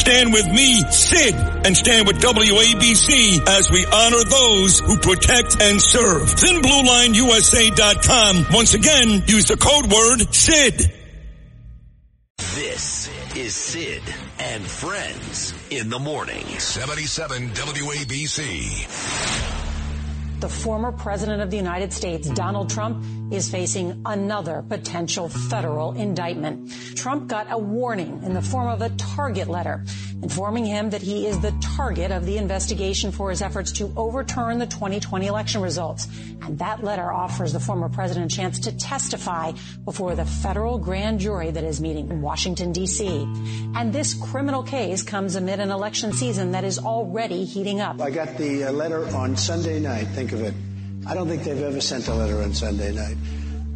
Stand with me, Sid, and stand with WABC as we honor those who protect and serve. ThinBlueLineUSA.com. Once again, use the code word SID. This is Sid and Friends in the morning. 77 WABC. The former president of the United States, Donald Trump, is facing another potential federal indictment. Trump got a warning in the form of a target letter informing him that he is the target of the investigation for his efforts to overturn the 2020 election results. And that letter offers the former president a chance to testify before the federal grand jury that is meeting in Washington, D.C. And this criminal case comes amid an election season that is already heating up. I got the uh, letter on Sunday night. Think of it. I don't think they've ever sent a letter on Sunday night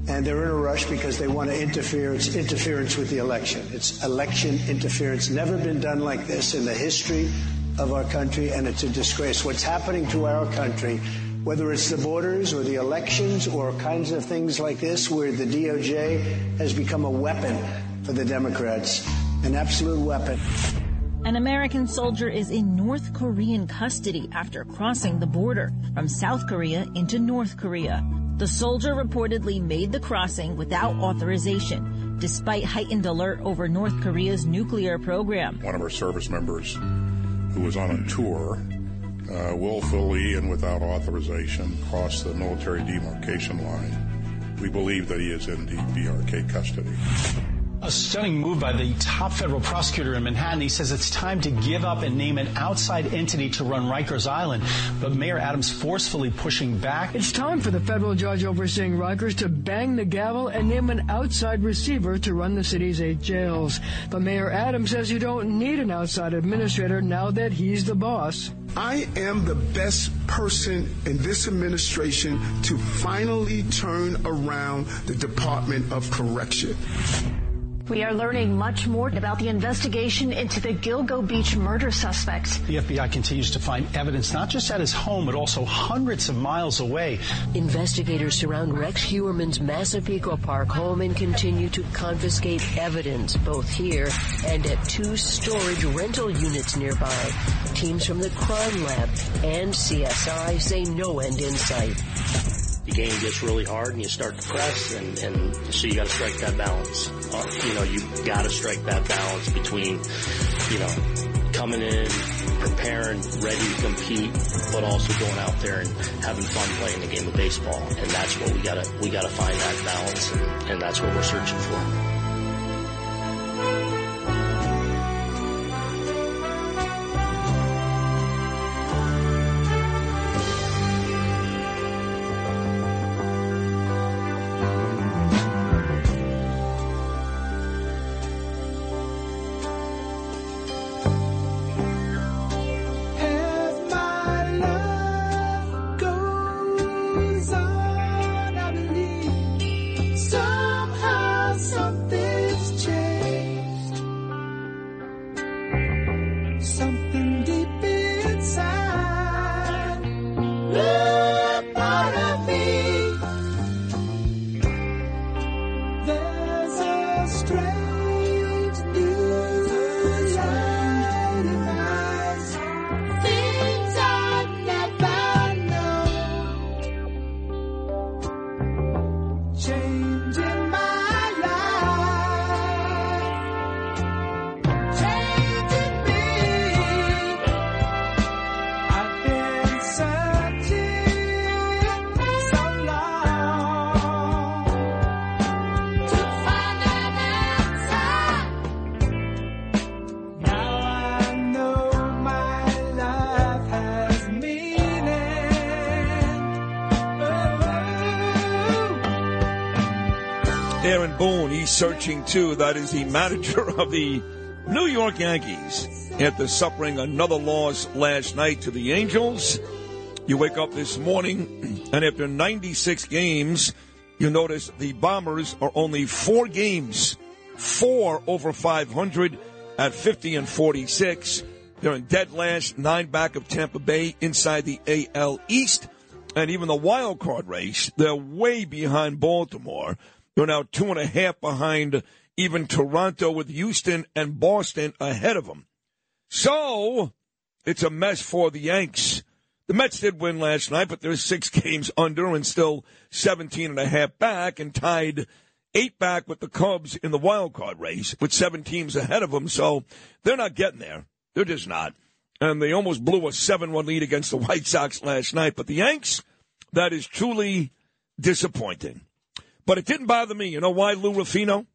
and they're in a rush because they want to interfere. It's interference with the election. It's election interference. Never been done like this in the history of our country, and it's a disgrace. What's happening to our country, whether it's the borders or the elections or kinds of things like this, where the DOJ has become a weapon for the Democrats, an absolute weapon. An American soldier is in North Korean custody after crossing the border from South Korea into North Korea. The soldier reportedly made the crossing without authorization, despite heightened alert over North Korea's nuclear program. One of our service members who was on a tour uh, willfully and without authorization crossed the military demarcation line. We believe that he is in DPRK custody. A stunning move by the top federal prosecutor in Manhattan. He says it's time to give up and name an outside entity to run Rikers Island. But Mayor Adams forcefully pushing back. It's time for the federal judge overseeing Rikers to bang the gavel and name an outside receiver to run the city's eight jails. But Mayor Adams says you don't need an outside administrator now that he's the boss. I am the best person in this administration to finally turn around the Department of Correction. We are learning much more about the investigation into the Gilgo Beach murder suspect. The FBI continues to find evidence not just at his home, but also hundreds of miles away. Investigators surround Rex Heuermann's Massapequa Park home and continue to confiscate evidence both here and at two storage rental units nearby. Teams from the crime lab and CSI say no end in sight the game gets really hard and you start to press and, and so you got to strike that balance. Uh, you know, you got to strike that balance between, you know, coming in, preparing, ready to compete, but also going out there and having fun playing the game of baseball. And that's what we gotta, we gotta find that balance and, and that's what we're searching for. Searching too. That is the manager of the New York Yankees, after suffering another loss last night to the Angels, you wake up this morning, and after 96 games, you notice the Bombers are only four games, four over 500 at 50 and 46. They're in dead last, nine back of Tampa Bay inside the AL East. And even the wild card race, they're way behind Baltimore. They're now two and a half behind even Toronto with Houston and Boston ahead of them. So it's a mess for the Yanks. The Mets did win last night, but they're six games under and still 17 and a half back and tied eight back with the Cubs in the wild card race with seven teams ahead of them. So they're not getting there. They're just not. And they almost blew a 7 1 lead against the White Sox last night. But the Yanks, that is truly disappointing. But it didn't bother me. You know why, Lou Rufino?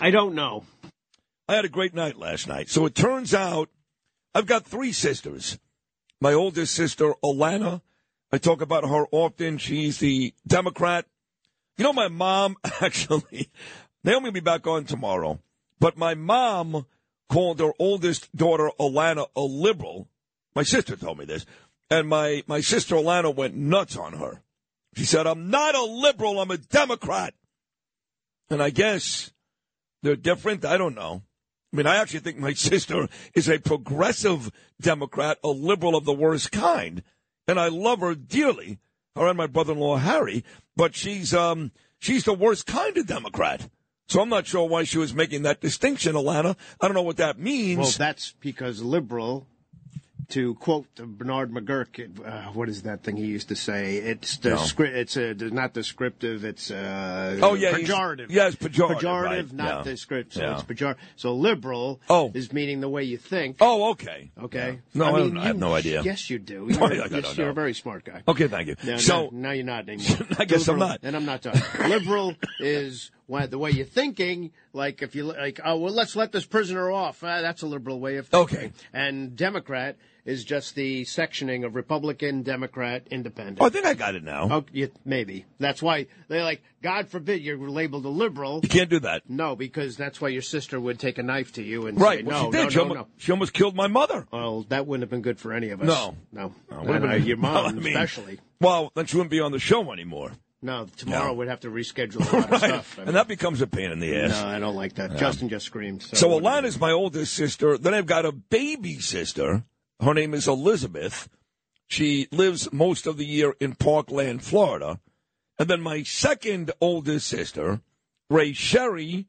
I don't know. I had a great night last night. So it turns out I've got three sisters. My oldest sister, Alana, I talk about her often. She's the Democrat. You know, my mom actually, Naomi will be back on tomorrow, but my mom called her oldest daughter, Alana, a liberal. My sister told me this. And my, my sister, Alana, went nuts on her. She said, I'm not a liberal, I'm a Democrat. And I guess they're different. I don't know. I mean, I actually think my sister is a progressive Democrat, a liberal of the worst kind. And I love her dearly, her and my brother-in-law, Harry, but she's, um, she's the worst kind of Democrat. So I'm not sure why she was making that distinction, Alana. I don't know what that means. Well, that's because liberal to quote Bernard McGuirk, uh, what is that thing he used to say? It's descri- no. it's a, not descriptive. It's uh, oh yeah, pejorative. Yes, pejorative. Pejorative, right. not yeah. descriptive. So yeah. it's pejorative. So liberal oh. is meaning the way you think. Oh, okay. Okay. No, I, I, mean, I you, have no idea. Yes, you do. No, You're, I, yes, you're a very smart guy. Okay, thank you. No, so no, now you're not anymore. I guess liberal, I'm not. And I'm not talking. liberal is when, the way you're thinking. Like if you like, oh well, let's let this prisoner off. Uh, that's a liberal way of thinking. Okay. And Democrat is just the sectioning of Republican, Democrat, Independent. Oh, I think I got it now. Oh, maybe. That's why they're like, God forbid you're labeled a liberal. You can't do that. No, because that's why your sister would take a knife to you and right. say, well, no, she did. no, she, no, almost, no. she almost killed my mother. Well, that wouldn't have been good for any of us. No. No. No, And, uh, your mom, well, I mean, especially. Well, then she wouldn't be on the show anymore. No, tomorrow No. we'd have to reschedule a lot right. of stuff. I and that becomes a pain in the ass. no, I don't like that. Justin just screamed. So, So Alana's my oldest sister. Then I've got a baby sister. Her name is Elizabeth. She lives most of the year in Parkland, Florida. And then my second oldest sister, Ray Sherry,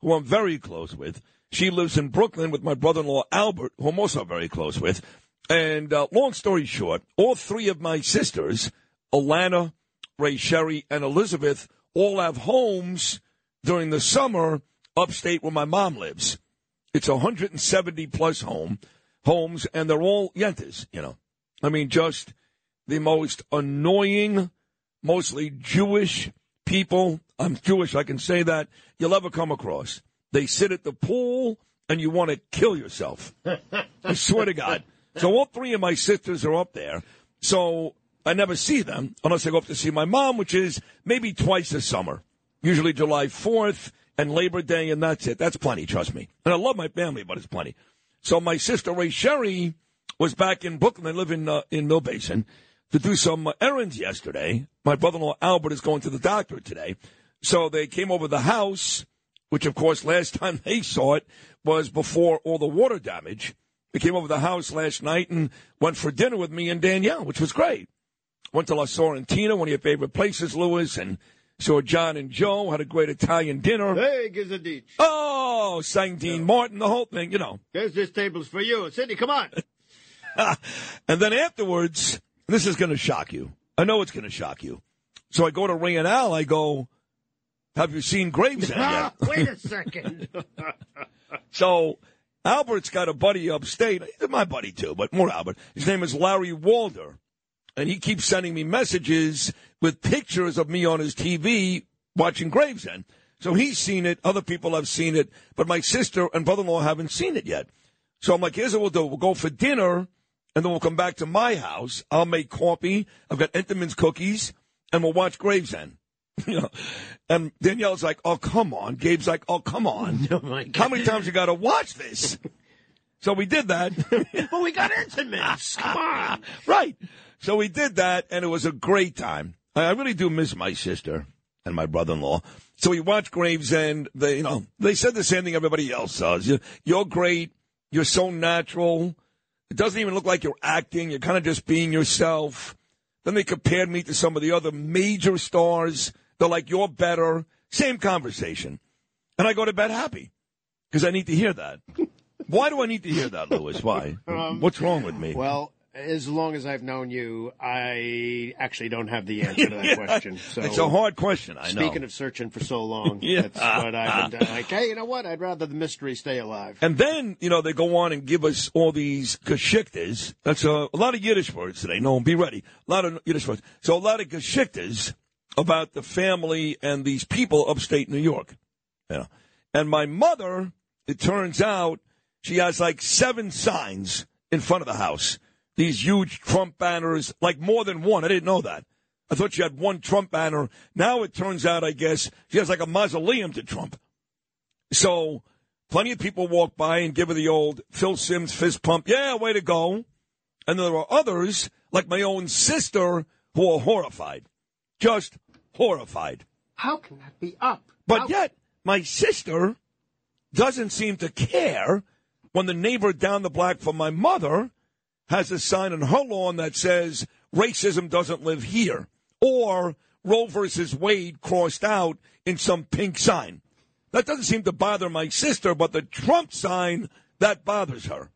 who I'm very close with. She lives in Brooklyn with my brother-in-law Albert, who I'm also very close with. And uh, long story short, all three of my sisters, Alana, Ray Sherry, and Elizabeth, all have homes during the summer upstate where my mom lives. It's 170 plus home homes, and they're all yentas, you know. I mean, just the most annoying, mostly Jewish people. I'm Jewish, I can say that you'll ever come across. They sit at the pool, and you want to kill yourself. I swear to God. So all three of my sisters are up there. So I never see them unless I go up to see my mom, which is maybe twice a summer. Usually July 4th and Labor Day, and that's it. That's plenty, trust me. And I love my family, but it's plenty. So my sister Ray Sherry was back in Brooklyn. I live in uh, in Mill Basin to do some errands yesterday. My brother-in-law Albert is going to the doctor today, so they came over the house, which of course last time they saw it was before all the water damage. They came over the house last night and went for dinner with me and Danielle, which was great. Went to La Sorrentina, one of your favorite places, Lewis, and saw John and Joe. Had a great Italian dinner. Hey, Gizzadich. Oh, sang Dean Martin, the whole thing, you know. There's this table's for you. Sidney, come on. and then afterwards, this is going to shock you. I know it's going to shock you. So I go to Ray and Al. I go, "Have you seen Gravesend yet?" Wait a second. so Albert's got a buddy upstate. He's my buddy too, but more Albert. His name is Larry Walder, and he keeps sending me messages with pictures of me on his TV watching Gravesend. So he's seen it. Other people have seen it, but my sister and brother-in-law haven't seen it yet. So I'm like, here's what we'll do. We'll go for dinner, and then we'll come back to my house. I'll make coffee. I've got Entenmann's cookies, and we'll watch Gravesend. you know, and Danielle's like, "Oh, come on." Gabe's like, "Oh, come on." Oh. How many times you got to watch this? So we did that. but we got Entenmann's. Come on. right. So we did that, and it was a great time. I really do miss my sister and my brother-in-law. So we watched Gravesend. They, you know, they said the same thing everybody else does. You, you're great. You're so natural. It doesn't even look like you're acting. You're kind of just being yourself. Then they compared me to some of the other major stars. They're like, you're better. Same conversation. And I go to bed happy because I need to hear that. Why do I need to hear that, Lewis? Why? Um, What's wrong with me? Well, as long as I've known you, I actually don't have the answer to that question. So it's a hard question. I know. Speaking of searching for so long, Yeah. that's what I've been doing. Like, hey, you know what? I'd rather the mystery stay alive. And then, you know, they go on and give us all these geschichtes. That's a, a lot of Yiddish words today. No, be ready. A lot of Yiddish words. So a lot of geschichtes about the family and these people upstate New York. You know. And my mother, it turns out, she has like seven signs in front of the house. These huge Trump banners, like more than one. I didn't know that. I thought she had one Trump banner. Now it turns out, I guess, she has like a mausoleum to Trump. So plenty of people walk by and give her the old Phil Simms fist pump. Yeah, way to go. And there are others, like my own sister, who are horrified. Just horrified. How can that be up? But yet, my sister doesn't seem to care when the neighbor down the block from my mother has a sign on her lawn that says racism doesn't live here or Roe versus Wade crossed out in some pink sign. That doesn't seem to bother my sister, but the Trump sign, that bothers her.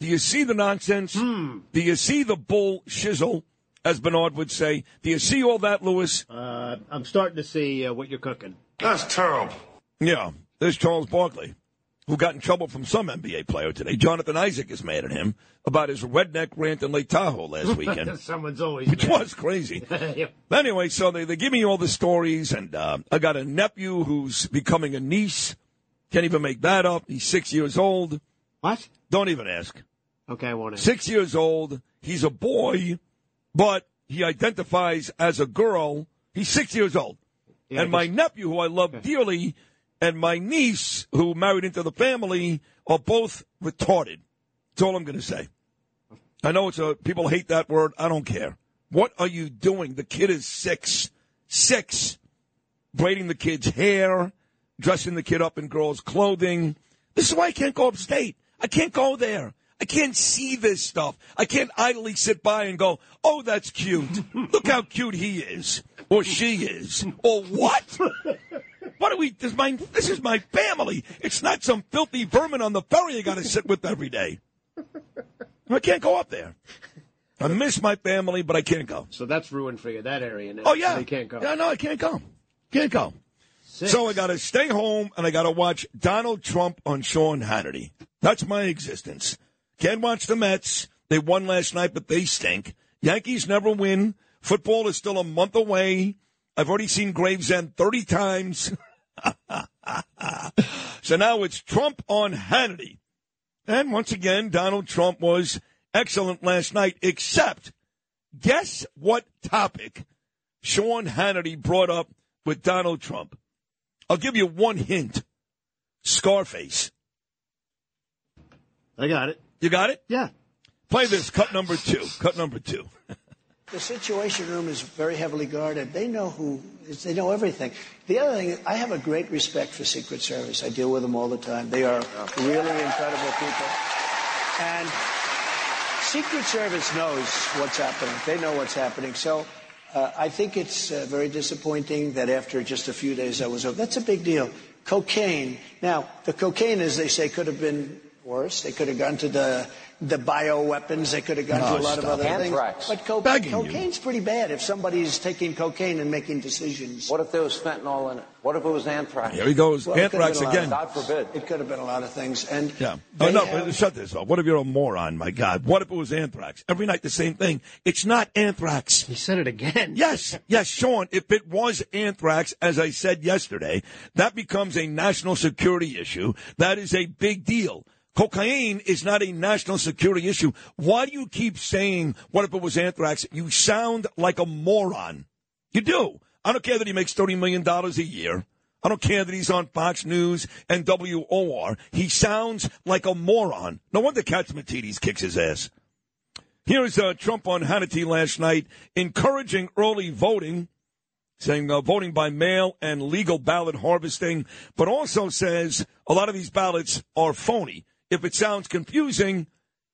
Do you see the nonsense? Do you see the bull shizzle, as Bernard would say? Do you see all that, Lewis? Uh, I'm starting to see uh, what you're cooking. That's terrible. Yeah, there's Charles Barkley, who got in trouble from some NBA player today. Jonathan Isaac is mad at him about his redneck rant in Lake Tahoe last weekend, Someone's always which mad. was crazy. Yep. Anyway, so they, they give me all the stories, and uh, I got a nephew who's becoming a niece. Can't even make that up. He's six years old. What? Don't even ask. Okay, I want to. Six years old. He's a boy, but he identifies as a girl. He's six years old. Yeah, and my nephew, who I love dearly, and my niece, who married into the family, are both retarded. That's all I'm going to say. I know it's a people hate that word. I don't care. What are you doing? The kid is six, six, braiding the kid's hair, dressing the kid up in girls' clothing. This is why I can't go upstate. I can't go there. I can't see this stuff. I can't idly sit by and go, "Oh, that's cute. Look how cute he is, or she is, or what." What are we? This is my this is my family. It's not some filthy vermin on the ferry I got to sit with every day. I can't go up there. I miss my family, but I can't go. So that's ruined for you, that area now. Oh yeah, So you can't go. Yeah, no, I can't go. Can't go. So I got to stay home and I got to watch Donald Trump on Sean Hannity. That's my existence. Can't watch the Mets. They won last night, but they stink. Yankees never win. Football is still a month away. I've already seen Gravesend 30 times. so now it's Trump on Hannity. And once again, Donald Trump was excellent last night, except guess what topic Sean Hannity brought up with Donald Trump? I'll give you one hint Scarface. I got it. You got it? Yeah. Play this, cut number two. Cut number two. The Situation Room is very heavily guarded. They know who, they know everything. The other thing, I have a great respect for Secret Service. I deal with them all the time. They are really incredible people. And Secret Service knows what's happening. They know what's happening. So uh, I think it's uh, very disappointing that after just a few days I was over. That's a big deal. Cocaine. Now, the cocaine, as they say, could have been worse. They could have gone to the the bioweapons. They could have gone Oh, to a lot of other Anthrax. things. But co- Begging you. cocaine's pretty bad if somebody's taking cocaine and making decisions. What if there was fentanyl in it? What if it was anthrax? Here he goes. Well, it could have Anthrax been a lot again. of- God forbid. It could have been a lot of things. And Yeah. Oh, no, have- but shut this off. What if you're a moron, my God? What if it was anthrax? Every night the same thing. It's not anthrax. He said it again. Yes, yes, Sean, if it was anthrax, as I said yesterday, that becomes a national security issue. That is a big deal. Cocaine is not a national security issue. Why do you keep saying, what if it was anthrax? You sound like a moron. You do. I don't care that he makes $30 million a year. I don't care that he's on Fox News and WOR. He sounds like a moron. No wonder Catsimatidis kicks his ass. Here's uh, Trump on Hannity last night encouraging early voting, saying uh, voting by mail and legal ballot harvesting, but also says a lot of these ballots are phony. If it sounds confusing,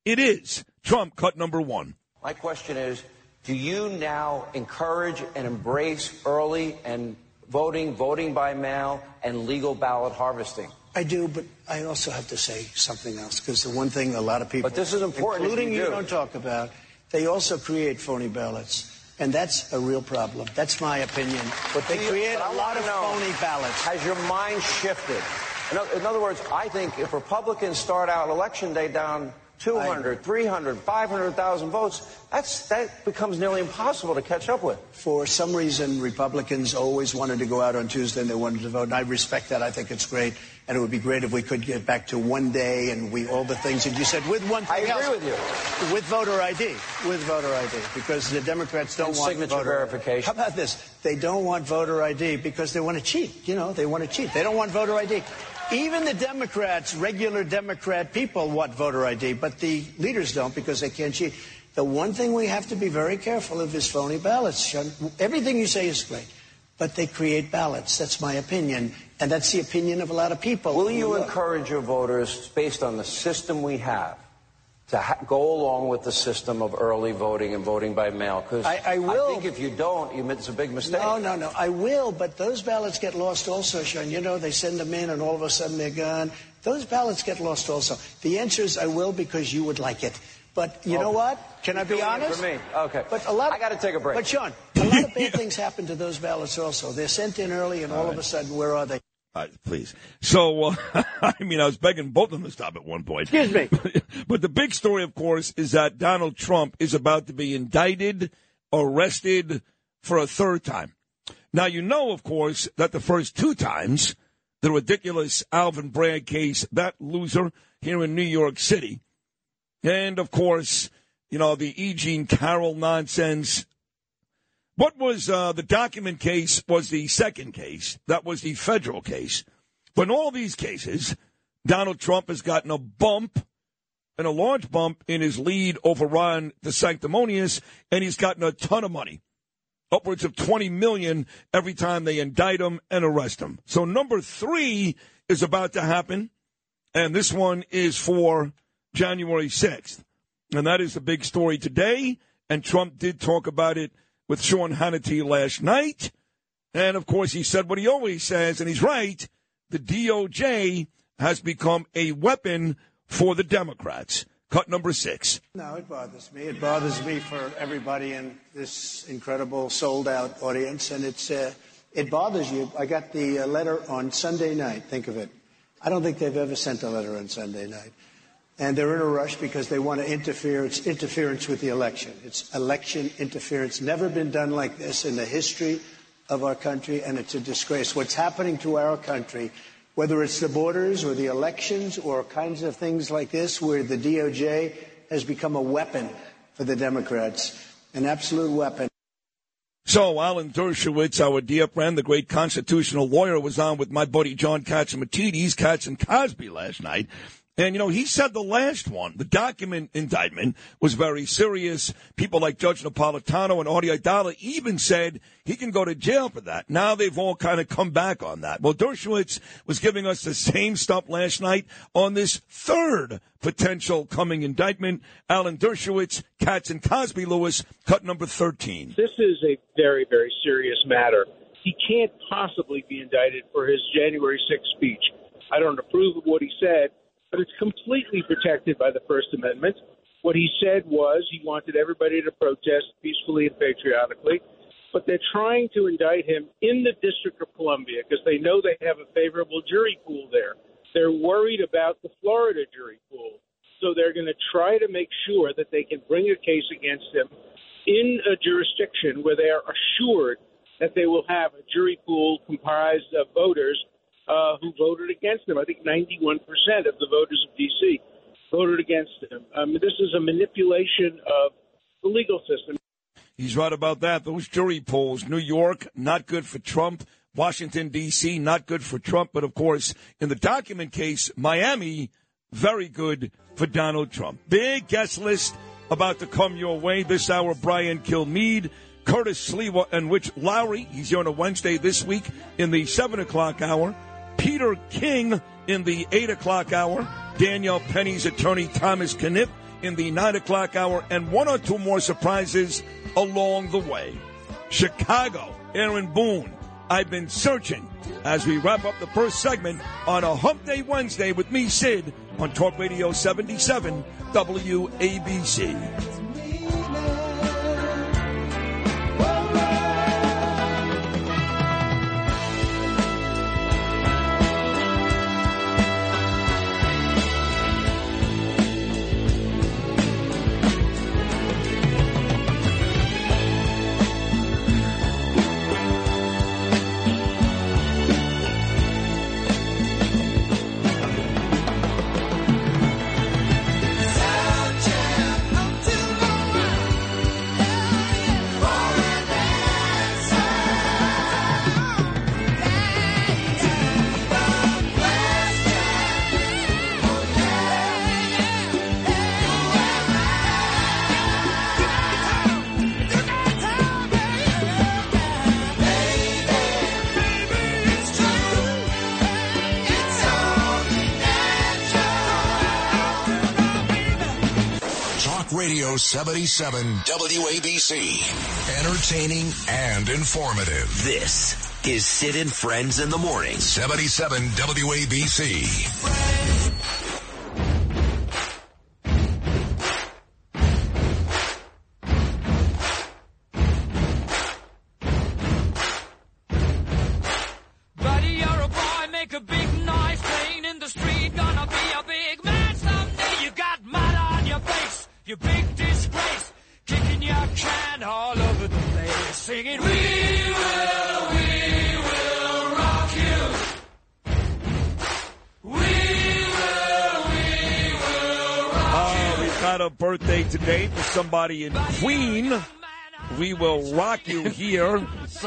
it is. Trump cut number one. My question is do you now encourage and embrace early and voting, voting by mail, and legal ballot harvesting? I do, but I also have to say something else because the one thing a lot of people, but this is important, including you, you, do. don't talk about, they also create phony ballots. And that's a real problem. That's my opinion. But they create but a lot of know, phony ballots. Has your mind shifted? In other words, I think if Republicans start out election day down 200, 300, 500,000 votes, that's, that becomes nearly impossible to catch up with. For some reason, Republicans always wanted to go out on Tuesday and they wanted to vote, and I respect that. I think it's great, and it would be great if we could get back to one day and we all the things that you said with one thing I agree else, with you. With voter ID, with voter ID, because the Democrats don't and want signature voter verification. How about this? They don't want voter ID because they want to cheat. You know, they want to cheat. They don't want voter ID. Even the Democrats, regular Democrat people, want voter ID, but the leaders don't because they can't cheat. The one thing we have to be very careful of is phony ballots. Everything you say is great, but they create ballots. That's my opinion, and that's the opinion of a lot of people. Will you encourage your voters, based on the system we have, to ha- go along with the system of early voting and voting by mail? Because I, I, will. I think if you don't, you, it's a big mistake. No, no, no. I will, but those ballots get lost also, Sean. You know, they send them in, and all of a sudden they're gone. Those ballots get lost also. The answer is I will because you would like it. But you know what? Can I be honest? For me, okay. But a lot. Of, I got to take a break. But Sean, a lot of bad things happen to those ballots also. They're sent in early, and all, all of a sudden, where are they? Uh, please. So, uh, I mean, I was begging both of them to stop at one point. Excuse me. but the big story, of course, is that Donald Trump is about to be indicted, arrested for a third time. Now, you know, of course, that the first two times, the ridiculous Alvin Bragg case, that loser here in New York City, and of course, you know, the E. Jean Carroll nonsense. What was uh, the document case was the second case. That was the federal case. But in all these cases, Donald Trump has gotten a bump and a large bump in his lead over Ron DeSanctimonious, and he's gotten a ton of money. Upwards of 20 million every time they indict him and arrest him. So number three is about to happen, and this one is for January 6th. And that is the big story today. And Trump did talk about it with Sean Hannity last night. And of course, he said what he always says, and he's right. The DOJ has become a weapon for the Democrats. Cut number six. No, it bothers me. It bothers me for everybody in this incredible sold out audience. And it's, uh, it bothers you. I got the uh, letter on Sunday night. Think of it. I don't think they've ever sent a letter on Sunday night and they're in a rush because they want to interfere. It's interference with the election. It's election interference. Never been done like this in the history of our country, and it's a disgrace. What's happening to our country, whether it's the borders or the elections or kinds of things like this, where the DOJ has become a weapon for the Democrats, an absolute weapon. So, Alan Dershowitz, our dear friend, the great constitutional lawyer, was on with my buddy John Catsimatidis, Cats and Cosby last night. And, you know, he said the last one, the document indictment, was very serious. People like Judge Napolitano and Audie Aidala even said he can go to jail for that. Now they've all kind of come back on that. Well, Dershowitz was giving us the same stuff last night on this third potential coming indictment. Alan Dershowitz, Cats and Cosby Lewis, cut number 13. This is a very, very serious matter. He can't possibly be indicted for his January 6th speech. I don't approve of what he said but it's completely protected by the First Amendment. What he said was he wanted everybody to protest peacefully and patriotically, but they're trying to indict him in the District of Columbia because they know they have a favorable jury pool there. They're worried about the Florida jury pool. So they're going to try to make sure that they can bring a case against him in a jurisdiction where they are assured that they will have a jury pool comprised of voters uh, who voted against him. I think 91% of the voters of D.C. voted against him. Um, this is a manipulation of the legal system. He's right about that. Those jury polls, New York, not good for Trump. Washington, D.C., not good for Trump. But of course, in the document case, Miami, very good for Donald Trump. Big guest list about to come your way this hour. Brian Kilmeade, Curtis Sliwa, and Rich Lowry. He's here on a Wednesday this week in the 7 o'clock hour. Peter King in the 8 o'clock hour. Daniel Penny's attorney Thomas Kenniff in the 9 o'clock hour. And one or two more surprises along the way. Chicago, Aaron Boone. I've been searching as we wrap up the first segment on a Hump Day Wednesday with me, Sid, on Talk Radio 77 WABC. Radio 77 WABC. Entertaining and informative. This is Sid and Friends in the Morning. 77 WABC. Somebody in Queen. We will rock you here.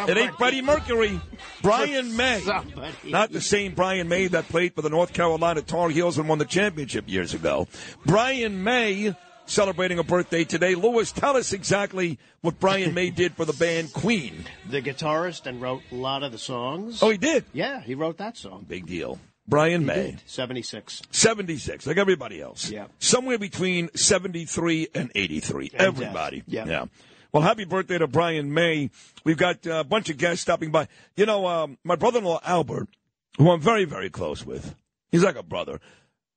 it ain't Freddie Mercury. Brian May. Somebody. Not the same Brian May that played for the North Carolina Tar Heels and won the championship years ago. Brian May celebrating a birthday today. Lewis, tell us exactly what Brian May did for the band Queen. The guitarist and wrote a lot of the songs. Oh, he did? Yeah, he wrote that song. Big deal. Brian He May. did. 76. 76, like everybody else. Yeah. Somewhere between 73 and 83. And everybody. Yeah. Yeah. Well, happy birthday to Brian May. We've got a bunch of guests stopping by. You know, um, my brother in law, Albert, who I'm very, very close with, he's like a brother.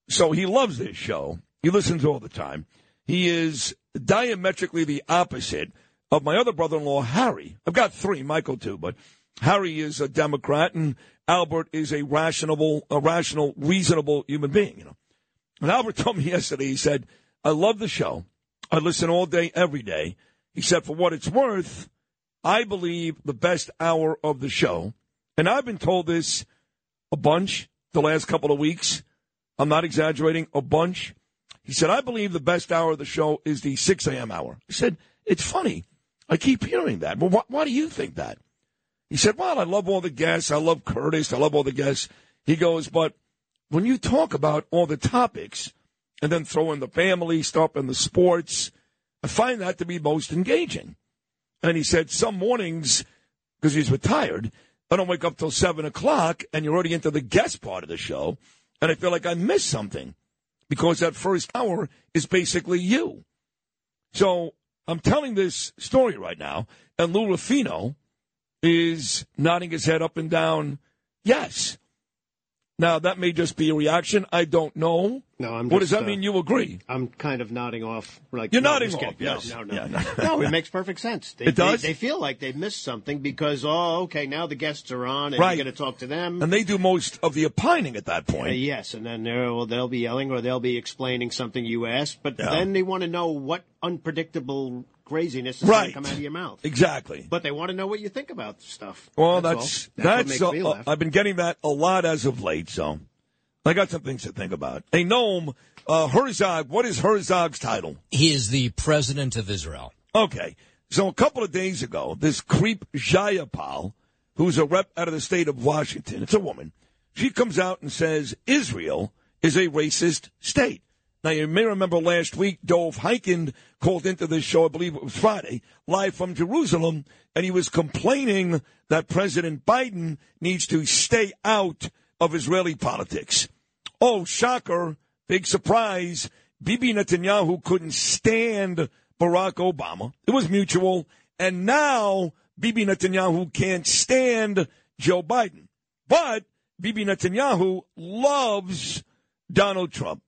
So he loves this show. He listens all the time. He is diametrically the opposite of my other brother in law, Harry. I've got three, Michael too, but Harry is a Democrat and Albert is a rational, a rational, reasonable human being, you know. And Albert told me yesterday, he said, I love the show. I listen all day, every day. He said, for what it's worth, I believe the best hour of the show, and I've been told this a bunch the last couple of weeks. I'm not exaggerating, a bunch. He said, I believe the best hour of the show is the 6 a.m. hour. He said, it's funny. I keep hearing that. Well, wh- why do you think that? He said, well, I love all the guests. I love Curtis. I love all the guests. He goes, but when you talk about all the topics and then throw in the family stuff and the sports, I find that to be most engaging. And he said, some mornings, because he's retired, I don't wake up till seven o'clock and you're already into the guest part of the show. And I feel like I missed something because that first hour is basically you. So I'm telling this story right now, and Lou Rufino is nodding his head up and down, yes. Now, that may just be a reaction. I don't know. No, I'm What just, does that uh, mean you agree? I'm kind of nodding off. Like You're no, nodding off, yes. No, no, Yeah, no. no. it makes perfect sense. They, It does? They, they feel like they've missed something because oh, okay, now the guests are on and Right. you're going to talk to them. And they do most of the opining at that Uh, point. yes, and then they're, well, they'll be yelling or they'll be explaining something you asked, but Yeah. then they want to know what unpredictable craziness is Right. going to come out of your mouth. Exactly. But they want to know what you think about stuff. Well, that's that's all. what that's, makes me uh, laugh. I've been getting that a lot as of late, so I got some things to think about. A gnome, uh, Herzog, what is Herzog's title? He is the president of Israel. Okay, so a couple of days ago, this creep Jayapal who's a rep out of the state of Washington. It's a woman. She comes out and says Israel is a racist state. Now, you may remember last week, Dov Hikind called into this show, I believe it was Friday, live from Jerusalem, and he was complaining that President Biden needs to stay out of Israeli politics. Oh, shocker, big surprise. Bibi Netanyahu couldn't stand Barack Obama. It was mutual. And now Bibi Netanyahu can't stand Joe Biden. But Bibi Netanyahu loves Donald Trump.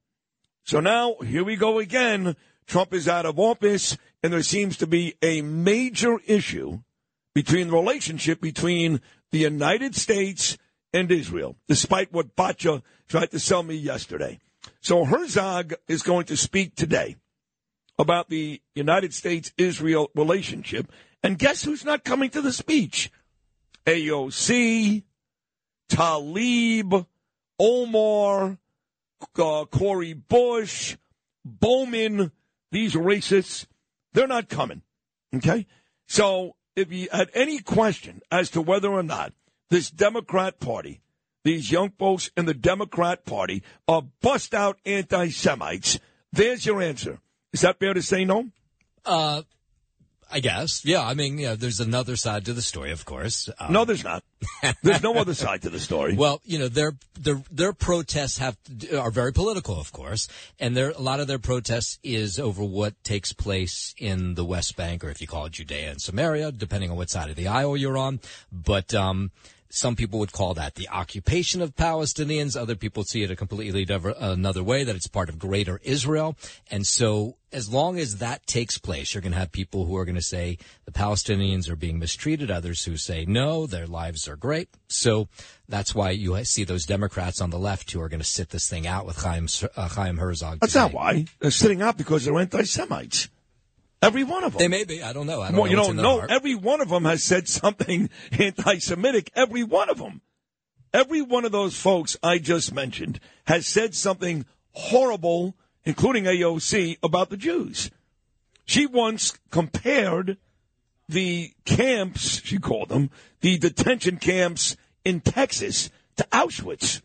So now here we go again. Trump is out of office, and there seems to be a major issue between the relationship between the United States and Israel, despite what Batya tried to sell me yesterday. So Herzog is going to speak today about the United States Israel relationship. And guess who's not coming to the speech? AOC, Tlaib, Omar, uh, Cori Bush, Bowman, these racists, they're not coming. Okay? So if you had any question as to whether or not this Democrat Party, these young folks in the Democrat Party are bust out anti Semites, there's your answer. Is that fair to say no? Uh, I guess. Yeah. I mean, yeah, there's another side to the story, of course. Um, no, there's not. There's no other side to the story. Well, you know, their their their protests have are very political, of course, and there a lot of their protests is over what takes place in the West Bank, or if you call it Judea and Samaria, depending on what side of the aisle you're on. But um, some people would call that the occupation of Palestinians. Other people see it a completely diver- another way, that it's part of greater Israel. And so as long as that takes place, you're going to have people who are going to say the Palestinians are being mistreated, others who say no, their lives are great. So that's why you see those Democrats on the left who are going to sit this thing out with Chaim, uh, Chaim Herzog. That's not why. They're sitting out because they're anti-Semites. Every one of them. They may be. I don't know. I don't well, know you don't know. Every one of them has said something anti-Semitic. Every one of them. Every one of those folks I just mentioned has said something horrible, including AOC, about the Jews. She once compared the camps, she called them, the detention camps in Texas to Auschwitz.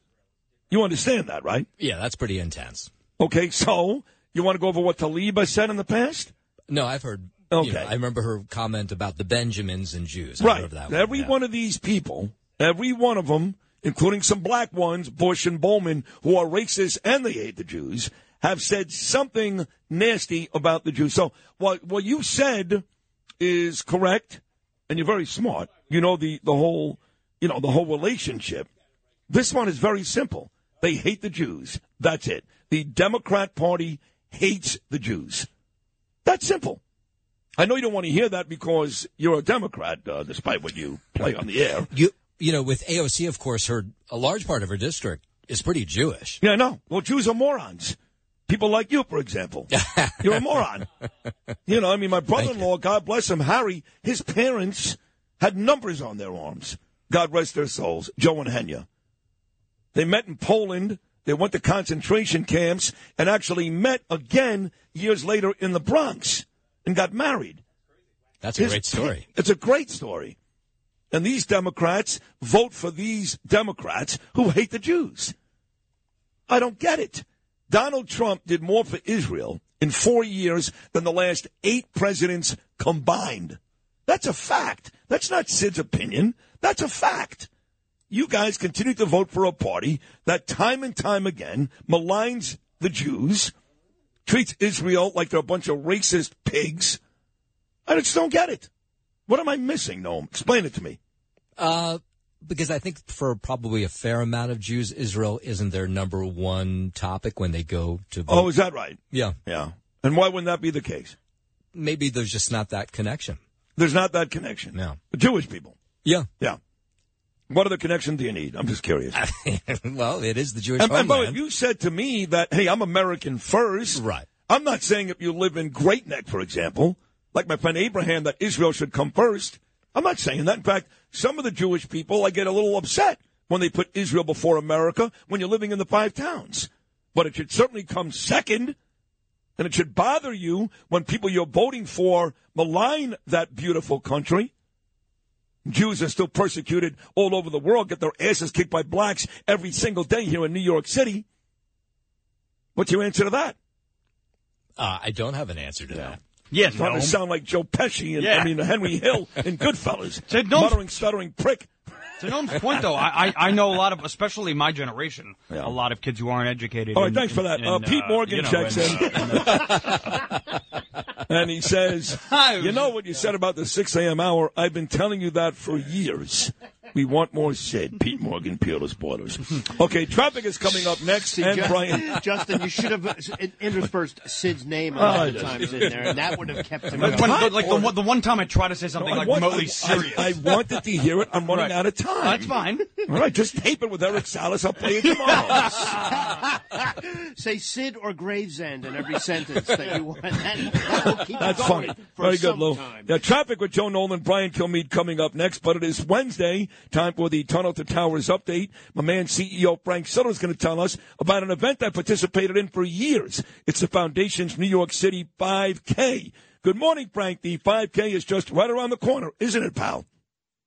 You understand that, right? Yeah, that's pretty intense. Okay, so you want to go over what Tlaib said in the past? No, I've heard. Okay. You know, I remember her comment about the Benjamins and Jews. I right. That every one, yeah. one of these people, every one of them, including some black ones, Bush and Bowman, who are racist and they hate the Jews, have said something nasty about the Jews. So what what you said is correct, and you're very smart. You know the the whole you know the whole relationship. This one is very simple. They hate the Jews. That's it. The Democrat Party hates the Jews. That's simple. I know you don't want to hear that because you're a Democrat, uh, despite what you play on the air. You, you know, with AOC, of course, her a large part of her district is pretty Jewish. Yeah, no. Well, Jews are morons. People like you, for example. You're a moron. You know, I mean, my brother-in-law, God bless him, Harry, his parents had numbers on their arms. God rest their souls. Joe and Henya. They met in Poland. They went to concentration camps and actually met again years later in the Bronx and got married. That's a His, great story. It's a great story. And these Democrats vote for these Democrats who hate the Jews. I don't get it. Donald Trump did more for Israel in four years than the last eight presidents combined. That's a fact. That's not Sid's opinion. That's a fact you guys continue to vote for a party that time and time again maligns the Jews, treats Israel like they're a bunch of racist pigs. I just don't get it. What am I missing, Noam? Explain it to me. Uh, because I think for probably a fair amount of Jews, Israel isn't their number one topic when they go to vote. Oh, is that right? Yeah. Yeah. And why wouldn't that be the case? Maybe there's just not that connection. There's not that connection. No. Jewish people. Yeah. Yeah. What other connection do you need? I'm just curious. well, it is the Jewish and, homeland. And, you said to me that, hey, I'm American first. Right. I'm not saying if you live in Great Neck, for example, like my friend Abraham, that Israel should come first. I'm not saying that. In fact, some of the Jewish people, I get a little upset when they put Israel before America when you're living in the five towns. But it should certainly come second. And it should bother you when people you're voting for malign that beautiful country. Jews are still persecuted all over the world, get their asses kicked by blacks every single day here in New York City. What's your answer to that? Uh, I don't have an answer to that. Yeah, Trying no. to sound like Joe Pesci and Yeah. I mean Henry Hill and Goodfellas. To Noam's- Muttering, stuttering prick. To Noam's point, though, I, I I know a lot of, especially my generation, a lot of kids who aren't educated. All right, in- thanks for that. in, Uh, Pete uh, Morgan you know, checks in. and he says, oh, You know what you said about the 6 a.m. hour? I've been telling you that for years. We want more Sid. Pete Morgan, Peerless Boilers. Okay, traffic is coming up next. See, and Ju- Brian. Justin, you should have uh, interspersed Sid's name a Oh, lot of times in there, and that would have kept him Like, when- like the one, the one time I tried to say something I like want- remotely I- serious. I, I wanted to hear it. I'm running Right. out of time. That's fine. All right, just tape it with Eric Salas. I'll play it tomorrow. Say Sid or Gravesend in every sentence that you want. That, that keep That's it funny. for Very good, some Lou. time. Now, traffic with Joe Nolan, Brian Kilmeade coming up next, but it is Wednesday, time for the Tunnel to Towers update. My man, CEO Frank Siller, is going to tell us about an event I participated in for years. It's the Foundation's New York City 5K. Good morning, Frank. The 5K is just right around the corner, isn't it, pal?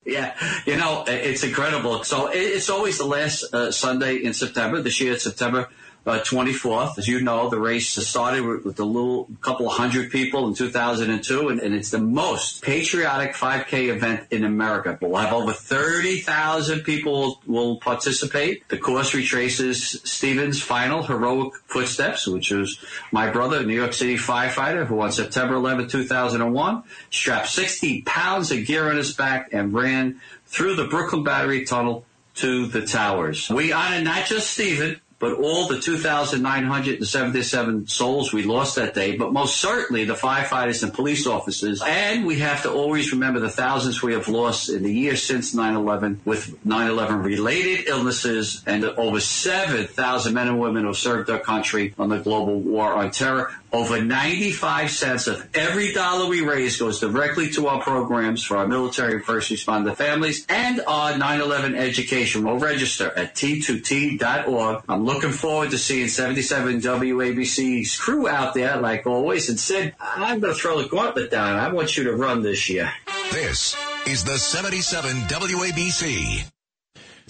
Yeah, you know, it's incredible. So it's always the last uh, Sunday in September. This year, September uh, 24th. As you know, the race started with, with a little couple hundred people in 2002, and, and it's the most patriotic 5K event in America. We'll have over 30,000 people will participate. The course retraces Stevens' final heroic footsteps, which was my brother, a New York City firefighter, who on September 11, 2001, strapped 60 pounds of gear on his back and ran through the Brooklyn Battery Tunnel to the towers. We honor not just Stephen, but all the 2,977 souls we lost that day, but most certainly the firefighters and police officers. And we have to always remember the thousands we have lost in the years since 9-11 with 9-11 related illnesses and over 7,000 men and women who served our country on the global war on terror. Over 95 cents of every dollar we raise goes directly to our programs for our military and first responder families and our 9-11 education. We'll register at t2t.org. I'm looking forward to seeing 77 WABC's crew out there like always. And Sid, I'm going to throw the gauntlet down. I want you to run this year. This is the 77 WABC.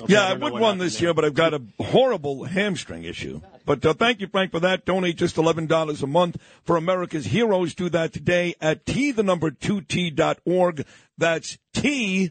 Yeah, I would run this year, but I've got a horrible hamstring issue. But uh, thank you, Frank, for that. Donate just eleven dollars a month for America's heroes. Do that today at t the number two t dot org. That's t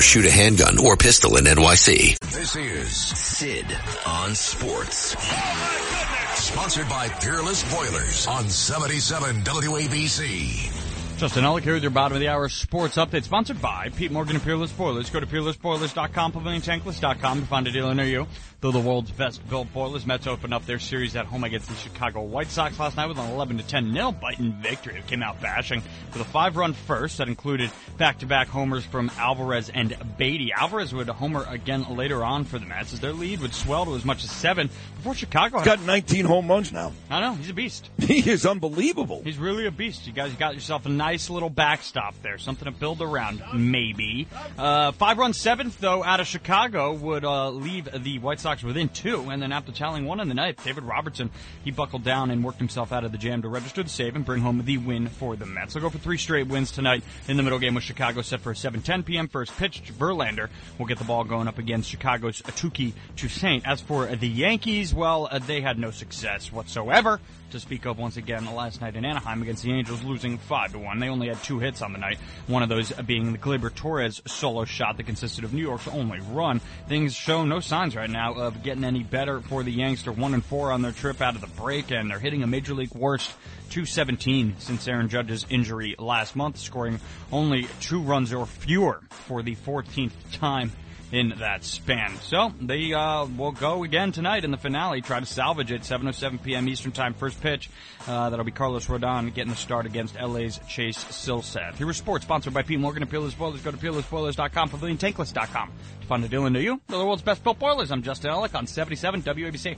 shoot a handgun or pistol in NYC. This is Sid on Sports. Oh, sponsored by Peerless Boilers on 77 WABC. Justin Ellick here with your bottom of the hour sports update, sponsored by Pete Morgan and Peerless Boilers. Go to peerlessboilers.com, paviliontankless.com to find a dealer near you. Though the world's best built boilers, Mets opened up their series at home against the Chicago White Sox last night with an 11 to 10 nil biting victory. It came out bashing with a five run first that included back to back homers from Alvarez and Baty. Alvarez would homer again later on for the Mets as their lead would swell to as much as seven before Chicago. He's got 19 home runs now. I know he's a beast. He is unbelievable. He's really a beast. You guys got yourself a nice little backstop there, something to build around, maybe. Uh, five run seventh though out of Chicago would uh, leave the White Sox within two, and then after tallying one in the ninth, David Robertson he buckled down and worked himself out of the jam to register the save and bring home the win for the Mets. They'll go for three straight wins tonight in the middle game with Chicago set for a 7:10 p.m. first pitch. Verlander will get the ball going up against Chicago's Atuki Toussaint. As for the Yankees, well, uh, they had no success whatsoever to speak of once again last night in Anaheim against the Angels, losing five to one. They only had two hits on the night. One of those being the Gleyber Torres solo shot that consisted of New York's only run. Things show no signs right now of getting any better for the Yanks. They're one and four on their trip out of the break, and they're hitting a major league worst 217 since Aaron Judge's injury last month, scoring only two runs or fewer for the 14th time in that span. So they uh, will go again tonight in the finale, try to salvage it. 7:07 p.m. Eastern Time, first pitch. Uh, that'll be Carlos Rodon getting the start against LA's Chase Silseth. Here was sports sponsored by Pete Morgan and Peerless Boilers. Go to peerlessboilers.com, paviliontankless.com to find a deal near you. The world's best built boilers. I'm Justin Ellick on 77 WABC.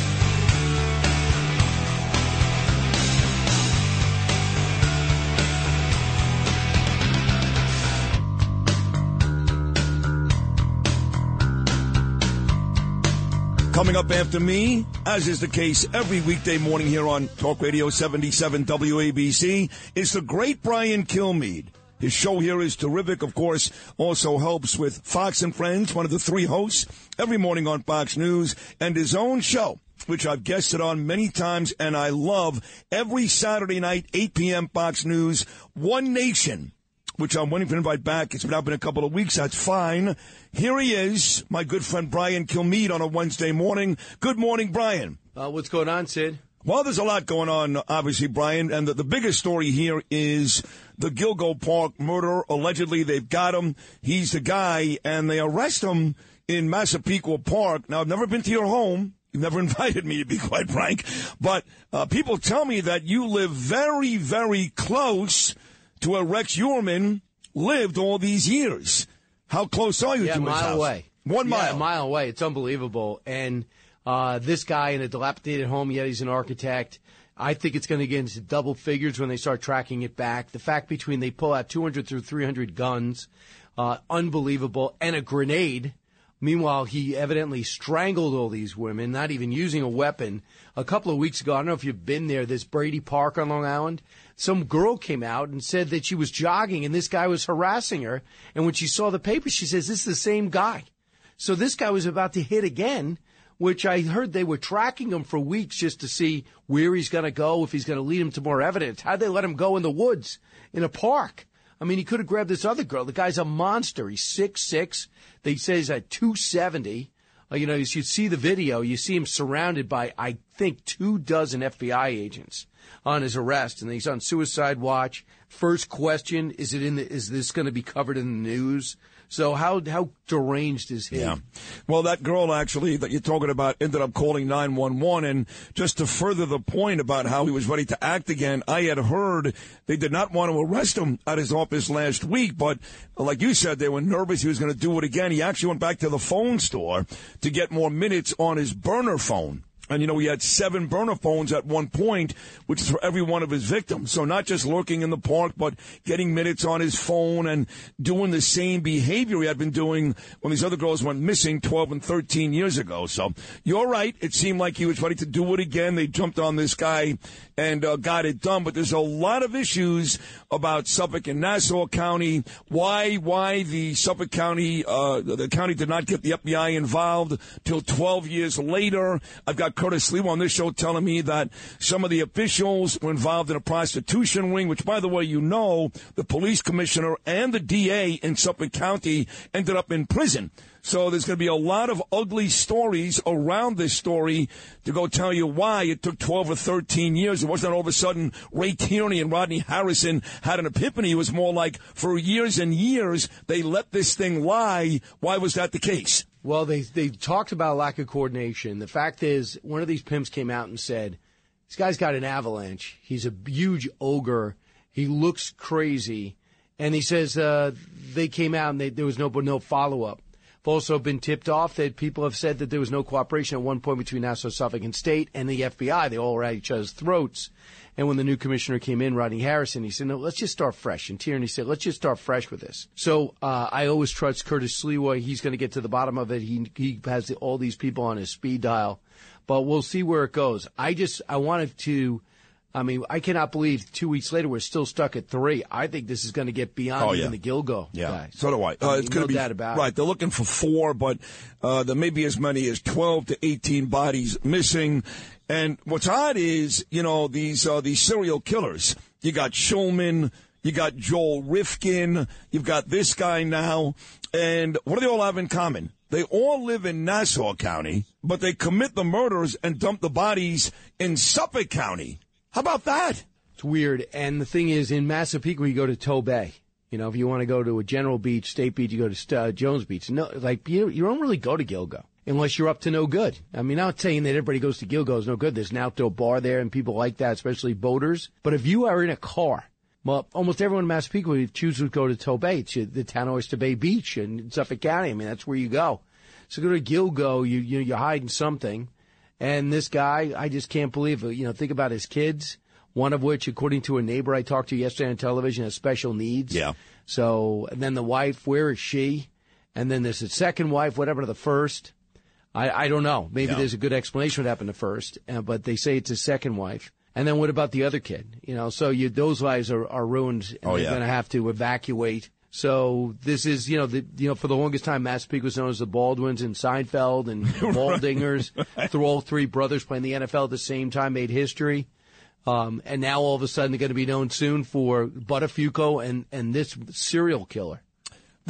Coming up after me, as is the case every weekday morning here on Talk Radio 77 WABC, is the great Brian Kilmeade. His show here is terrific, of course, also helps with Fox and Friends, one of the three hosts, every morning on Fox News, and his own show, which I've guested on many times, and I love every Saturday night, 8 p.m. Fox News, One Nation which I'm waiting to invite back. It's now been a couple of weeks. That's fine. Here he is, my good friend Brian Kilmeade on a Wednesday morning. Good morning, Brian. Uh, what's going on, Sid? Well, there's a lot going on, obviously, Brian, and the, the biggest story here is the Gilgo Park murder. Allegedly, they've got him. He's the guy, and they arrest him in Massapequa Park. Now, I've never been to your home. You've never invited me, to be quite frank. But uh, people tell me that you live very, very close to where Rex Heuermann lived all these years. How close are you yeah, to his mile house? away. One Yeah, mile. a mile away. It's unbelievable. And uh, this guy in a dilapidated home, yet he's an architect. I think it's going to get into double figures when they start tracking it back. The fact between they pull out 200 through 300 guns, uh, unbelievable, and a grenade. Meanwhile, he evidently strangled all these women, not even using a weapon. A couple of weeks ago, I don't know if you've been there, this Brady Park on Long Island. Some girl came out and said that she was jogging and this guy was harassing her. And when she saw the paper, she says, This is the same guy. So this guy was about to hit again, which I heard they were tracking him for weeks just to see where he's going to go, if he's going to lead him to more evidence. How'd they let him go in the woods, in a park? I mean, he could have grabbed this other girl. The guy's a monster. He's six six. They say he's at 270. Uh, you know, you see the video. You see him surrounded by, I think, two dozen FBI agents on his arrest, and he's on suicide watch. First question: Is it in? The, is this going to be covered in the news? So how how deranged is he? Yeah. Well, that girl actually that you're talking about ended up calling 911. And just to further the point about how he was ready to act again, I had heard they did not want to arrest him at his office last week. But like you said, they were nervous he was going to do it again. He actually went back to the phone store to get more minutes on his burner phone. And you know, he had seven burner phones at one point, which is for every one of his victims. So not just lurking in the park, but getting minutes on his phone and doing the same behavior he had been doing when these other girls went missing 12 and 13 years ago. So you're right. It seemed like he was ready to do it again. They jumped on this guy and uh, got it done. But there's a lot of issues about Suffolk and Nassau County. Why, why the Suffolk County, uh, the county did not get the FBI involved till 12 years later. I've got Curtis Sliwa on this show telling me that some of the officials were involved in a prostitution ring, which, by the way, you know, the police commissioner and the DA in Suffolk County ended up in prison. So there's going to be a lot of ugly stories around this story to go tell you why it took 12 or 13 years. It wasn't all of a sudden Ray Tierney and Rodney Harrison had an epiphany. It was more like for years and years they let this thing lie. Why was that the case? Well, they they talked about lack of coordination. The fact is, one of these pimps came out and said, "This guy's got an avalanche. He's a huge ogre. He looks crazy." And he says uh, they came out and they, there was no no follow up. I've also been tipped off that people have said that there was no cooperation at one point between Nassau, Suffolk, and State and the FBI. They all were at each other's throats. And when the new commissioner came in, Rodney Harrison, he said, no, let's just start fresh. And Tierney said, let's just start fresh with this. So uh, I always trust Curtis Sliwa. He's going to get to the bottom of it. He, he has all these people on his speed dial. But we'll see where it goes. I just, I wanted to I mean, I cannot believe two weeks later we're still stuck at three. I think this is going to get beyond Oh, yeah. even the Gilgo Yeah, guy. so do I. I Uh, mean, it's going no to be doubt about it. right. They're looking for four, but uh, there may be as many as twelve to eighteen bodies missing. And what's odd is, you know, these uh, these serial killers. You got Shulman, you got Joel Rifkin, you've got this guy now, and what do they all have in common? They all live in Nassau County, but they commit the murders and dump the bodies in Suffolk County. How about that? It's weird. And the thing is, in Massapequa, you go to Tobay. You know, if you want to go to a general beach, state beach, you go to uh, Jones Beach. No, like you, you don't really go to Gilgo unless you're up to no good. I mean, I'm not saying that everybody goes to Gilgo is no good. There's an outdoor bar there, and people like that, especially boaters. But if you are in a car, well, almost everyone in Massapequa would choose to go to Tobay, it's the town Oyster Bay Beach in Suffolk County. I mean, that's where you go. So go to Gilgo, you, you you're hiding something. And this guy, I just can't believe it. You know, think about his kids. One of which, according to a neighbor I talked to yesterday on television, has special needs. Yeah. So, and then the wife, where is she? And then there's the second wife, whatever the first. I, I don't know. Maybe Yeah. there's a good explanation what happened to first, uh, but they say it's his second wife. And then what about the other kid? You know, so you, those lives are, are ruined and Oh, they're yeah. going to have to evacuate. So this is, you know, the, you know, for the longest time, Massapequa was known as the Baldwins and Seinfeld and Baldingers. Through all three brothers playing the NFL at the same time, made history. Um, and now all of a sudden they're going to be known soon for Buttafuoco and, and this serial killer.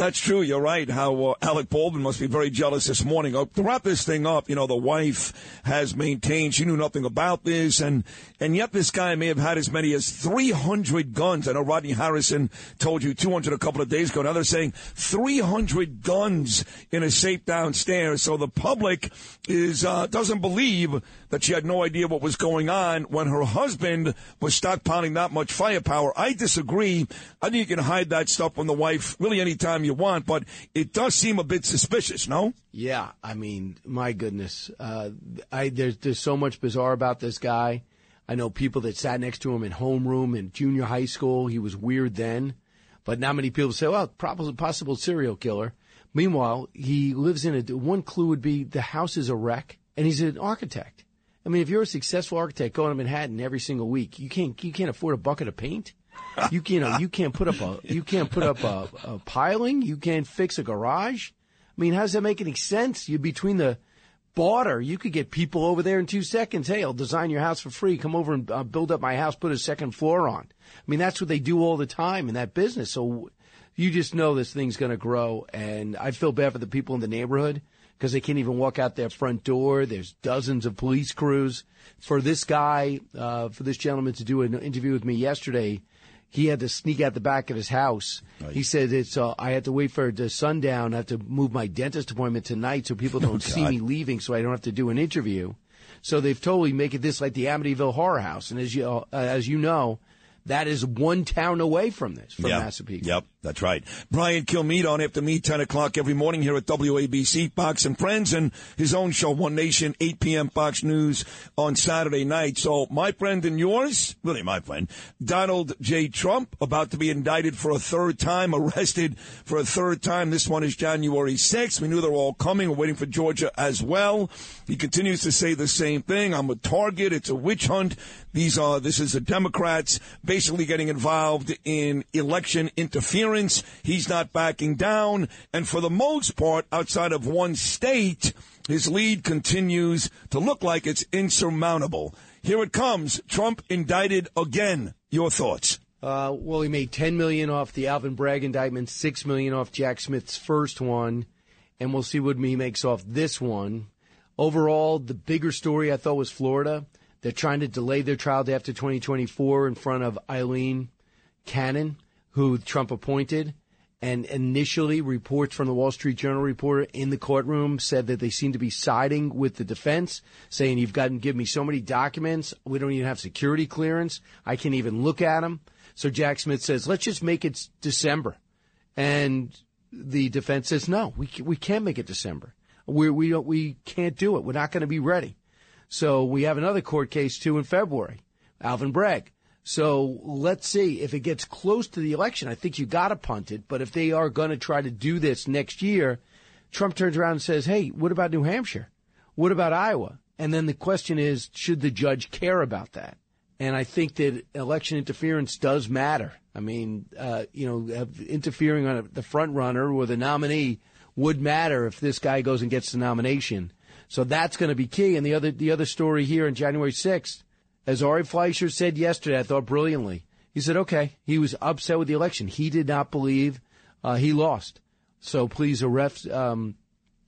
That's true. You're right. How uh, Alec Baldwin must be very jealous this morning. Uh, to wrap this thing up, you know, the wife has maintained she knew nothing about this, and and yet this guy may have had as many as 300 guns. I know Rodney Harrison told you 200 a couple of days ago. Now they're saying 300 guns in a safe downstairs. So the public is uh, doesn't believe that she had no idea what was going on when her husband was stockpiling that much firepower. I disagree. I think you can hide that stuff from the wife really anytime you want, but it does seem a bit suspicious, no? Yeah, I mean, my goodness, uh, I there's there's so much bizarre about this guy. I know people that sat next to him in homeroom in junior high school. He was weird then, but not many people say, "Well, probably possible serial killer." Meanwhile, he lives in a. One clue would be the house is a wreck, and he's an architect. I mean, if you're a successful architect going to Manhattan every single week, you can't you can't afford a bucket of paint. You can, you know, you can't put up a you can't put up a, a piling. You can't fix a garage. I mean, how does that make any sense? You between the border, you could get people over there in two seconds. Hey, I'll design your house for free. Come over and uh, build up my house. Put a second floor on. I mean, that's what they do all the time in that business. So you just know this thing's going to grow. And I feel bad for the people in the neighborhood because they can't even walk out their front door. There's dozens of police crews. For this guy, uh, for this gentleman to do an interview with me yesterday, he had to sneak out the back of his house. He said it's. Uh, I had to wait for the sundown. I have to move my dentist appointment tonight so people don't see me leaving, so I don't have to do an interview. So they've totally make it this like the Amityville Horror House, and as you uh, as you know, that is one town away from this, from Yep. Massapequa. Yep, that's right. Brian Kilmeade on after me, 10 o'clock every morning here at WABC, Fox and Friends, and his own show, One Nation, 8 p.m. Fox News on Saturday night. So my friend and yours, really my friend, Donald J. Trump, about to be indicted for a third time, arrested for a third time. This one is January 6th. We knew they were all coming. We're waiting for Georgia as well. He continues to say the same thing. I'm a target. It's a witch hunt. These are, this is the Democrats basically getting involved in election interference. He's not backing down. And for the most part, outside of one state, his lead continues to look like it's insurmountable. Here it comes. Trump indicted again. Your thoughts? Uh, well, he made ten million off the Alvin Bragg indictment, six million off Jack Smith's first one, and we'll see what he makes off this one. Overall, the bigger story I thought was Florida. They're trying to delay their trial to after 2024 in front of Aileen Cannon, who Trump appointed. And initially, reports from the Wall Street Journal reporter in the courtroom said that they seem to be siding with the defense, saying, You've got to give me so many documents. We don't even have security clearance. I can't even look at them. So Jack Smith says, Let's just make it December. And the defense says, No, we, we can't make it December. We, we, don't, we can't do it. We're not going to be ready. So we have another court case too in February, Alvin Bragg. So let's see if it gets close to the election. I think you got to punt it. But if they are going to try to do this next year, Trump turns around and says, "Hey, what about New Hampshire? What about Iowa?" And then the question is, should the judge care about that? And I think that election interference does matter. I mean, uh, you know, interfering on the front runner or the nominee would matter if this guy goes and gets the nomination. So that's going to be key. And the other the other story here on January 6th, as Ari Fleischer said yesterday, I thought brilliantly. He said, okay, he was upset with the election. He did not believe uh, he lost. So please arrest um,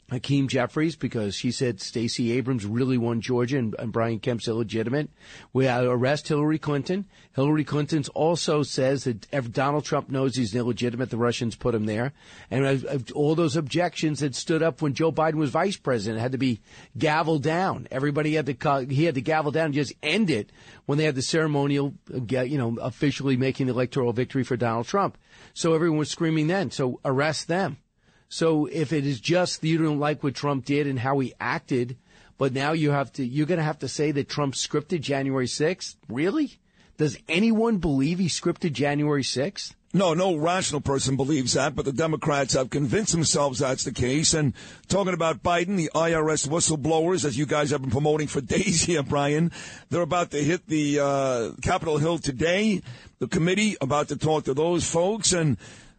Hakeem Jeffries because she said Stacey Abrams really won Georgia and, and Brian Kemp's illegitimate. We arrest Hillary Clinton. Hillary Clinton also says that if Donald Trump knows he's illegitimate, the Russians put him there. And all those objections that stood up when Joe Biden was vice president had to be gavelled down. Everybody had to he had to gavel down and just end it when they had the ceremonial, uh, you know, officially making the electoral victory for Donald Trump. So everyone was screaming then. So arrest them. So if it is just you don't like what Trump did and how he acted, but now you have to, you're going to have to say that Trump scripted January 6th? Really? Does anyone believe he scripted January 6th? No, no rational person believes that, but the Democrats have convinced themselves that's the case. And talking about Biden, the IRS whistleblowers, as you guys have been promoting for days here, Brian, they're about to hit the uh, Capitol Hill today. The committee about to talk to those folks, and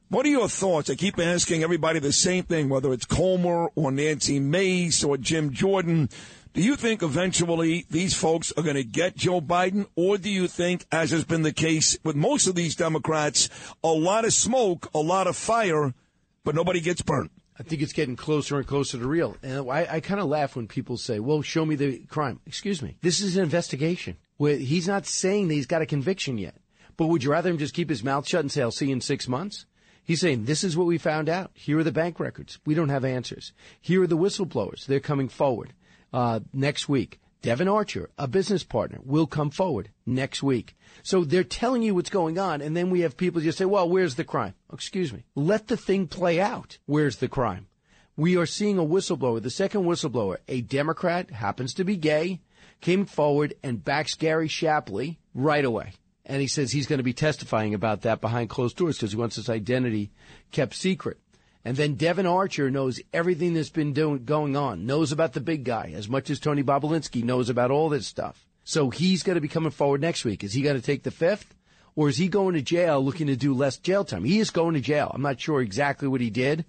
what are your thoughts? I keep asking everybody the same thing, whether it's Comer or Nancy Mace or Jim Jordan. Do you think eventually these folks are going to get Joe Biden, or do you think, as has been the case with most of these Democrats, a lot of smoke, a lot of fire, but nobody gets burnt? I think it's getting closer and closer to real. And I, I kind of laugh when people say, well, show me the crime. Excuse me. This is an investigation. Where he's not saying that he's got a conviction yet. But would you rather him just keep his mouth shut and say, I'll see you in six months? He's saying, this is what we found out. Here are the bank records. We don't have answers. Here are the whistleblowers. They're coming forward uh, next week. Devon Archer, a business partner, will come forward next week. So they're telling you what's going on, and then we have people just say, well, where's the crime? Excuse me. Let the thing play out. Where's the crime? We are seeing a whistleblower, the second whistleblower, a Democrat, happens to be gay, came forward and backs Gary Shapley right away. And he says he's going to be testifying about that behind closed doors because he wants his identity kept secret. And then Devon Archer knows everything that's been doing, going on, knows about the big guy as much as Tony Bobulinski knows about all this stuff. So he's going to be coming forward next week. Is he going to take the fifth? Or is he going to jail looking to do less jail time? He is going to jail. I'm not sure exactly what he did.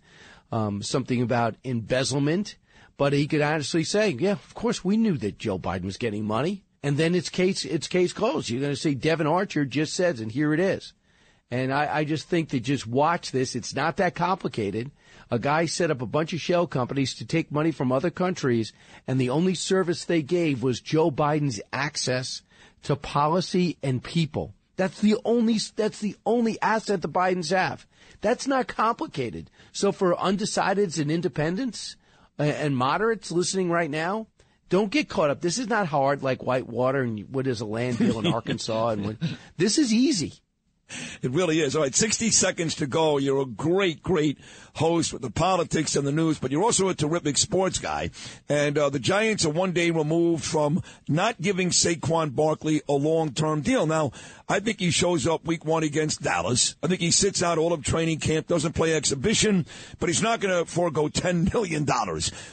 Um, something about embezzlement. But he could honestly say, yeah, of course we knew that Joe Biden was getting money and then it's case it's case closed. You're going to see Devon Archer just says, and here it is. And I, I just think that just watch this. It's not that complicated. A guy set up a bunch of shell companies to take money from other countries, and the only service they gave was Joe Biden's access to policy and people. That's the only that's the only asset the Bidens have. That's not complicated. So for undecideds and independents and moderates listening right now, don't get caught up. This is not hard like Whitewater and what is a land deal in Arkansas. And what, this is easy. It really is. All right, 60 seconds to go. You're a great, great host with the politics and the news, but you're also a terrific sports guy. And uh, the Giants are one day removed from not giving Saquon Barkley a long-term deal. Now, I think he shows up week one against Dallas. I think he sits out all of training camp, doesn't play exhibition, but he's not going to forego $10 million.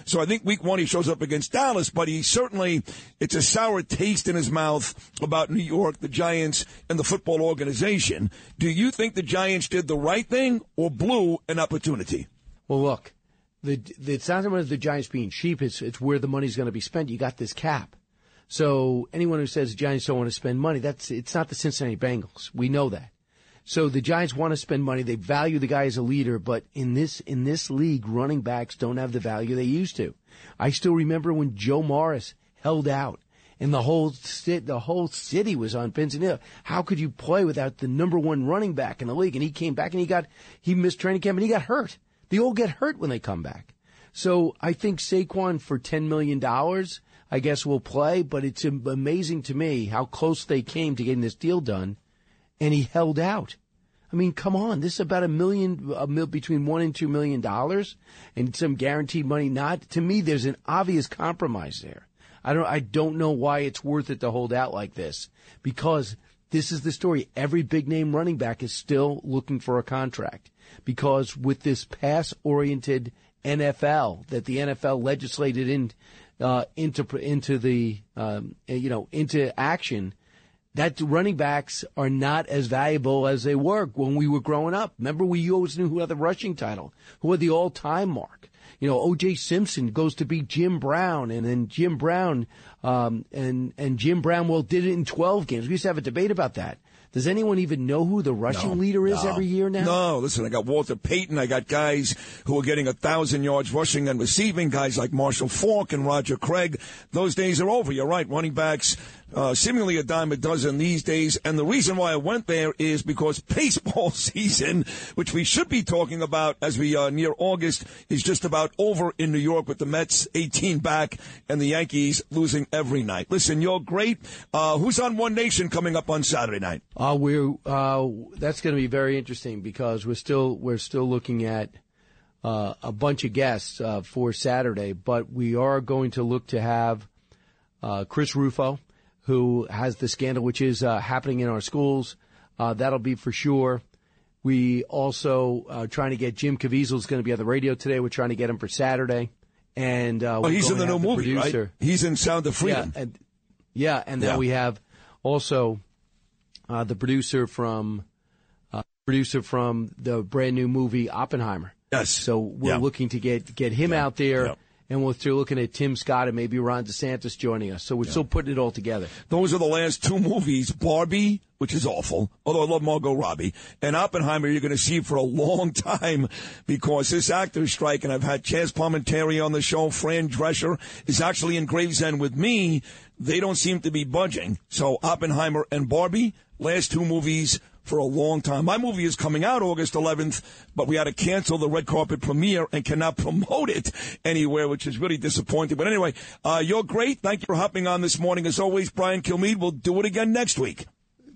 So I think week one he shows up against Dallas, but he certainly, it's a sour taste in his mouth about New York, the Giants, and the football organization. Do you think the Giants did the right thing or blew an opportunity? Well, look, the, the, it's not about the Giants being cheap. It's, it's where the money's going to be spent. You got this cap. So anyone who says the Giants don't want to spend money, that's it's not the Cincinnati Bengals. We know that. So the Giants want to spend money. They value the guy as a leader, but in this in this league, running backs don't have the value they used to. I still remember when Joe Morris held out and the whole city, the whole city was on and needles. How could you play without the number one running back in the league? And he came back and he got he missed training camp and he got hurt. They all get hurt when they come back. So I think Saquon for ten million dollars I guess, will play, but it's amazing to me how close they came to getting this deal done, and he held out. I mean, come on, this is about a million, a mil, between one and two million dollars, and some guaranteed money. Not to me, there's an obvious compromise there. I don't, I don't know why it's worth it to hold out like this, because this is the story. Every big name running back is still looking for a contract, because with this pass oriented NFL that the NFL legislated in uh, into into the um, you know into action, that running backs are not as valuable as they were when we were growing up. Remember, we always knew who had the rushing title, who had the all-time mark. You know, O.J. Simpson goes to beat Jim Brown, and then Jim Brown, um, and and Jim Brown well did it in 12 games. We used to have a debate about that. Does anyone even know who the rushing No, leader is no, every year now? No, listen, I got Walter Payton. I got guys who are getting a thousand yards rushing and receiving. Guys like Marshall Faulk and Roger Craig. Those days are over. You're right. Running backs. Uh, seemingly a dime a dozen these days. And the reason why I went there is because baseball season, which we should be talking about as we are near August, is just about over in New York with the Mets 18 back and the Yankees losing every night. Listen, you're great. Uh, who's on One Nation coming up on Saturday night? Uh, we're uh, that's going to be very interesting because we're still we're still looking at uh, a bunch of guests uh, for Saturday, but we are going to look to have uh, Chris Rufo, who has the scandal which is uh, happening in our schools. Uh, that'll be for sure. We also uh, trying to get Jim Caviezel is going to be on the radio today. We're trying to get him for Saturday, and uh, Oh, he's in the new have movie, producer. right? He's in Sound of Freedom. Yeah, and, yeah, and then Yeah. we have also uh, the producer from uh, producer from the brand new movie Oppenheimer. Yes. So we're Yeah. looking to get get him out there, and we're still looking at Tim Scott and maybe Ron DeSantis joining us. So we're still putting it all together. Those are the last two movies. Barbie, which is awful, although I love Margot Robbie, and Oppenheimer you're going to see for a long time because this actor's strike, and I've had Chaz Palminteri on the show, Fran Drescher is actually in Gravesend with me. They don't seem to be budging. So Oppenheimer and Barbie, last two movies for a long time. My movie is coming out August 11th, but we had to cancel the red carpet premiere and cannot promote it anywhere, which is really disappointing. But anyway, uh, you're great. Thank you for hopping on this morning. As always, Brian Kilmeade. We'll do it again next week.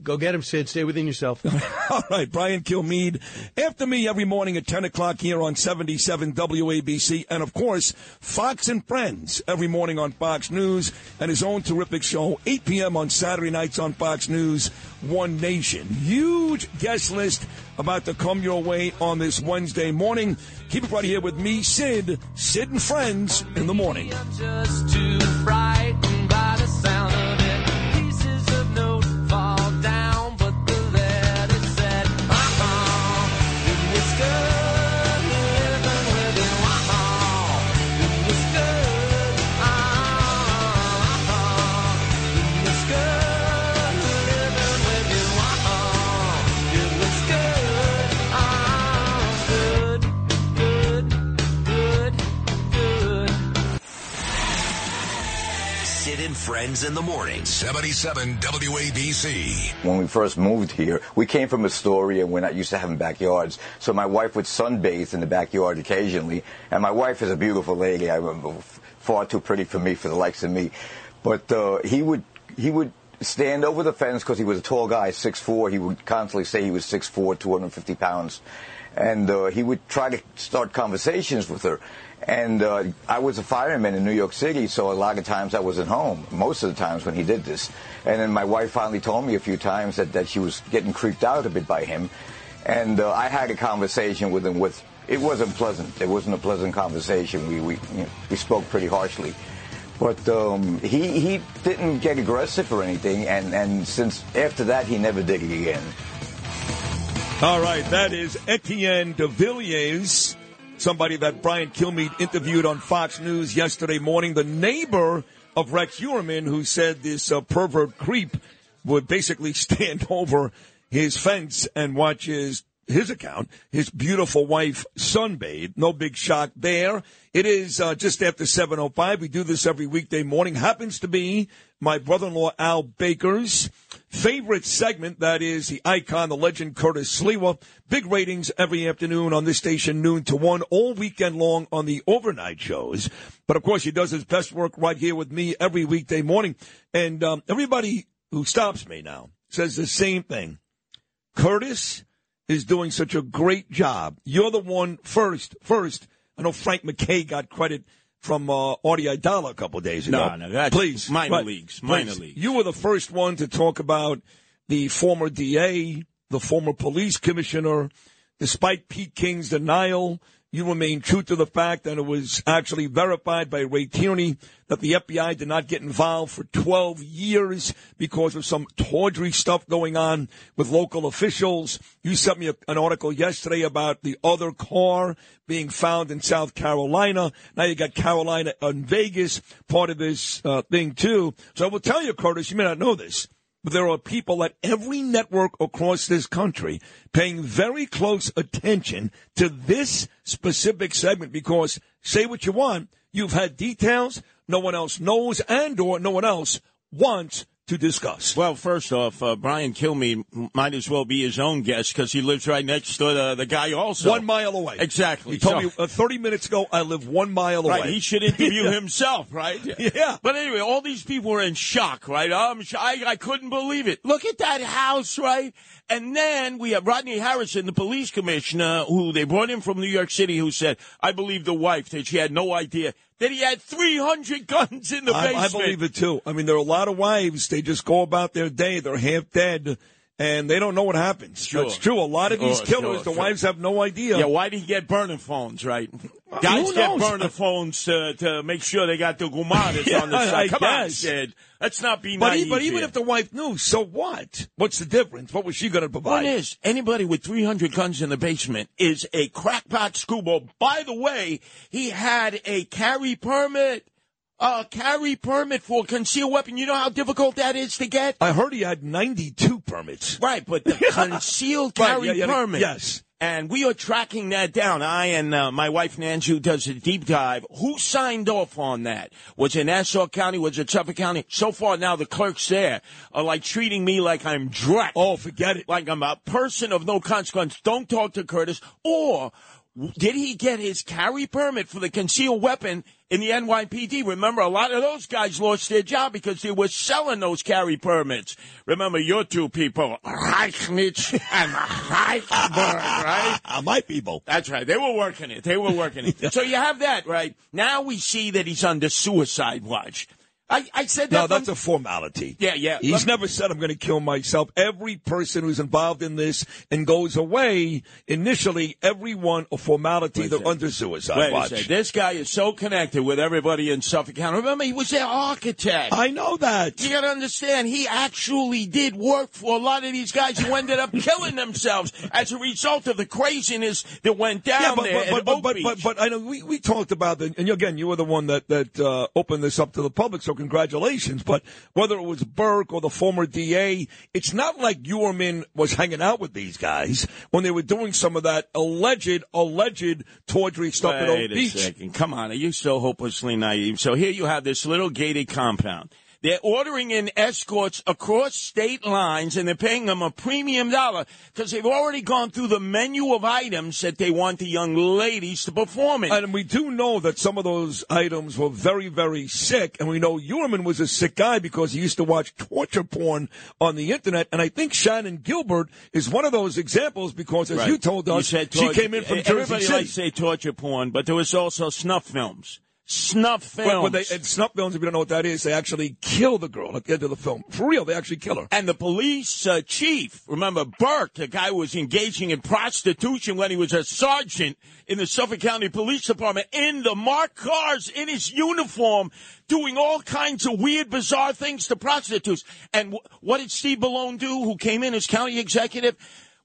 Go get him, Sid. Stay within yourself. All right, Brian Kilmeade. After me every morning at 10 o'clock here on 77 WABC. And of course, Fox and Friends every morning on Fox News and his own terrific show, 8 p.m. on Saturday nights on Fox News, One Nation. Huge guest list about to come your way on this Wednesday morning. Keep it right here with me, Sid, Sid and Friends in the morning. And Friends in the morning. 77 WABC. When we first moved here, we came from Astoria. And we're not used to having backyards. So my wife would sunbathe in the backyard occasionally. And my wife is a beautiful lady. I remember far too pretty for me, for the likes of me. But uh, he would he would stand over the fence because he was a tall guy, 6'4". He would constantly say he was 6'4", 250 pounds. And uh, he would try to start conversations with her. And uh, I was a fireman in New York City, so a lot of times I wasn't home, most of the times when he did this. And then my wife finally told me a few times that, that she was getting creeped out a bit by him. And uh, I had a conversation with him with, it wasn't pleasant. It wasn't a pleasant conversation. We, we, you know, we spoke pretty harshly. But um, he, he didn't get aggressive or anything, and, and since after that, he never did it again. All right, that is Etienne de Villiers, somebody that Brian Kilmeade interviewed on Fox News yesterday morning, the neighbor of Rex Heuermann, who said this uh, pervert creep would basically stand over his fence and watch his his account, his beautiful wife sunbathe. No big shock there. It is uh, just after 7.05. We do this every weekday morning. Happens to be my brother-in-law Al Baker's favorite segment. That is the icon, the legend Curtis Sliwa. Big ratings every afternoon on this station, noon to one, all weekend long on the overnight shows. But of course, he does his best work right here with me every weekday morning. And um, everybody who stops me now says the same thing. Curtis is doing such a great job. You're the one first. First, I know Frank McKay got credit from uh, Audie Idala a couple days ago. No, no, that's please, minor Right. leagues, minor Please. leagues. You were the first one to talk about the former DA, the former police commissioner. Despite Pete King's denial, you remain true to the fact that it was actually verified by Ray Tierney that the FBI did not get involved for 12 years because of some tawdry stuff going on with local officials. You sent me a, an article yesterday about the other car being found in South Carolina. Now you got Carolina and Vegas part of this uh, thing too. So I will tell you, Curtis, you may not know this. There are people at every network across this country paying very close attention to this specific segment because say what you want, you've had details no one else knows and or no one else wants to discuss. Well, first off, uh, Brian Kilmeade might as well be his own guest because he lives right next to the, the guy also. One mile away. Exactly. He told So- me uh, 30 minutes ago I live one mile away. He should interview Yeah. himself, right? Yeah. But anyway, all these people were in shock, right? Um, I, I couldn't believe it. Look at that house, right? And then we have Rodney Harrison, the police commissioner, who they brought in from New York City, who said, I believe the wife that she had no idea that he had 300 guns in the I, basement. I believe it too. I mean, there are a lot of wives. They just go about their day. They're half dead, and they don't know what happens. Sure. That's true. A lot of these Sure, killers, sure, the wives have no idea. Yeah, why did he get burner phones, right? Uh, Guys get burner phones to, to make sure they got the gumadas Yeah, on the I side. Come on, guess. Sid. Let's not be But, naive but even here. if the wife knew, so what? What's the difference? What was she going to provide? is anybody with 300 guns in the basement is a crackpot screwball. By the way, he had a carry permit. A carry permit for a concealed weapon. You know how difficult that is to get? I heard he had 92 permits. Right, but the concealed Right, carry yeah, yeah, permit. yes. And we are tracking that down. I and uh, my wife Nancy, who does a deep dive. Who signed off on that? Was it Nassau County? Was it Suffolk County? So far now, the clerks there are like treating me like I'm Drek. Oh, forget it. Like I'm a person of no consequence. Don't talk to Curtis. Or did he get his carry permit for the concealed weapon in the NYPD? Remember, a lot of those guys lost their job because they were selling those carry permits. Remember, your two people, Rechnitz and Reichberg, right? Uh, my people. That's right. They were working it. They were working it. so you have that, right? Now we see that he's under suicide watch. I, I said that. No, that's a formality. Yeah, yeah. He's Let- never said, I'm going to kill myself. Every person who's involved in this and goes away, initially, everyone, a formality, Wait they're under suicide Wait a watch. second. This guy is so connected with everybody in Suffolk County. Remember, he was their architect. I know that. You got to understand, he actually did work for a lot of these guys who ended up killing themselves as a result of the craziness that went down yeah, but, there but, but, but, Oak but, Beach. but, but I know we, we talked about that, and again, you were the one that, that uh, opened this up to the public, so congratulations. But whether it was Burke or the former DA, it's not like Heuermann was hanging out with these guys when they were doing some of that alleged, alleged tawdry stuff at Oak Wait a Beach. second. Come on. Are you so hopelessly naive? So here you have this little gated compound. They're ordering in escorts across state lines and they're paying them a premium dollar because they've already gone through the menu of items that they want the young ladies to perform in. And we do know that some of those items were very, very sick. And we know Heuermann was a sick guy because he used to watch torture porn on the internet. And I think Shannan Gilbert is one of those examples because, as Right. you told us, said she came in from Jersey Everybody City. likes to say torture porn, but there was also snuff films. Snuff films. Well, they, snuff films, if you don't know what that is, they actually kill the girl at the end of the film. For real, they actually kill her. And the police uh, chief, remember Burke, the guy who was engaging in prostitution when he was a sergeant in the Suffolk County Police Department, in the marked cars, in his uniform, doing all kinds of weird, bizarre things to prostitutes. And w- what did Steve Bellone do, who came in as county executive?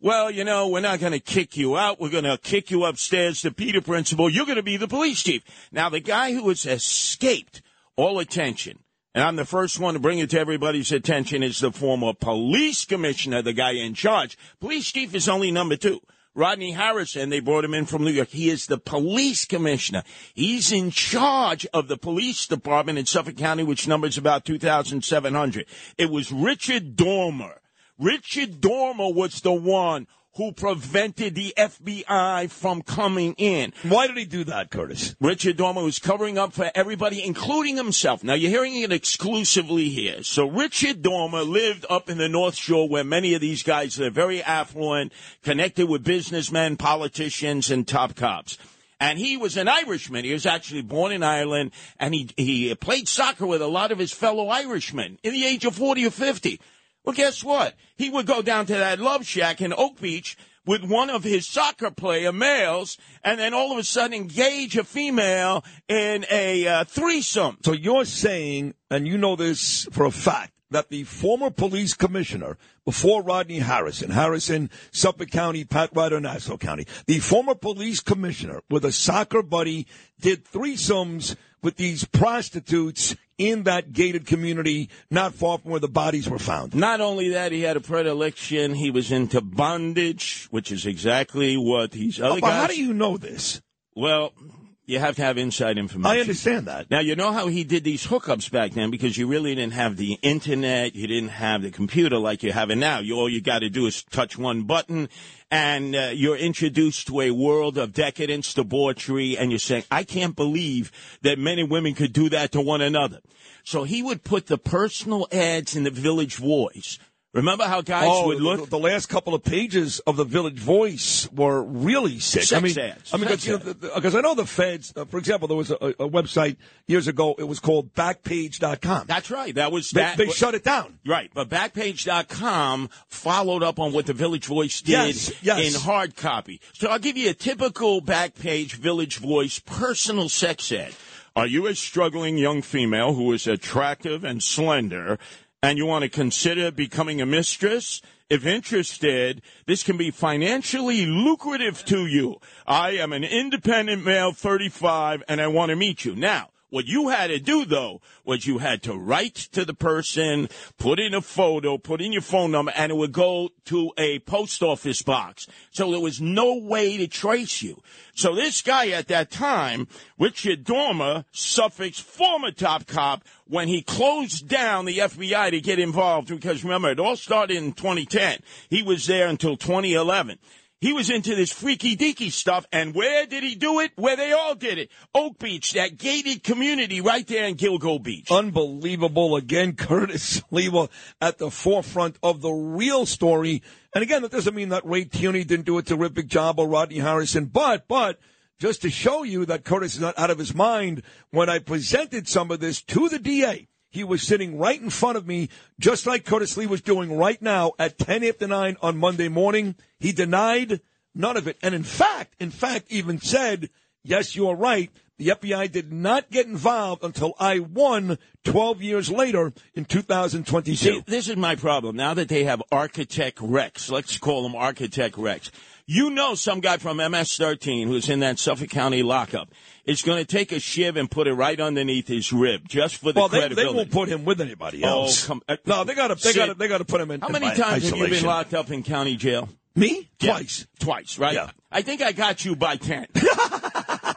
Well, you know, we're not going to kick you out. We're going to kick you upstairs to Peter Principle. You're going to be the police chief. Now, the guy who has escaped all attention, and I'm the first one to bring it to everybody's attention, is the former police commissioner, the guy in charge. Police chief is only number two. Rodney Harrison, they brought him in from New York. He is the police commissioner. He's in charge of the police department in Suffolk County, which numbers about 2,700. It was Richard Dormer. Richard Dormer was the one who prevented the FBI from coming in. Why did he do that, Curtis? Richard Dormer was covering up for everybody, including himself. Now, you're hearing it exclusively here. So, Richard Dormer lived up in the North Shore where many of these guys are very affluent, connected with businessmen, politicians, and top cops. And he was an Irishman. He was actually born in Ireland, and he, he played soccer with a lot of his fellow Irishmen in the age of 40 or 50. Well, guess what? He would go down to that love shack in Oak Beach with one of his soccer player males, and then all of a sudden engage a female in a uh, threesome. So you're saying, and you know this for a fact, that the former police commissioner before Rodney Harrison, Harrison, Suffolk County, Pat Ryder, Nassau County, the former police commissioner with a soccer buddy did threesomes with these prostitutes in that gated community not far from where the bodies were found. Not only that, he had a predilection. He was into bondage, which is exactly what these other Oh, but guys. how do you know this? Well, you have to have inside information. I understand that. Now, you know how he did these hookups back then because you really didn't have the internet, you didn't have the computer like you have it now. You, all you got to do is touch one button and uh, you're introduced to a world of decadence, debauchery, and you're saying, I can't believe that men and women could do that to one another. So he would put the personal ads in the Village Voice. Remember how guys oh, would look? The, the last couple of pages of the Village Voice were really sick. Sex I mean, ads. I mean, because you know, 'cause I know the feds. Uh, for example, there was a, a website years ago. It was called Backpage.com. That's right. That was They, that. they shut it down. Right, but Backpage.com followed up on what the Village Voice did Yes, yes. in hard copy. So I'll give you a typical Backpage Village Voice personal sex ad. Are you a struggling young female who is attractive and slender and you want to consider becoming a mistress? If interested, this can be financially lucrative to you. I am an independent male, 35, and I want to meet you. Now, what you had to do though was you had to write to the person, put in a photo, put in your phone number, and it would go to a post office box. So there was no way to trace you. So this guy at that time, Richard Dormer, Suffolk's former top cop, when he closed down the FBI to get involved, because remember, it all started in 2010. He was there until 2011. He was into this freaky deaky stuff, and where did he do it? Where they all did it. Oak Beach, that gated community right there in Gilgo Beach. Unbelievable. Again, Curtis Sliwa at the forefront of the real story. And again, that doesn't mean that Ray Tierney didn't do a terrific job or Rodney Harrison, but, but, just to show you that Curtis is not out of his mind, when I presented some of this to the DA, he was sitting right in front of me, just like Curtis Lee was doing right now at 10 after 9 on Monday morning. He denied none of it. And in fact, in fact, even said, yes, you're right. The FBI did not get involved until I won 12 years later in 2022. See, this is my problem. Now that they have Architect Rex, let's call him Architect Rex. You know some guy from MS-13 who's in that Suffolk County lockup is going to take a shiv and put it right underneath his rib just for the well, they, they credibility. won't put him with anybody Oh, else. come- uh, no, they got to they got to they got to put him in. How many my times have you been locked up in county jail? Me? Yeah, Twice. Twice, right? Yeah. I think I got you by 10.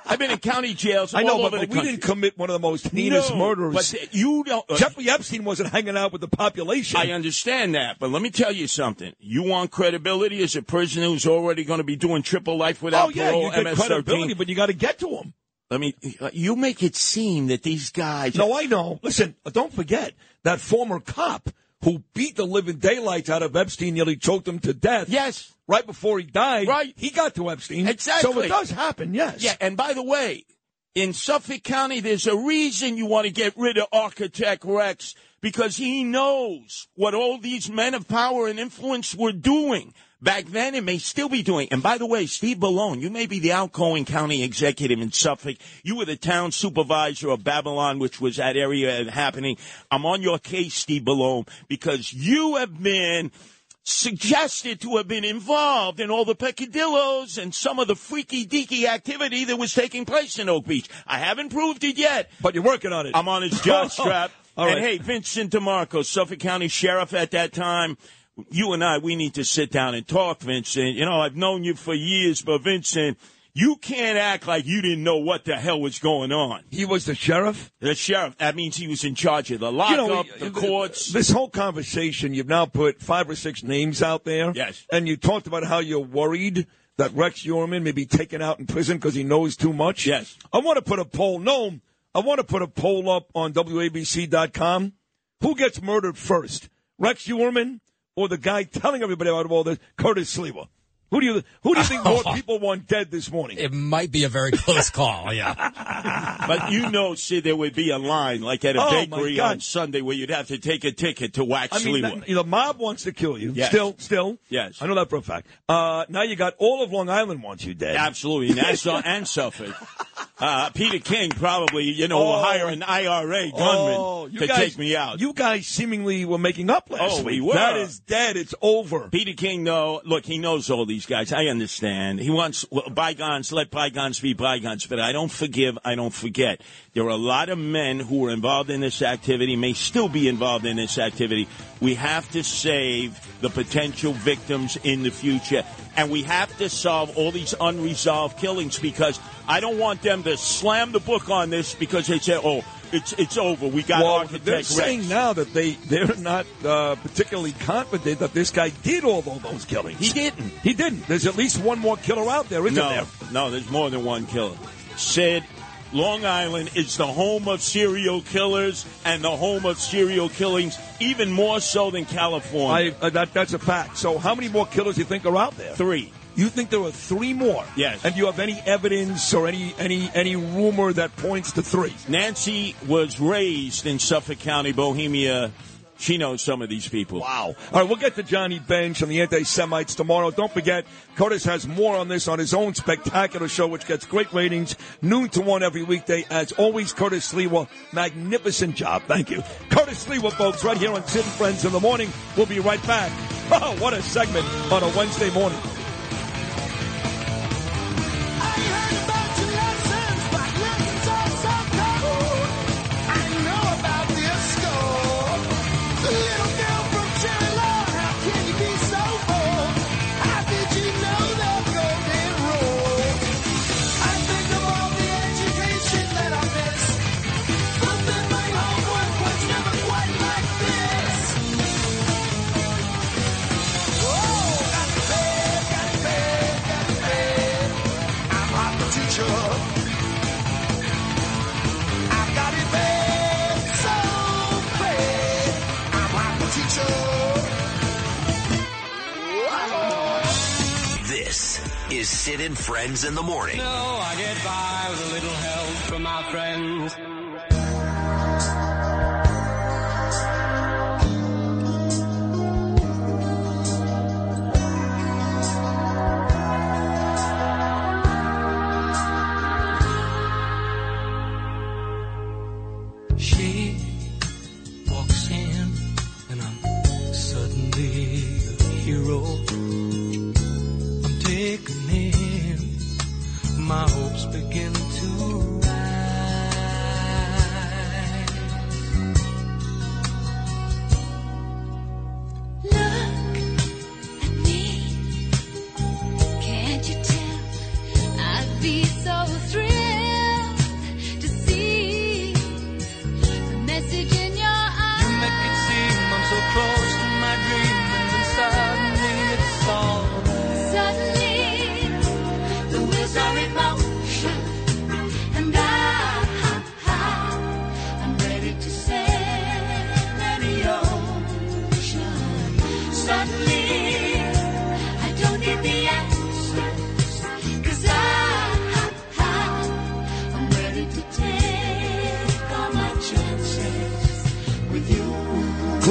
I've been in county jails I know, but, over but the we didn't commit one of the most heinous No, murders. but you don't. uh, Jeffrey Epstein wasn't hanging out with the population. I understand that, but let me tell you something. You want credibility as a prisoner who's already going to be doing triple life without oh yeah, parole, you get MS-13. credibility, but you got to get to him. Let me. You make it seem that these guys. No, I know. Listen, don't forget that former cop who beat the living daylights out of Epstein, nearly choked him to death. Yes. Right before he died. Right. He got to Epstein. Exactly. So it does happen, yes. Yeah, and by the way, in Suffolk County, there's a reason you want to get rid of Architect Rex because he knows what all these men of power and influence were doing. Back then, it may still be doing. And by the way, Steve Bellone, you may be the outgoing county executive in Suffolk. You were the town supervisor of Babylon, which was that area happening. I'm on your case, Steve Bellone, because you have been suggested to have been involved in all the peccadillos and some of the freaky deaky activity that was taking place in Oak Beach. I haven't proved it yet. But you're working on it. I'm on his job strap. All and hey, Vincent DeMarco, Suffolk County Sheriff at that time. You and I, we need to sit down and talk, Vincent. You know, I've known you for years, but Vincent, you can't act like you didn't know what the hell was going on. He was the sheriff? The sheriff. That means he was in charge of the You lockup, know, the courts. This whole conversation, you've now put five or six names out there. Yes. And you talked about how you're worried that Rex Heuermann may be taken out in prison because he knows too much. Yes. I want to put a poll. No, I want to put a poll up on WABC.com. Who gets murdered first, Rex Heuermann or the guy telling everybody about all this, Curtis Sliwa? Who do you who do you think more people want dead this morning? It might be a very close call. Yeah. But you know, see, there would be a line like at a Oh, bakery on Sunday where you'd have to take a ticket to wax I mean, that- the mob wants to kill you. Yes. Still, still. Yes. I know that for a fact. Uh, now you got all of Long Island wants you dead. Absolutely, Nassau and Suffolk. Uh, Peter King probably, you know, will Oh. hire an IRA gunman Oh, to guys- take me out. You guys seemingly were making up last Oh, week. we were. That is dead. It's over. Peter King, though, look, he knows all these guys. I understand. He wants well, bygones, let bygones be bygones, but I don't forgive, I don't forget. There are a lot of men who were involved in this activity, may still be involved in this activity. We have to save the potential victims in the future. And we have to solve all these unresolved killings because I don't want them to slam the book on this because they say, oh, it's, it's over. We got well, architect they're Rex. saying now that they they're not uh, particularly confident that this guy did all of those killings. He didn't. He didn't. There's at least one more killer out there, isn't no, there? No, there's more than one killer. Sid, Long Island is the home of serial killers and the home of serial killings, even more so than California. I, uh, that, that's a fact. So, how many more killers do you think are out there? Three. You think there are three more? Yes. And do you have any evidence or any any any rumor that points to three? Nancy was raised in Suffolk County, Bohemia. She knows some of these people. Wow. All right, we'll get to Johnny Bench and the anti-Semites tomorrow. Don't forget, Curtis has more on this on his own spectacular show, which gets great ratings, noon to one every weekday. As always, Curtis Sliwa, magnificent job. Thank you. Curtis Sliwa, folks, right here on Sid and Friends in the morning. We'll be right back. Oh, what a segment on a Wednesday morning. Sid and Friends in the morning. No, I get by with a little help from my friends.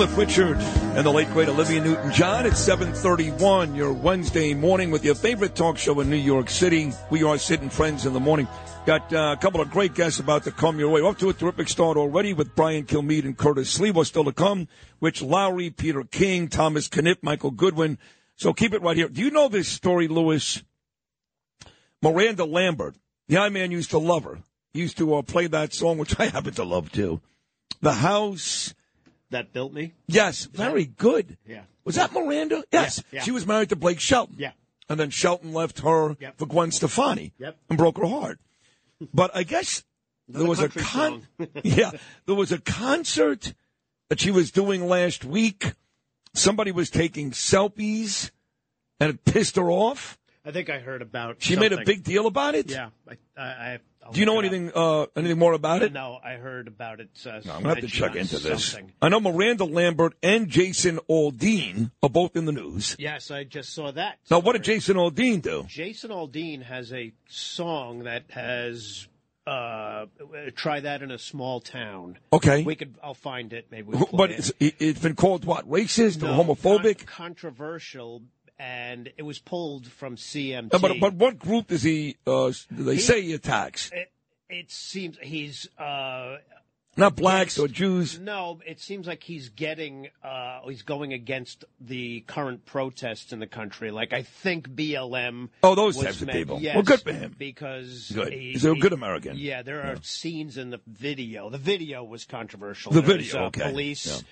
Cliff Richard and the late great Olivia Newton-John at 7:31 your Wednesday morning with your favorite talk show in New York City. We are sitting friends in the morning. Got uh, a couple of great guests about to come your way. Off to a terrific start already with Brian Kilmeade and Curtis Sliwa still to come. Rich Lowry, Peter King, Thomas Kenniff, Michael Goodwin. So keep it right here. Do you know this story, Lewis? Miranda Lambert, the I Man used to love her. He used to uh, play that song, which I happen to love too. The house that built me. Yes, very good. Yeah. Was that Miranda? Yes. Yeah, yeah. She was married to Blake Shelton. Yeah. And then Shelton left her Yep. for Gwen Stefani. Yep. And broke her heart. But I guess there was a con- yeah, there was a concert that she was doing last week. Somebody was taking selfies and it pissed her off. I think I heard about. She made a big deal about it. Yeah, I, I, Do you know anything uh, anything more about it? No, I heard about it. Uh, No, I'm gonna have to check into this. something. I know Miranda Lambert and Jason Aldean are both in the news. Yes, I just saw that. Now, what did Jason Aldean do? Jason Aldean has a song that has uh, try that in a small town. Okay. we could. I'll find it. Maybe. We Who- play But it. it's, it- it's been called what? Racist No, or homophobic? con- controversial, and it was pulled from CMT. No, but, but what group does he? Uh, do they He- say he attacks? it, it seems he's uh, Not blacks or Jews. No, it seems like he's getting uh, he's going against the current protests in the country. Like I think BLM. Oh, those was types of people. Yes, Well, good for him. Because Good. he- He's a good American. Yeah, there are scenes in the video. The video was controversial. The There was, video, uh, okay. Police.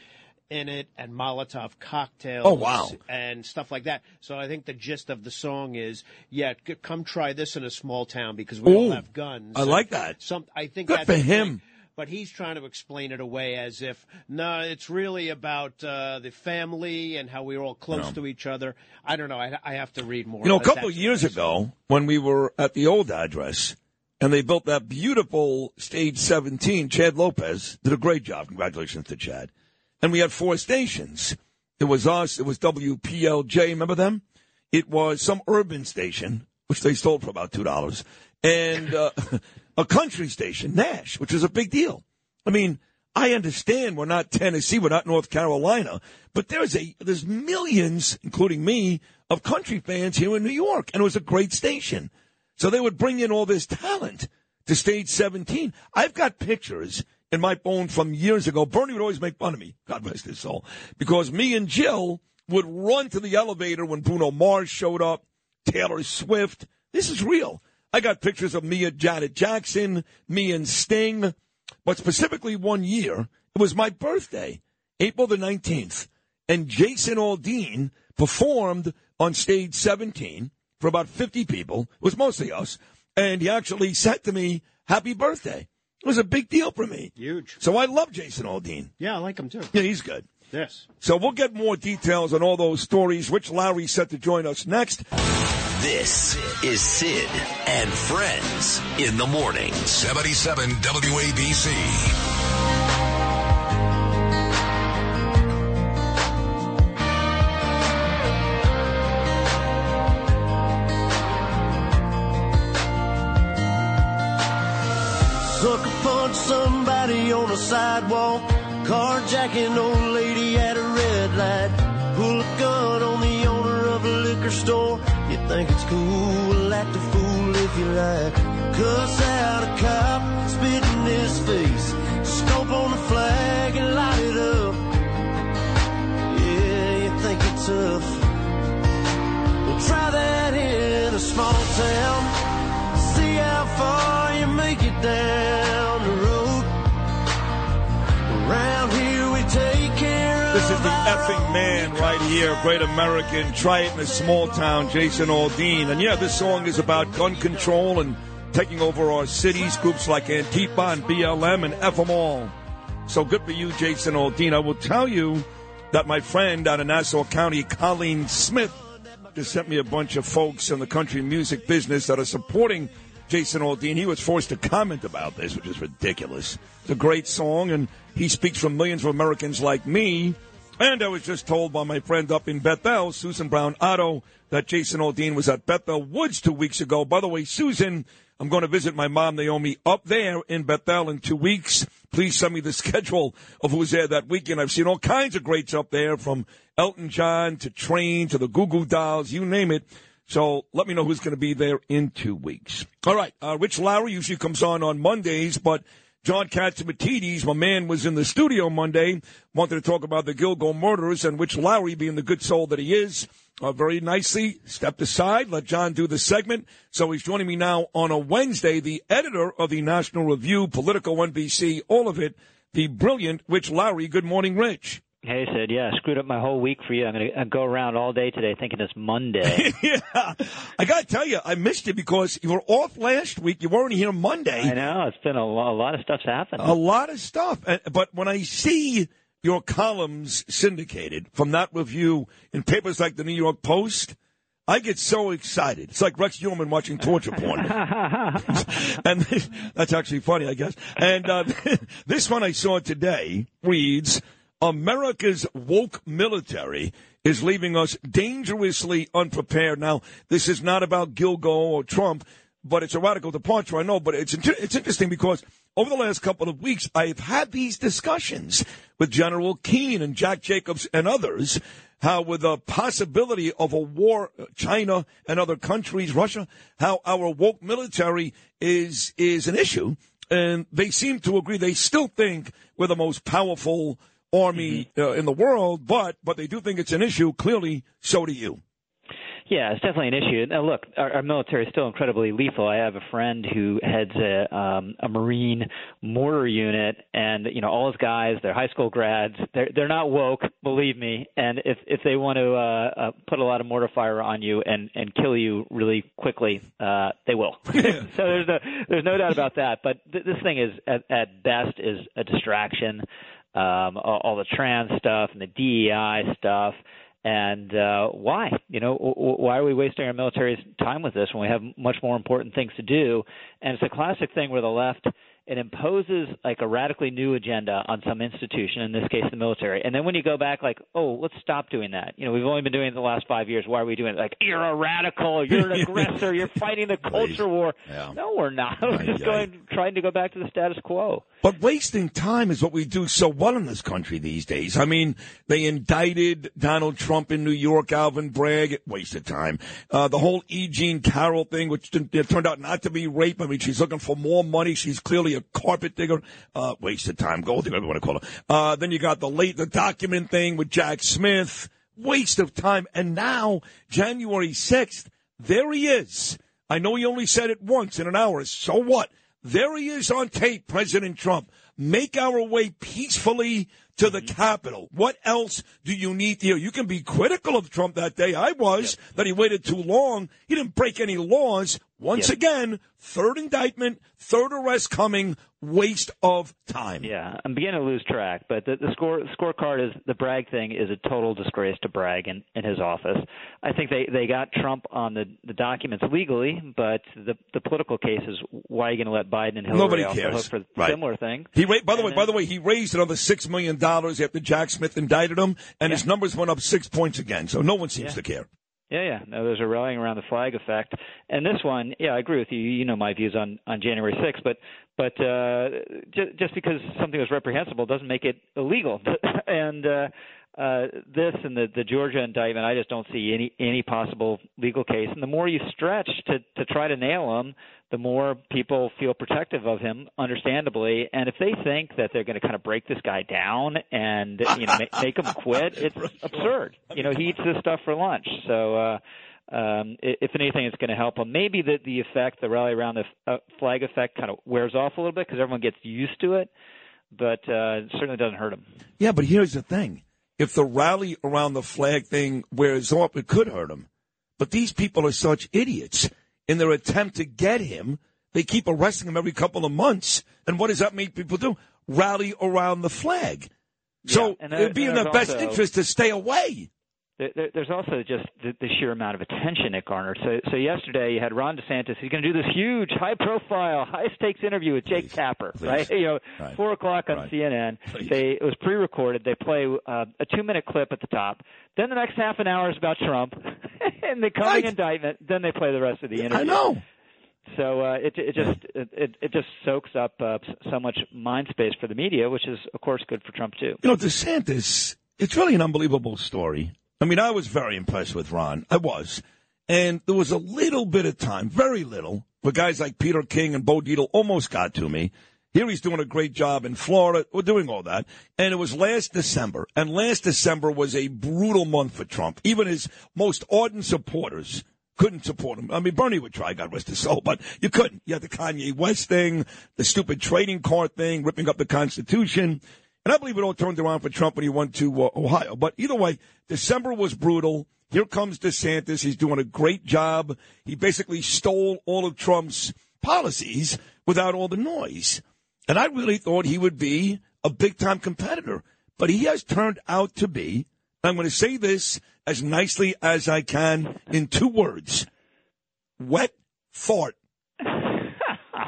In it and Molotov cocktails. Oh, wow. And stuff like that. So I think the gist of the song is, yeah, come try this in a small town because we all Ooh, have guns. I like that. Some, I think Good that's for him. But he's trying to explain it away as if, no, it's really about uh, the family and how we're all close No. to each other. I don't know. I, I have to read more. You know, a couple of years ago, when we were at the old address, and they built that beautiful stage 17, Chad Lopez did a great job. Congratulations to Chad. And we had four stations. It was us. It was WPLJ. Remember them? It was some urban station, which they stole for about two dollars, and uh, a country station, Nash, which was a big deal. I mean, I understand we're not Tennessee, we're not North Carolina, but there's a there's millions, including me, of country fans here in New York, and it was a great station. So they would bring in all this talent to stage 17. I've got pictures in my phone from years ago. Bernie would always make fun of me, God rest his soul, because me and Jill would run to the elevator when Bruno Mars showed up, Taylor Swift. This is real. I got pictures of me and Janet Jackson, me and Sting, but specifically one year, it was my birthday, April the 19th, and Jason Aldean performed on stage 17 for about 50 people. It was mostly us. And he actually said to me, Happy birthday. It was a big deal for me. Huge. So I love Jason Aldean. Yeah, I like him too. Yeah, he's good. Yes. So we'll get more details on all those stories. Rich Lowry set to join us next. This is Sid and Friends in the morning. 77 WABC. The sidewalk. Carjacking old lady at a red light. Pull a gun on the owner of a liquor store. You think it's cool, act a fool if you like. Cuss out a effing man right here, great American. Try it in a small town, Jason Aldean. And yeah, this song is about gun control and taking over our cities, groups like Antifa and BLM and F them all. So good for you, Jason Aldean. I will tell you that my friend out of Nassau County, Colleen Smith, just sent me a bunch of folks in the country music business that are supporting Jason Aldean. He was forced to comment about this, which is ridiculous. It's a great song, and he speaks for millions of Americans like me. And I was just told by my friend up in Bethel, Susan Brown Otto, that Jason Aldean was at Bethel Woods two weeks ago. By the way, Susan, I'm going to visit my mom, Naomi, up there in Bethel in two weeks. Please send me the schedule of who's there that weekend. I've seen all kinds of greats up there from Elton John to Train to the Goo Goo Dolls, you name it. So let me know who's going to be there in two weeks. All right. Uh, Rich Lowry usually comes on on Mondays, but John Catsimatidis, my man, was in the studio Monday, wanted to talk about the Gilgo murders, and Rich Lowry, being the good soul that he is, uh, very nicely stepped aside, let John do the segment. So he's joining me now on a Wednesday, the editor of the National Review, Politico NBC, all of it, the brilliant Rich Lowry. Good morning, Rich. Hey, Sid. Yeah, screwed up my whole week for you. I'm going to go around all day today thinking it's Monday. yeah, I got to tell you, I missed you because you were off last week. You weren't here Monday. I know it's been a, lo- a lot of stuff's happened. A lot of stuff. Uh, But when I see your columns syndicated from that review in papers like the New York Post, I get so excited. It's like Rex Heuermann watching torture porn. and that's actually funny, I guess. And uh, this one I saw today reads America's woke military is leaving us dangerously unprepared. Now, this is not about Gilgo or Trump, but it's a radical departure, I know. But it's, it's interesting because over the last couple of weeks, I've had these discussions with General Keane and Jack Jacobs and others how with the possibility of a war, uh, China and other countries, Russia, how our woke military is is an issue, and they seem to agree. They still think we're the most powerful army uh, in the world, but but they do think it's an issue. Clearly, so do you. Yeah, it's definitely an issue. Now, look, our, our military is still incredibly lethal. I have a friend who heads a, um, a Marine mortar unit, and you know, all his guys, they're high school grads. They're they're not woke, believe me. And if if they want to uh, uh, put a lot of mortar fire on you and and kill you really quickly, uh, they will. so there's no there's no doubt about that. But th- this thing is at, at best is a distraction. Um, all, all the trans stuff and the DEI stuff and uh, why? You know, why are we wasting our military's time with this when we have much more important things to do? And it's a classic thing where the left it imposes like a radically new agenda on some institution, in this case the military. And then when you go back, like, oh, let's stop doing that. You know, we've only been doing it the last five years. Why are we doing it? Like, you're a radical, you're an aggressor, you're fighting the culture war. Yeah. No, we're not. We're just going trying to go back to the status quo. But wasting time is what we do so well in this country these days. I mean, they indicted Donald Trump in New York, Alvin Bragg, wasted time. Uh, the whole E. Jean Carroll thing, which turned out not to be rape. I mean, she's looking for more money. She's clearly a carpet digger. Uh, wasted time, gold digger, whatever you want to call her. Uh, then you got the late, the document thing with Jack Smith. Waste of time. And now, January 6th, there he is. I know he only said it once in an hour. So what? There he is on tape, President Trump. Make our way peacefully to the mm-hmm. Capitol. What else do you need to hear? You can be critical of Trump that day. I was, that he waited too long. He didn't break any laws. Once Yep. again, third indictment, third arrest coming, waste of time. Yeah, I'm beginning to lose track, but the, the score scorecard is the Bragg thing is a total disgrace to Bragg in, in his office. I think they they got Trump on the the documents legally, but the the political case is why are you going to let Biden and Hillary Nobody off the cares. hook for Right. similar thing? He ra- by the way, by the way, he raised another six million dollars after Jack Smith indicted him, and his numbers went up six points again. So no one seems Yeah. to care. Yeah, yeah. No, there's a rallying around the flag effect, and this one, yeah, I agree with you. You know my views on on January 6th, but but uh, j- just because something was reprehensible doesn't make it illegal. and uh, uh, this and the the Georgia indictment, I just don't see any any possible legal case. And the more you stretch to to try to nail him, the more people feel protective of him, understandably. And if they think that they're going to kind of break this guy down and you know make, make him quit, it's absurd. You know, he eats this stuff for lunch, so. uh um, if anything, it's going to help him. Maybe the the effect, the rally around the uh, flag effect, kind of wears off a little bit because everyone gets used to it, but uh, it certainly doesn't hurt him. Yeah, but here's the thing: if the rally around the flag thing wears off, it could hurt him. But these people are such idiots in their attempt to get him. They keep arresting him every couple of months, and what does that make people do? Rally around the flag. So it'd be in their best also- interest to stay away. There, there, there's also just the, sheer amount of attention it garnered. So, so yesterday you had Ron DeSantis. He's going to do this huge, high-profile, high-stakes interview with Jake Tapper, right? You know, Right. four o'clock on CNN. They it was pre-recorded. They play uh, a two-minute clip at the top. Then the next half an hour is about Trump and the coming indictment. Then they play the rest of the interview. I know. So uh, it it just it, it it just soaks up uh, so much mind space for the media, which is of course good for Trump too. You know, DeSantis, it's really an unbelievable story. I mean, I was very impressed with Ron. I was. And there was a little bit of time, very little, where guys like Peter King and Bo Dietl almost got to me. Here he's doing a great job in Florida. We're doing all that. And it was last December. And last December was a brutal month for Trump. Even his most ardent supporters couldn't support him. I mean, Bernie would try, God rest his soul, but you couldn't. You had the Kanye West thing, the stupid trading card thing, ripping up the Constitution. And I believe it all turned around for Trump when he went to uh, Ohio. But either way, December was brutal. Here comes DeSantis. He's doing a great job. He basically stole all of Trump's policies without all the noise. And I really thought he would be a big time competitor. But he has turned out to be, I'm going to say this as nicely as I can in two words. Wet fart.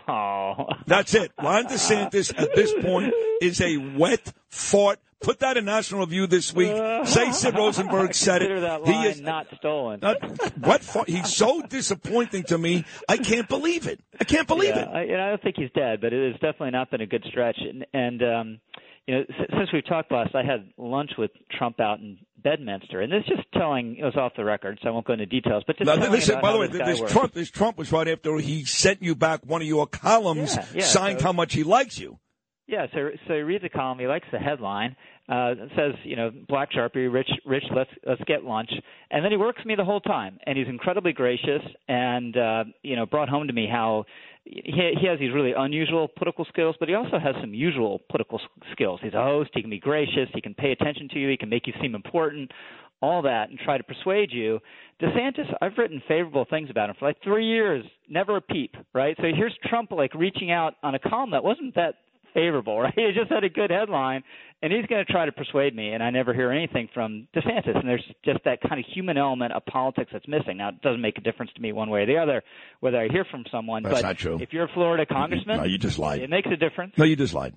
Oh. That's it. Ron DeSantis at this point is a wet fart. Put that in National Review this week. Say Sid Rosenberg said it. that He is not stolen. not, what fart? He's so disappointing to me. I can't believe it. I can't believe yeah, it. I, and I don't think he's dead, but it has definitely not been a good stretch. And, and um, you know, s- since we've talked last, I had lunch with Trump out in Bedminster, and this just telling it was off the record, so I won't go into details. But just Now, listen, by the way, this this. Trump, this Trump was right after he sent you back one of your columns, Yeah, yeah, signed so- how much he likes you. Yeah, so so he reads the column. He likes the headline. Uh, it says, you know, Black Sharpie, Rich, Rich, let's let's get lunch. And then he works me the whole time, and he's incredibly gracious, and uh, you know, brought home to me how he he has these really unusual political skills, but he also has some usual political skills. He's a host. He can be gracious. He can pay attention to you. He can make you seem important. All that, and try to persuade you. DeSantis, I've written favorable things about him for like three years, never a peep, right? So here's Trump like reaching out on a column that wasn't that favorable, right? He just had a good headline, and he's going to try to persuade me, and I never hear anything from DeSantis. And there's just that kind of human element of politics that's missing. Now, it doesn't make a difference to me one way or the other whether I hear from someone. That's but not true. if you're a Florida congressman, No, you just lied. It makes a difference. No, you just lied.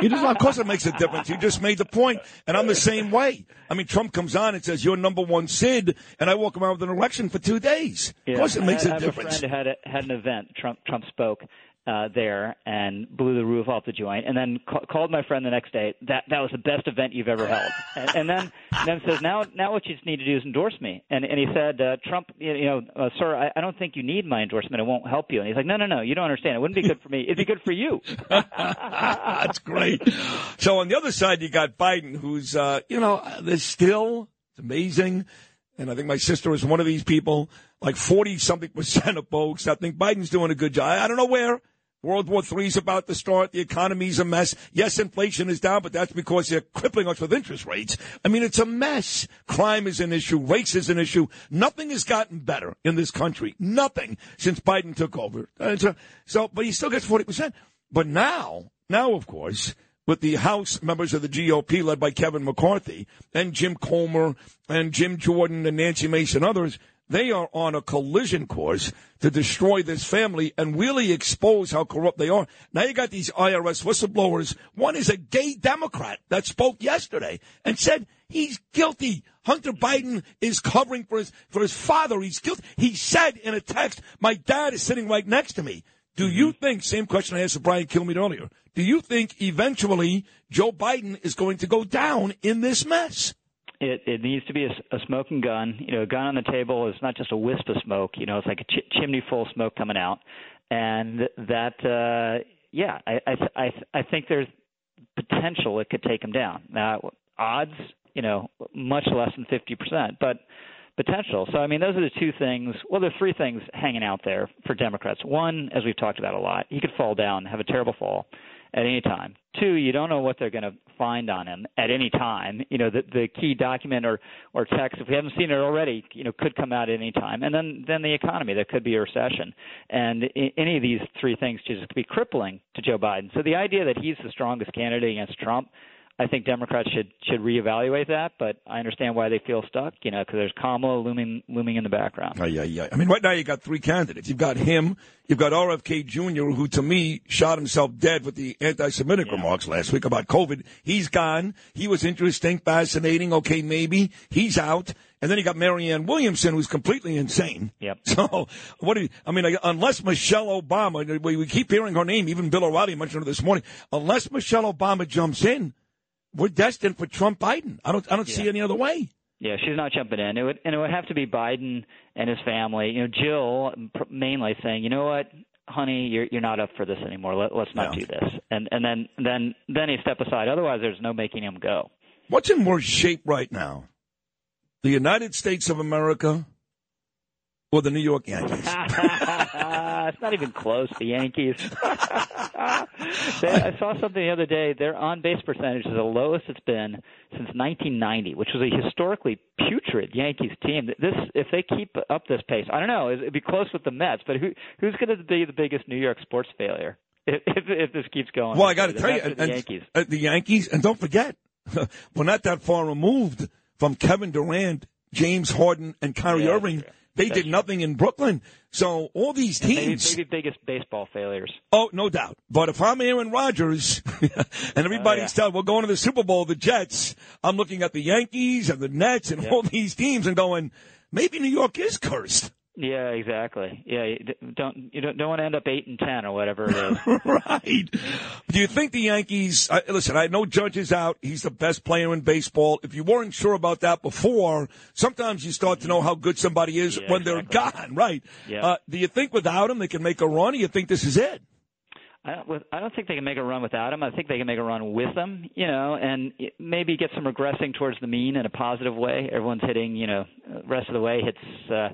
You just, of course, it makes a difference. You just made the point, and I'm the same way. I mean, Trump comes on and says you're number one Sid, and I walk around with an erection for two days. Yeah. Of course, it makes I, a I difference. a friend had a, had an event. Trump Trump spoke uh, there and blew the roof off the joint, and then ca- called my friend the next day. That that was the best event you've ever held. And, and then then says now now what you just need to do is endorse me. And and he said uh, Trump, you know, uh, sir, I, I don't think you need my endorsement. It won't help you. And he's like, no no no, you don't understand. It wouldn't be good for me. It'd be good for you. That's great. So on the other side, you got Biden, who's, uh, you know, there's still, it's amazing. And I think my sister is one of these people, like 40 something percent of folks that think Biden's doing a good job. I don't know where. World War III is about to start. The economy's a mess. Yes, inflation is down, but that's because they're crippling us with interest rates. I mean, it's a mess. Crime is an issue. Race is an issue. Nothing has gotten better in this country. Nothing since Biden took over. So, so, but he still gets 40%. But now, now, of course, with the House members of the GOP led by Kevin McCarthy and Jim Comer and Jim Jordan and Nancy Mason and others, they are on a collision course to destroy this family and really expose how corrupt they are. Now you got these IRS whistleblowers. One is a gay Democrat that spoke yesterday and said he's guilty. Hunter Biden is covering for his for his father. He's guilty. He said in a text, "My dad is sitting right next to me." Do you mm-hmm. think? Same question I asked Brian Kilmeade earlier. Do you think eventually Joe Biden is going to go down in this mess? It, it needs to be a, a smoking gun. You know, a gun on the table is not just a wisp of smoke. You know, it's like a ch- chimney full of smoke coming out, and that, uh, yeah, I, I, I, I think there's potential it could take him down. Now, odds, you know, much less than fifty percent, but potential. So, I mean, those are the two things. Well, there are three things hanging out there for Democrats. One, as we've talked about a lot, he could fall down, have a terrible fall at any time. Two, you don't know what they're going to find on him at any time. You know, the, the key document or or text, if we haven't seen it already, you know, could come out at any time. And then then the economy, there could be a recession, and any of these three things just could be crippling to Joe Biden. So the idea that he's the strongest candidate against Trump. I think Democrats should should reevaluate that, but I understand why they feel stuck. You know, because there's Kamala looming looming in the background. Yeah, yeah. I mean, right now you've got three candidates. You've got him. You've got RFK Jr., who to me shot himself dead with the anti-Semitic remarks last week about COVID. He's gone. He was interesting, fascinating. Okay, maybe he's out. And then you got Marianne Williamson, who's completely insane. Yep. So what do you? I mean, unless Michelle Obama, we, we keep hearing her name. Even Bill O'Reilly mentioned her this morning. Unless Michelle Obama jumps in, we're destined for Trump Biden. I don't. I don't see any other way. Yeah, she's not jumping in. It would, and it would have to be Biden and his family. You know, Jill mainly saying, you know what, honey, you're you're not up for this anymore. Let, let's not do this. And and then then then he step aside. Otherwise, there's no making him go. What's in worse shape right now? The United States of America or the New York Yankees? it's not even close. The Yankees. they, I saw something the other day. Their on base percentage is the lowest it's been since 1990, which was a historically putrid Yankees team. This, if they keep up this pace, I don't know. It'd be close with the Mets, but who who's going to be the biggest New York sports failure if if, if this keeps going? Well, I got to tell you, and, the and- Yankees. uh, the Yankees, and don't forget, we're not that far removed from Kevin Durant, James Harden, and Kyrie Yeah, Irving. They did nothing in Brooklyn. So all these maybe, teams. maybe biggest baseball failures. Oh, no doubt. But if I'm Aaron Rodgers and everybody's oh, telling we're going to the Super Bowl, the Jets, I'm looking at the Yankees and the Nets and Yeah. all these teams and going, maybe New York is cursed. Yeah, exactly. Yeah, you don't you don't, don't want to end up eight and ten or whatever it is. right. Do you think the Yankees? Uh, listen, I know Judge is out. He's the best player in baseball. If you weren't sure about that before, sometimes you start to know how good somebody is Yeah, when they're gone. Right. Yeah. Uh, do you think without him they can make a run? Or you think this is it? I don't, with, I don't think they can make a run without him. I think they can make a run with them, you know, and maybe get some regressing towards the mean in a positive way. Everyone's hitting, you know, rest of the way hits uh,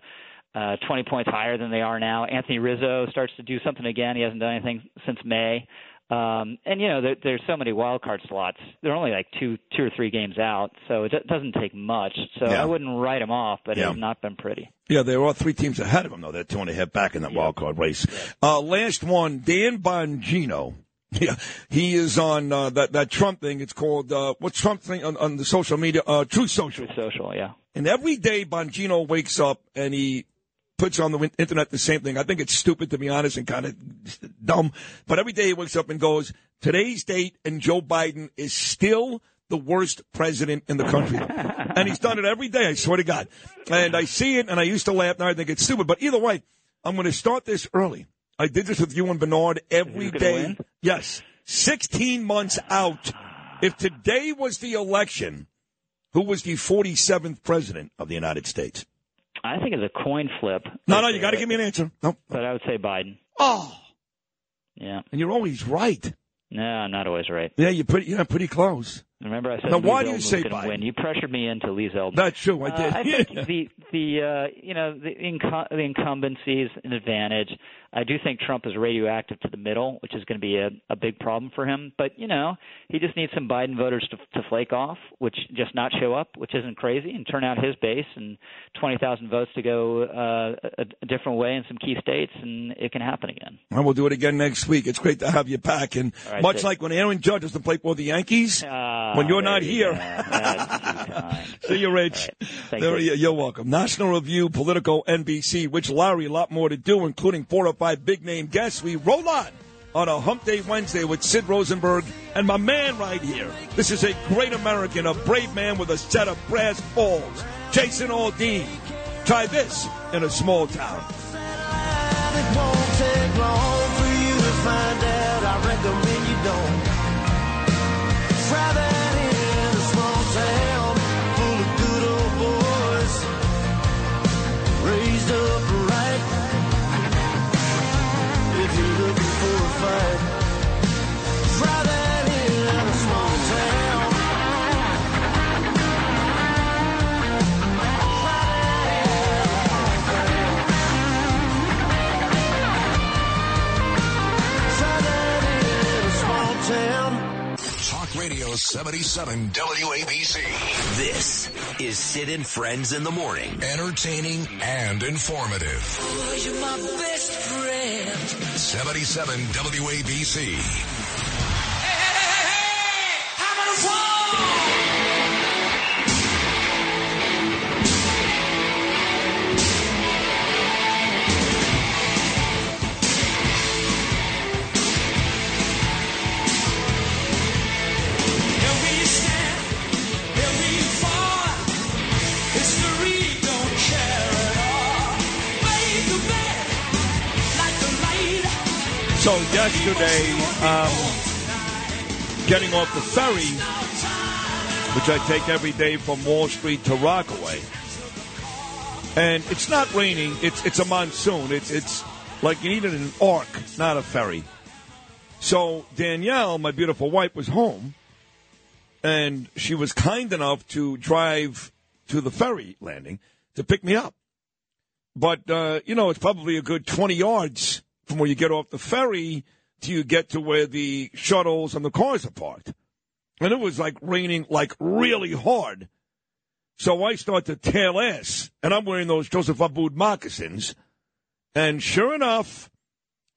uh, 20 points higher than they are now. Anthony Rizzo starts to do something again. He hasn't done anything since May. Um, and you know, there, there's so many wild card slots. They're only like two, two or three games out, so it do- doesn't take much. So Yeah. I wouldn't write them off, but Yeah. it has not been pretty. Yeah, there are three teams ahead of them, though. They're two and a half back in that wild card race. Uh, last one, Dan Bongino. Yeah, he is on uh, that that Trump thing. It's called uh, what's Trump thing on, on the social media? Uh, True Social. True Social, yeah. And every day Bongino wakes up and he puts on the internet the same thing. I think it's stupid to be honest and kind of dumb. But every day he wakes up and goes, "Today's date and Joe Biden is still." The worst president in the country. and he's done it every day, I swear to God. And I see it and I used to laugh. Now I think it's stupid. But either way, I'm going to start this early. I did this with you and Bernard every day. win? Yes. 16 months out. If today was the election, who was the 47th president of the United States? I think it's a coin flip. No, no, you got to give me an answer. No. But I would say Biden. Oh. Yeah. And you're always right. No, I'm not always right. Yeah, you're pretty, yeah, pretty close. Remember, I said Now, why do you was say Biden? win. You pressured me into Lee Zeldin. That's true, I did. Uh, I think the the uh, you know the, the incumbency is an advantage. I do think Trump is radioactive to the middle, which is going to be a, a big problem for him. But you know, he just needs some Biden voters to, to flake off, which just not show up, which isn't crazy, and turn out his base and twenty thousand votes to go uh, a, a different way in some key states, and it can happen again. And we'll do it again next week. It's great to have you back. And right, much like when Aaron Judge has to play for the Yankees, Ah, when you're not here. go. That's too kind. See you, Rich. Thank There you. you- You're welcome. National Review, Politico, NBC. Rich Lowry, a lot more to do, including four or five big name guests. We roll on on a Hump Day Wednesday with Sid Rosenberg and my man right here. This is a great American, a brave man with a set of brass balls. Jason Aldean. Try this in a small town. Talk 77 WABC. This is Sid and Friends in the Morning. Entertaining and informative. Oh, you're my best friend. 77 WABC. Here So yesterday, um, getting off the ferry, which I take every day from Wall Street to Rockaway, and it's not raining. It's it's a monsoon. It's it's like you needed an ark, not a ferry. So Danielle, my beautiful wife, was home, and she was kind enough to drive to the ferry landing to pick me up. But uh, you know, it's probably a good twenty yards from where you get off the ferry till you get to where the shuttles and the cars are parked. And it was like raining like really hard. So I start to tail ass, and I'm wearing those Joseph Abboud moccasins. And sure enough,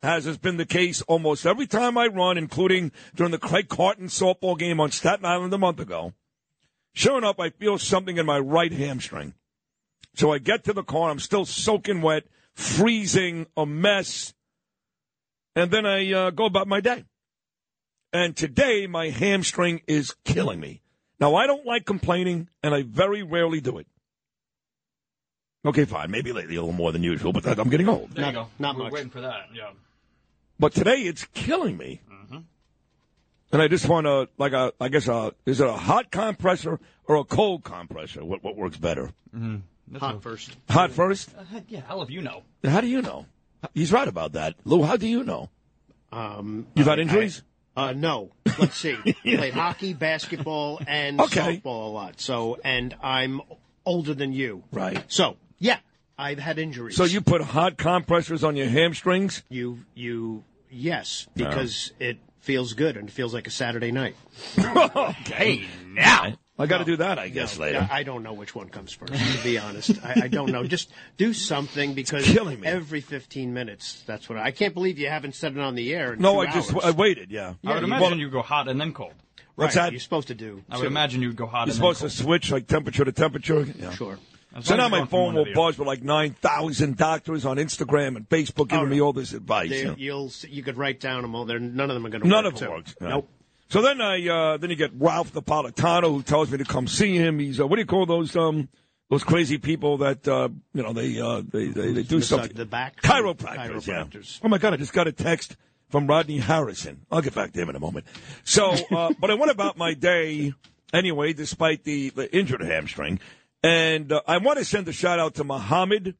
as has been the case almost every time I run, including during the Craig Carton softball game on Staten Island a month ago, Sure enough, I feel something in my right hamstring. So I get to the car. I'm still soaking wet, freezing, a mess. And then I uh, go about my day. And today, my hamstring is killing me. Now, I don't like complaining, and I very rarely do it. Okay, fine. Maybe lately a little more than usual, but I'm getting old. There you go. not We're much. waiting for that. Yeah. But today, it's killing me. Mm-hmm. And I just want to, like, a, I guess, a, is it a hot compressor or a cold compressor? What, what works better? Mm-hmm. Hot first. Hot first? Uh, yeah, hell if you know. How do you know? He's right about that. Lou, how do you know? Um, You've had injuries? I- uh, no. Let's see. Played hockey, basketball, and Okay. softball a lot. So, and I'm older than you. Right. So, yeah, I've had injuries. So you put hot compressors on your hamstrings? You, you, yes, because it feels good and it feels like a Saturday night. okay. now. I got to do that, I guess, No, later. I don't know which one comes first, to be honest. I, I don't know. Just do something because killing me. every 15 minutes, that's what I, I can't believe you haven't said it on the air. In No, two I just hours. I waited, yeah. I would imagine you'd go hot and then cold. What's Right, that? You're supposed to do. I would imagine you'd go hot You're and then supposed to switch like temperature to temperature. Yeah. Sure. As So now my you're going from phone will buzz with like 9,000 doctors on Instagram and Facebook giving Oh, me all this advice. They- you know. you'll you could write down them all. They're, none of them are going to None work. of it too. works. no. Nope. So then I uh, then you get Ralph Napolitano who tells me to come see him. He's uh, what do you call those um those crazy people that uh, you know they uh, they, they they do Massage something the back chiropractors. yeah. Oh my god! I just got a text from Rodney Harrison. I'll get back to him in a moment. So, uh, but I went about my day anyway, despite the, the injured hamstring, and uh, I want to send a shout out to Muhammad.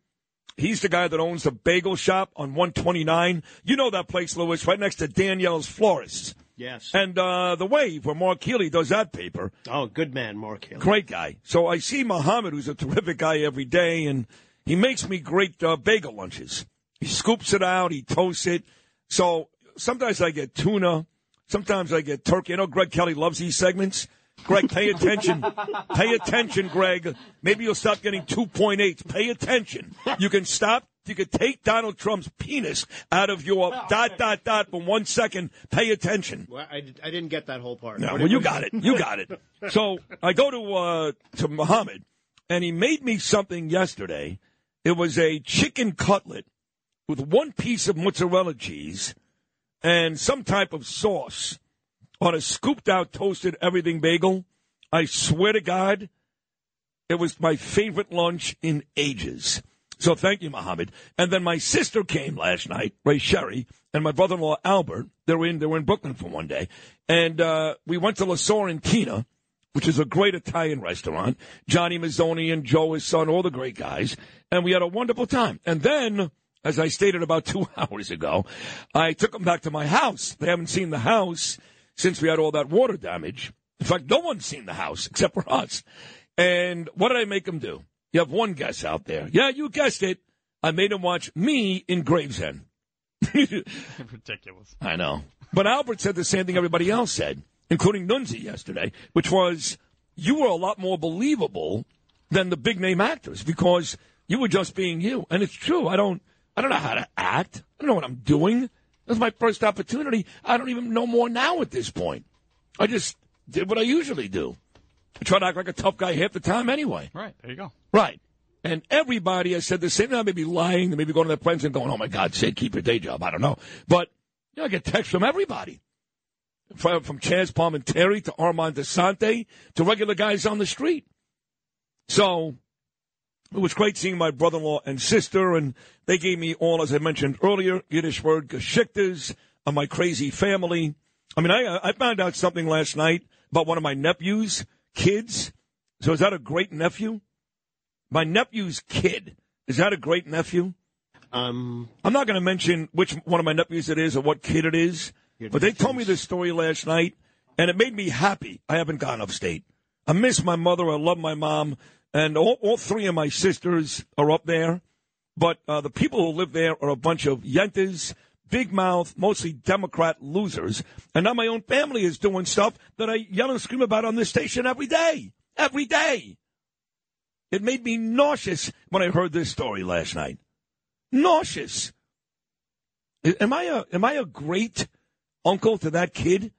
He's the guy that owns the bagel shop on 129. You know that place, Lewis, right next to Danielle's Florists. Yes. And uh, the Wave, where Mark Healy does that paper. Oh, good man, Mark Hill. Great guy. So I see Muhammad, who's a terrific guy every day, and he makes me great uh, bagel lunches. He scoops it out, he toasts it. So sometimes I get tuna, sometimes I get turkey. I know Greg Kelly loves these segments. Greg, pay attention. pay attention, Greg. Maybe you'll stop getting 2.8. Pay attention. You can stop. You could take Donald Trump's penis out of your dot, dot, dot for one second. Pay attention. Well, I, I didn't get that whole part. No, What well, you got it. You got it. So I go to uh, to Muhammad, and he made me something yesterday. It was a chicken cutlet with one piece of mozzarella cheese and some type of sauce on a scooped out toasted everything bagel. I swear to God, it was my favorite lunch in ages. So thank you, Mohammed. And then my sister came last night, Ray Sherry, and my brother-in-law Albert. They were in they were in Brooklyn for one day, and uh, we went to La Sorrentina, which is a great Italian restaurant. Johnny Mazzoni and Joe, his son, all the great guys, and we had a wonderful time. And then, as I stated about two hours ago, I took them back to my house. They haven't seen the house since we had all that water damage. In fact, no one's seen the house except for us. And what did I make them do? You have one guess out there. Yeah, you guessed it. I made him watch me in Gravesend. Ridiculous. I know. But Albert said the same thing everybody else said, including Nunzi yesterday, which was you were a lot more believable than the big name actors because you were just being you. And it's true. I don't I don't know how to act. I don't know what I'm doing. This is my first opportunity. I don't even know more now at this point. I just did what I usually do. I try to act like a tough guy half the time anyway. Right. There you go. Right. And everybody has said the same thing. They may be lying. They may be going to their friends and going, oh, my God, say keep your day job. I don't know. But you know, I get texts from everybody. From, from Chaz Palminteri to Armand Assante to regular guys on the street. So it was great seeing my brother-in-law and sister, and they gave me all, as I mentioned earlier, Yiddish word geschicktes of my crazy family. I mean, I, I found out something last night about one of my nephews' kids. So is that a great nephew? My nephew's kid. Is that a great nephew? Um, I'm not going to mention which one of my nephews it is or what kid it is, but they told me this story last night, and it made me happy. I haven't gone upstate. I miss my mother. I love my mom, and all, all three of my sisters are up there. But uh, the people who live there are a bunch of yentas, big mouth, mostly Democrat losers. And now my own family is doing stuff that I yell and scream about on this station every day. Every day. It made me nauseous when I heard this story last night. Nauseous. Am I a am I a great uncle to that kid?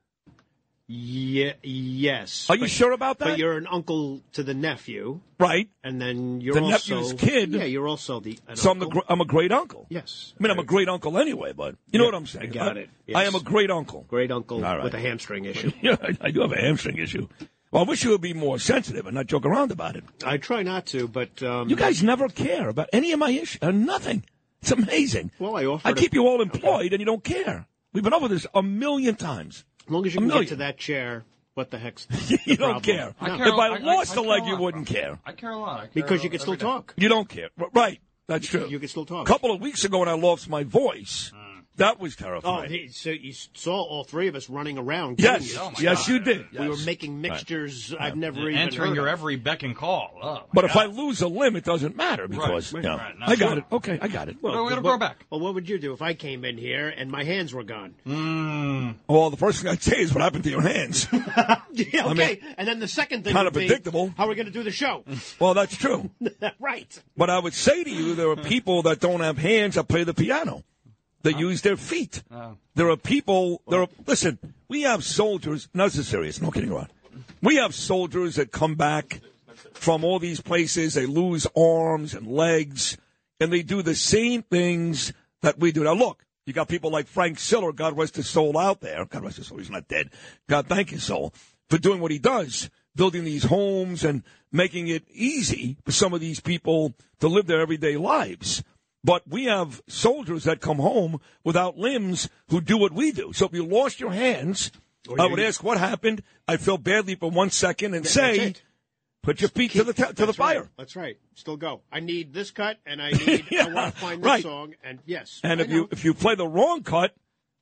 Yeah, yes. Are you sure about that? But you're an uncle to the nephew, right? and then you're The also nephew's kid. Yeah, you're also the. So I'm, the, gr- I'm a great uncle. Yes. I mean, I'm a great uncle anyway, but you know Yeah, what I'm saying. I got I, it. I am a great uncle. Great uncle right. with a hamstring issue. Yeah, I, I do have a hamstring issue. Well, I wish you would be more sensitive and not joke around about it. I try not to, but um, You guys never care about any of my issues. Uh, nothing. It's amazing. Well, I offered. I keep you all employed and you don't care. We've been over this a million times. As long as you can get to that chair, what the heck's you the don't problem? care. I No. care if I lost I a leg, care a you wouldn't care. I care a lot. I care Because you can still day. talk. You don't care. Right. That's true. You can still talk. A couple of weeks ago when I lost my voice, uh-huh. That was Oh, terrifying. he, so you saw all three of us running around. Yes. getting Oh, yes, God. you did. We were Yes. making Right. mixtures I've never even Entering your of. every beck and call. Oh, my But if I lose a limb, it doesn't matter because right, you know, right. I got sure. it. Okay, I got it. Well, we got to what- grow back. Well, what would you do if I came in here and my hands were gone? Mm. Well, the first thing I'd say is what happened to your hands. Yeah, I okay. mean, and then the second thing kind would of be, predictable. how are we going to do the show? well, that's true. right. But I would say to you, there are people that don't have hands that play the piano. That use their feet. Oh. There are people. There are. Listen, we have soldiers. No, this is serious. No kidding around. We have soldiers that come back from all these places. They lose arms and legs, and they do the same things that we do. Now, look, you got people like Frank Siller, God rest his soul, out there. God rest his soul. He's not dead. God thank his soul for doing what he does, building these homes and making it easy for some of these people to live their everyday lives. But we have soldiers that come home without limbs who do what we do. So if you lost your hands, Or I you- would ask what happened. I feel badly for one second and That's say, put your feet to the to the That's fire. Right. That's right. Still go. I need this cut, and I need. I want to find this right. song, and yes. And I if you if you play the wrong cut,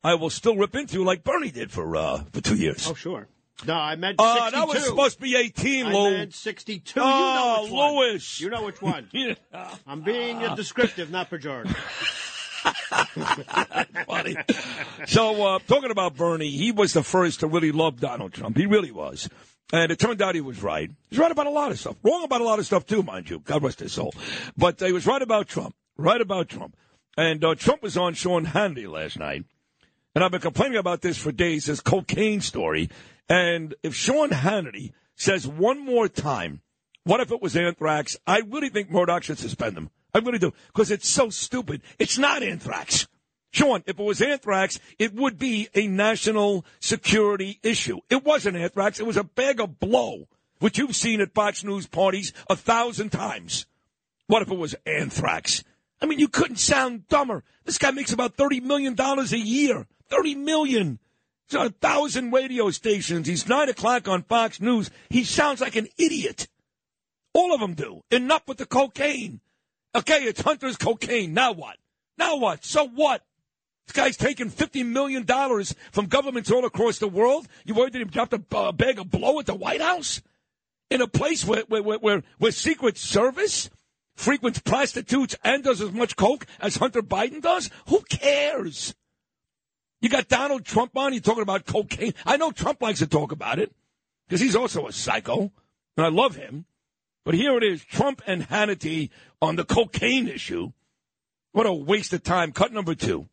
I will still rip into you like Bernie did for uh, for two years. Oh sure. No, I meant Uh, 62. that was supposed to be 18, I Lou. meant 62. Oh, you know one. Lewis. You know which one. Yeah. I'm being uh, descriptive, not pejorative. funny. So, uh, talking about Bernie, he was the first to really love Donald Trump. He really was. And it turned out he was right. He's right about a lot of stuff. Wrong about a lot of stuff, too, mind you. God rest his soul. But uh, he was right about Trump. Right about Trump. And uh, Trump was on Sean Hannity last night. And I've been complaining about this for days, this cocaine story. And if Sean Hannity says one more time, what if it was anthrax? I really think Murdoch should suspend him. I really do. Because it's so stupid. It's not anthrax. Sean, if it was anthrax, it would be a national security issue. It wasn't anthrax. It was a bag of blow, which you've seen at Fox News parties a thousand times. What if it was anthrax? I mean, you couldn't sound dumber. This guy makes about $30 million a year. $30 million. On a thousand radio stations. He's nine o'clock on Fox News. He sounds like an idiot. All of them do. Enough with the cocaine. Okay, it's Hunter's cocaine. Now what? Now what? So what? This guy's taking $50 million from governments all across the world. You worried that he dropped a uh, bag of blow at the White House? In a place where, where, where, where Secret Service frequents prostitutes and does as much coke as Hunter Biden does? Who cares? You got Donald Trump on, you're talking about cocaine. I know Trump likes to talk about it because he's also a psycho, and I love him. But here it is Trump and Hannity on the cocaine issue. What a waste of time. Cut number two.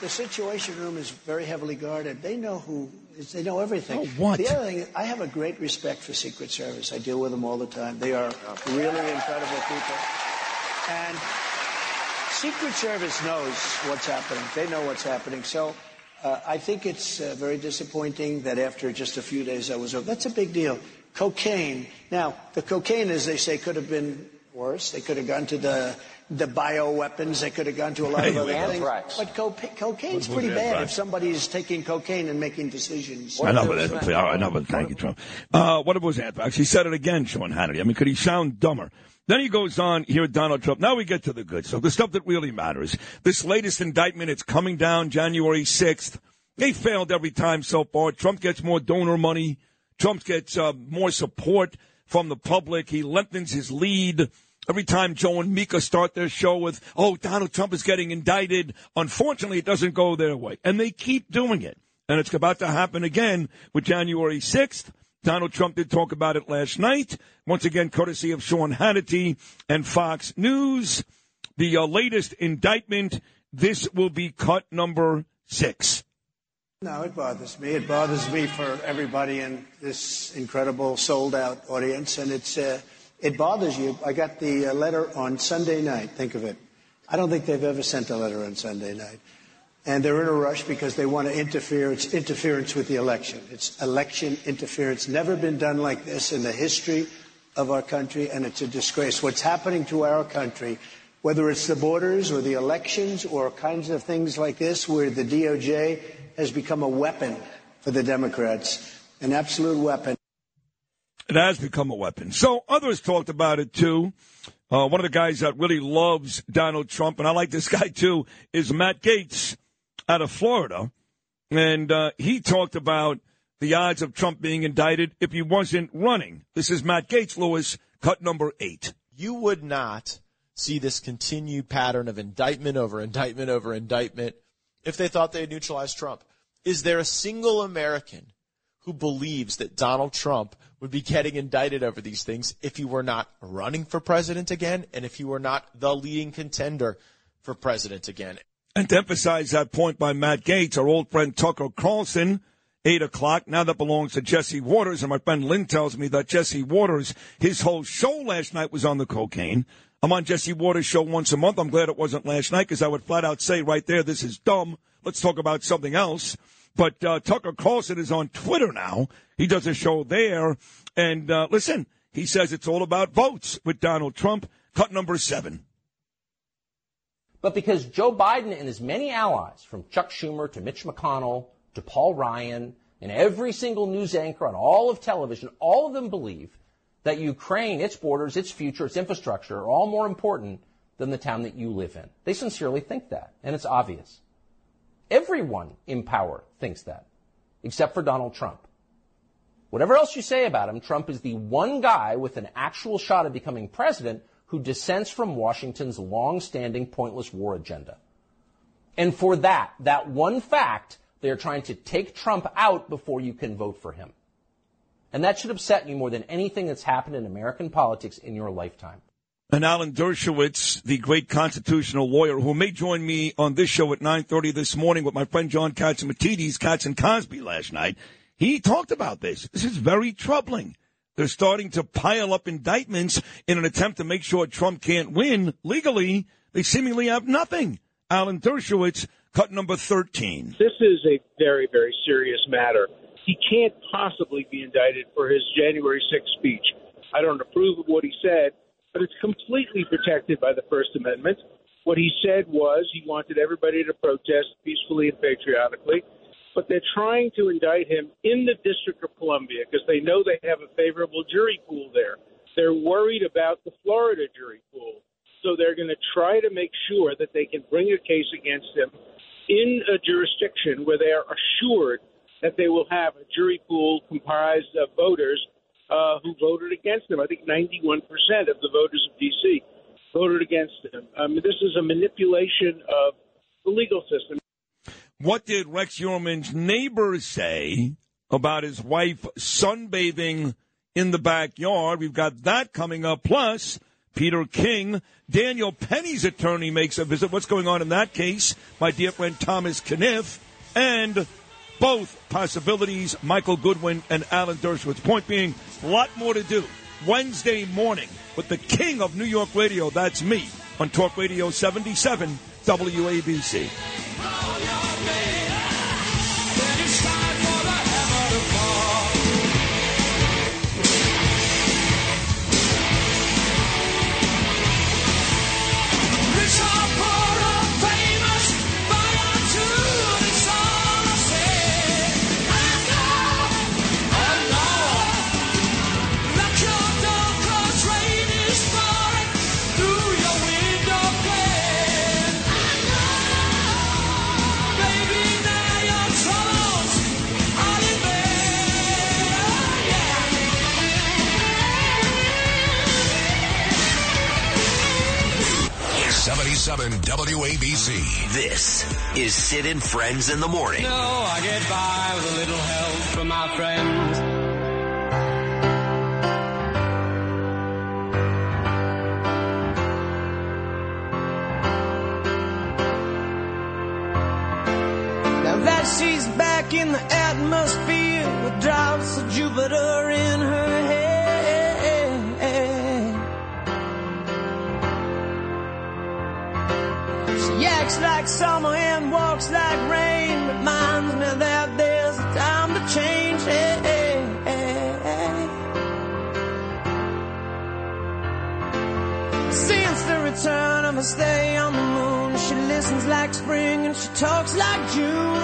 The Situation Room is very heavily guarded. They know who. They know everything. Oh, what? The other thing, I have a great respect for Secret Service. I deal with them all the time. They are really incredible people. And Secret Service knows what's happening. They know what's happening. So uh, I think it's uh, very disappointing that after just a few days I was over. That's a big deal. Cocaine. Now, the cocaine, as they say, could have been worse. They could have gone to the the bioweapons. They could have gone to a lot of other things. Anthrax. But co- cocaine's pretty bad if somebody's taking cocaine and making decisions. I know, but that's- I know, but thank you, Trump. Uh, what if it was anthrax? He said it again, Sean Hannity. I mean, could he sound dumber? Then he goes on here, Donald Trump. Now we get to the good stuff, the stuff that really matters. This latest indictment, it's coming down January 6th. They failed every time so far. Trump gets more donor money. Trump gets uh, more support from the public. He lengthens his lead. Every time Joe and Mika start their show with, oh, Donald Trump is getting indicted, unfortunately, it doesn't go their way. And they keep doing it. And it's about to happen again with January 6th. Donald Trump did talk about it last night. Once again, courtesy of Sean Hannity and Fox News. The uh, latest indictment, this will be cut number six. No, it bothers me. It bothers me for everybody in this incredible sold out audience, and it's uh, it bothers you. I got the uh, letter on Sunday night. Think of it. I don't think they've ever sent a letter on Sunday night, and they're in a rush because they want to interfere. It's interference with the election. It's election interference. Never been done like this in the history of our country, and it's a disgrace. What's happening to our country whether it's the borders or the elections or kinds of things like this, where the DOJ has become a weapon for the Democrats, an absolute weapon. It has become a weapon. So others talked about it too. Uh, one of the guys that really loves Donald Trump, and I like this guy too, is Matt Gaetz out of Florida. And uh, he talked about the odds of Trump being indicted if he wasn't running. This is Matt Gaetz, Lewis, cut number eight. You would not see this continued pattern of indictment over indictment over indictment if they thought they had neutralized Trump. Is there a single American who believes that Donald Trump would be getting indicted over these things if he were not running for president again and if he were not the leading contender for president again? And to emphasize that point by Matt Gaetz, our old friend Tucker Carlson, 8 o'clock. Now that belongs to Jesse Watters. And my friend Lynn tells me that Jesse Watters, his whole show last night was on the cocaine. I'm on Jesse Watters' show once a month. I'm glad it wasn't last night because I would flat out say right there, this is dumb. Let's talk about something else. But uh, Tucker Carlson is on Twitter now. He does a show there. And uh, listen, he says it's all about votes with Donald Trump. Cut number seven. But because Joe Biden and his many allies, from Chuck Schumer to Mitch McConnell to Paul Ryan and every single news anchor on all of television, all of them believe that Ukraine, its borders, its future, its infrastructure are all more important than the town that you live in. They sincerely think that, and it's obvious. Everyone in power thinks that, except for Donald Trump. Whatever else you say about him, Trump is the one guy with an actual shot at becoming president who dissents from Washington's long-standing pointless war agenda. And for that, that one fact, they are trying to take Trump out before you can vote for him. And that should upset you more than anything that's happened in American politics in your lifetime. And Alan Dershowitz, the great constitutional lawyer, who may join me on this show at 9.30 this morning with my friend John Catsimatidis, Cats and Cosby last night, he talked about this. This is very troubling. They're starting to pile up indictments in an attempt to make sure Trump can't win. Legally, they seemingly have nothing. Alan Dershowitz, cut number 13. This is a very, very serious matter. He can't possibly be indicted for his January 6th speech. I don't approve of what he said, but it's completely protected by the First Amendment. What he said was he wanted everybody to protest peacefully and patriotically, but they're trying to indict him in the District of Columbia because they know they have a favorable jury pool there. They're worried about the Florida jury pool. So they're going to try to make sure that they can bring a case against him in a jurisdiction where they are assured that they will have a jury pool comprised of voters uh, who voted against him. I think 91% of the voters of D.C. voted against him. Um, this is a manipulation of the legal system. What did Rex Heuermann's neighbors say about his wife sunbathing in the backyard? We've got that coming up. Plus, Peter King, Daniel Penny's attorney makes a visit. What's going on in that case? My dear friend Thomas Kenniff and both possibilities, Michael Goodwin and Alan Dershowitz. Point being, a lot more to do. Wednesday morning with the king of New York radio, that's me, on Talk Radio 77 WABC. Seventy-seven WABC. This is Sid and Friends in the Morning. No, I get by with a little help from my friends. Now, that she's back in the atmosphere with drops of Jupiter in her head. She acts like summer and walks like rain. Reminds me that there's a time to change. Since the return of her stay on the moon, she listens like spring and she talks like June.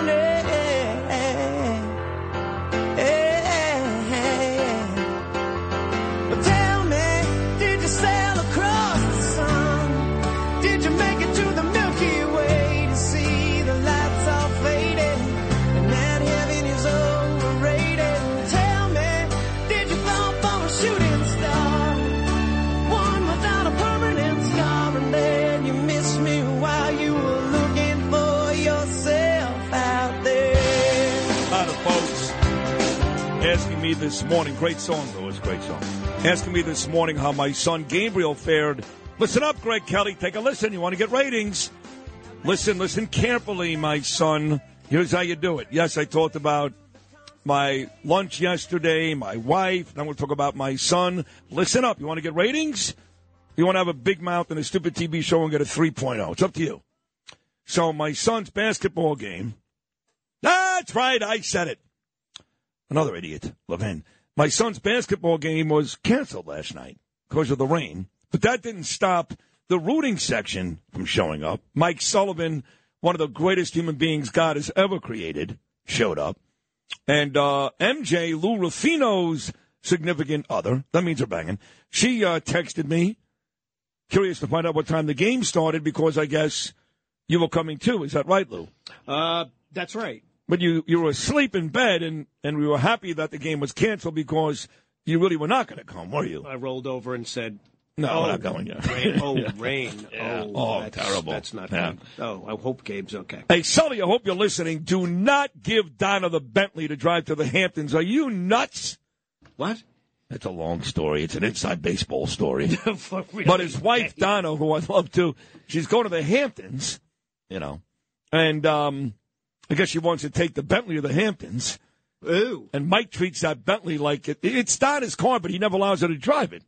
This morning, great song though, it's a great song. Asking me this morning how my son Gabriel fared. Listen up, Greg Kelly, take a listen. You want to get ratings? Listen, listen carefully, my son. Here's how you do it. Yes, I talked about my lunch yesterday, my wife. Now we'll talk about my son. Listen up. You want to get ratings? You want to have a big mouth and a stupid TV show and get a 3.0. It's up to you. So my son's basketball game. That's right. I said it. Another idiot, Levin. My son's basketball game was canceled last night because of the rain, but that didn't stop the rooting section from showing up. Mike Sullivan, one of the greatest human beings God has ever created, showed up. And uh, MJ, Lou Rufino's significant other, that means they're banging, she uh, texted me, curious to find out what time the game started because I guess you were coming too. Is that right, Lou? Uh, that's right. But you, you were asleep in bed, and, and we were happy that the game was canceled because you really were not going to come, were you? I rolled over and said, No, oh, we're not going yet. Rain, oh, Yeah. rain. Yeah. Oh, Oh, that's, terrible. That's not Yeah. good. Oh, I hope Gabe's okay. Hey, Sully, I hope you're listening. Do not give Donna the Bentley to drive to the Hamptons. Are you nuts? What? It's a long story. It's an inside baseball story. Really? But his wife, Donna, who I love too, she's going to the Hamptons, you know, and um, I guess she wants to take the Bentley to the Hamptons. Ooh. And Mike treats that Bentley like it, it's his car, but he never allows her to drive it.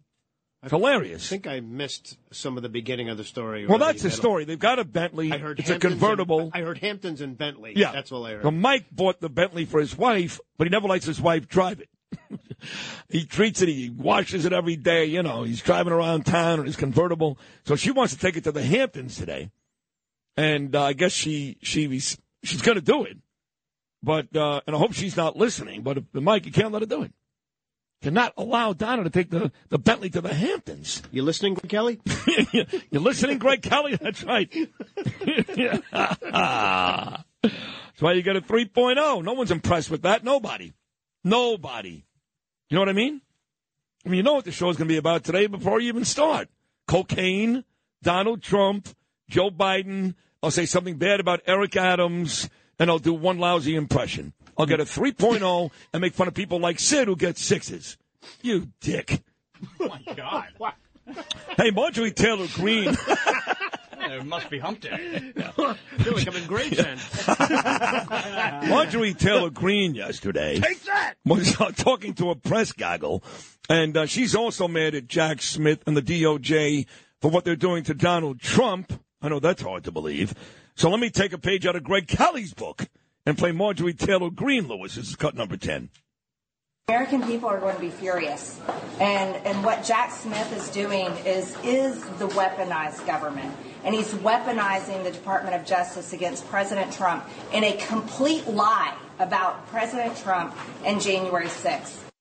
It's hilarious. I think I missed some of the beginning of the story. Well, that's the middle. story. They've got a Bentley. I heard it's a convertible. And, I heard Hamptons and Bentley. Yeah, that's all I heard. Well, Mike bought the Bentley for his wife, but he never lets his wife drive it. he treats it. He washes it every day. You know, he's driving around town in his convertible. So she wants to take it to the Hamptons today, and uh, I guess she she she's going to do it. But uh, and I hope she's not listening. But if, Mike, you can't let her do it. Cannot allow Donna to take the, the Bentley to the Hamptons. You listening, Greg Kelly? You're listening, Greg Kelly? That's right. That's why you got a 3.0. No one's impressed with that. Nobody. Nobody. You know what I mean? I mean, you know what the show's going to be about today before you even start. Cocaine, Donald Trump, Joe Biden. I'll say something bad about Eric Adams, and I'll do one lousy impression. I'll get a 3.0 and make fun of people like Sid who get sixes. You dick. Oh my God. Hey, Marjorie Taylor Greene. It must be hump day. I feel like I'm in grade ten. Marjorie Taylor Greene yesterday Take that! was uh, talking to a press gaggle, and uh, she's also mad at Jack Smith and the DOJ for what they're doing to Donald Trump. I know that's hard to believe. So let me take a page out of Greg Kelly's book and play Marjorie Taylor Greene, Lewis. This is cut number 10. American people are going to be furious. And and what Jack Smith is doing is is the weaponized government. And he's weaponizing the Department of Justice against President Trump in a complete lie about President Trump and January 6th.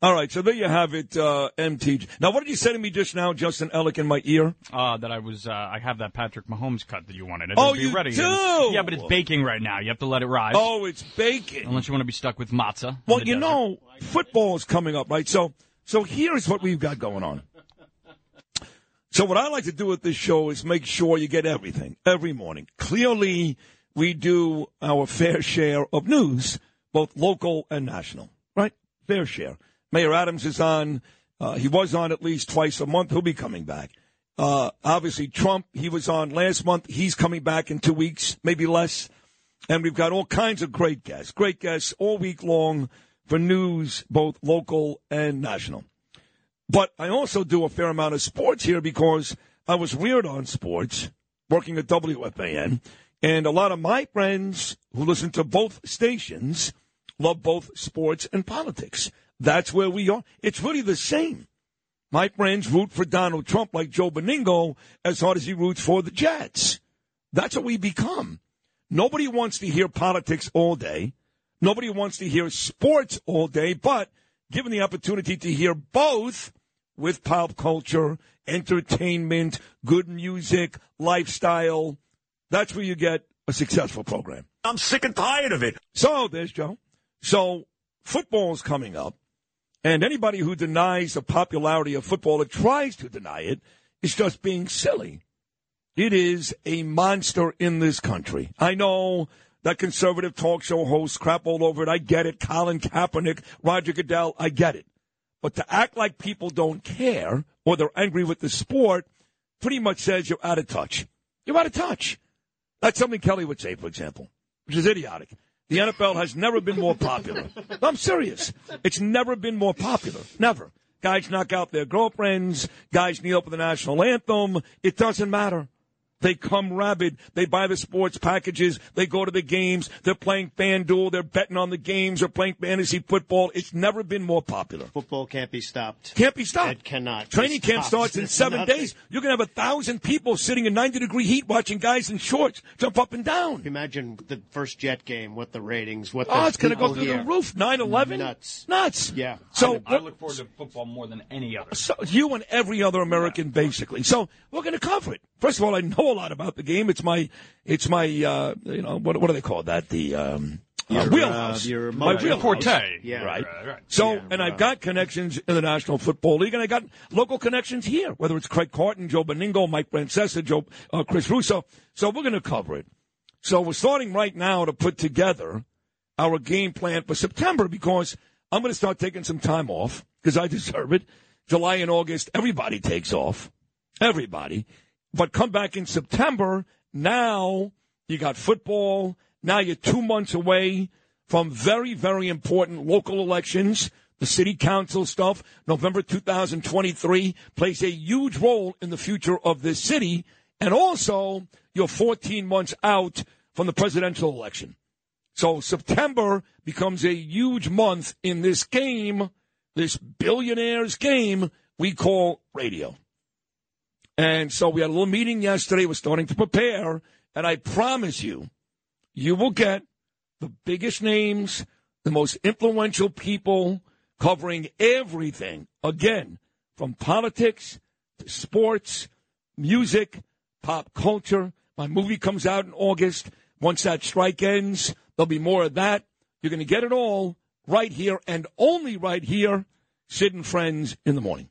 All right, so there you have it, uh, MT. Now, what did you say to me just now, Justin Ellick, in my ear? Uh, that I was, uh, I have that Patrick Mahomes cut that you wanted. Oh, It'll be you ready. do? Yeah, but it's baking right now. You have to let it rise. Oh, it's baking. Unless you want to be stuck with matzah. Well, you desert. know, football is coming up, right? So, so here's what we've got going on. So, what I like to do with this show is make sure you get everything every morning. Clearly, we do our fair share of news, both local and national, right? Fair share. Mayor Adams is on. Uh, he was on at least twice a month. He'll be coming back. Uh, obviously, Trump, he was on last month. He's coming back in two weeks, maybe less. And we've got all kinds of great guests, great guests all week long for news, both local and national. But I also do a fair amount of sports here because I was reared on sports, working at WFAN, and a lot of my friends who listen to both stations love both sports and politics. That's where we are. It's really the same. My friends root for Donald Trump like Joe Benigno as hard as he roots for the Jets. That's what we become. Nobody wants to hear politics all day. Nobody wants to hear sports all day, but given the opportunity to hear both with pop culture, entertainment, good music, lifestyle, that's where you get a successful program. I'm sick and tired of it. So there's Joe. So football's coming up. And anybody who denies the popularity of football or tries to deny it is just being silly. It is a monster in this country. I know that conservative talk show hosts crap all over it. I get it. Colin Kaepernick, Roger Goodell, I get it. But to act like people don't care or they're angry with the sport pretty much says you're out of touch. You're out of touch. That's something Kelly would say, for example, which is idiotic. The NFL has never been more popular. I'm serious. It's never been more popular. Never. Guys knock out their girlfriends. Guys kneel for the national anthem. It doesn't matter. They come rabid. They buy the sports packages. They go to the games. They're playing FanDuel. They're betting on the games. They're playing fantasy football. It's never been more popular. Football can't be stopped. Can't be stopped. It cannot. Training camp stopped. starts in It's seven nothing. days. You're going to have a thousand people sitting in 90 degree heat watching guys in shorts jump up and down. Imagine the first Jet game, what the ratings, what oh, the Oh, it's going to go through hear. the roof. 9 11? Nuts. Nuts. Yeah. So I look forward to football more than any other. So you and every other American, basically. So we're going to cover it. First of all, I know a lot about the game. It's my, it's my, uh, you know, what, what do they call that? The um, uh, Your, uh, wheelhouse. your my wheelhouse. Forte. Yeah. Right. Right. So, Yeah, and I've got connections in the National Football League, and I got local connections here, whether it's Craig Carton, Joe Benigno, Mike Francesa, Joe, uh, Chris Russo. So we're going to cover it. So we're starting right now to put together our game plan for September because I'm going to start taking some time off because I deserve it. July and August, everybody takes off. Everybody. But come back in September. Now you got football. Now you're two months away from very, very important local elections. The city council stuff, November 2023, plays a huge role in the future of this city. And also, you're 14 months out from the presidential election. So September becomes a huge month in this game, this billionaires game we call radio. And so we had a little meeting yesterday. We're starting to prepare. And I promise you, you will get the biggest names, the most influential people covering everything. Again, from politics to sports, music, pop culture. My movie comes out in August. Once that strike ends, there'll be more of that. You're going to get it all right here and only right here. Sid and Friends in the morning.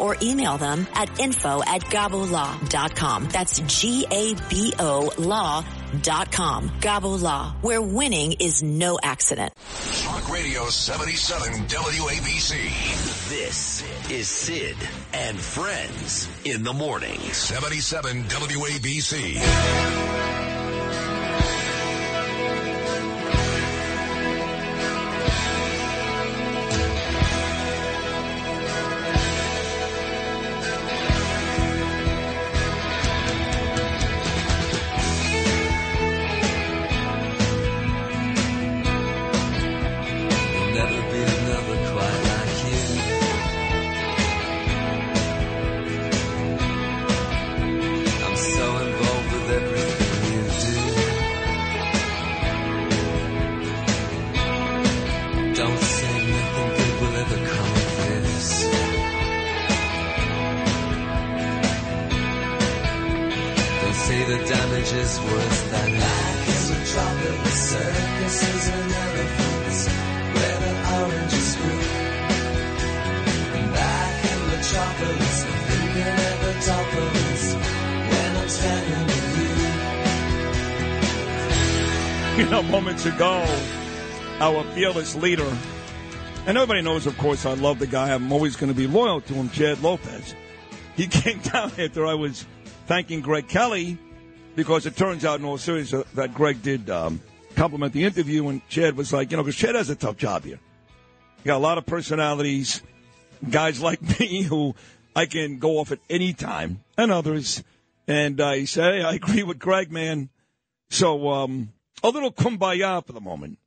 or email them at info at gabolaw.com. That's G-A-B-O law.com. Gabo Law, where winning is no accident. Talk Radio 77 WABC. This is Sid and Friends in the morning. 77 WABC. Leader, and everybody knows, of course, I love the guy. I'm always going to be loyal to him, Chad Lopez. He came down after I was thanking Greg Kelly because it turns out, in all seriousness, that Greg did um, compliment the interview, and Chad was like, you know, because Chad has a tough job here. You got a lot of personalities, guys like me who I can go off at any time, and others. And uh, he said, hey, I agree with Greg, man. So um, a little kumbaya for the moment.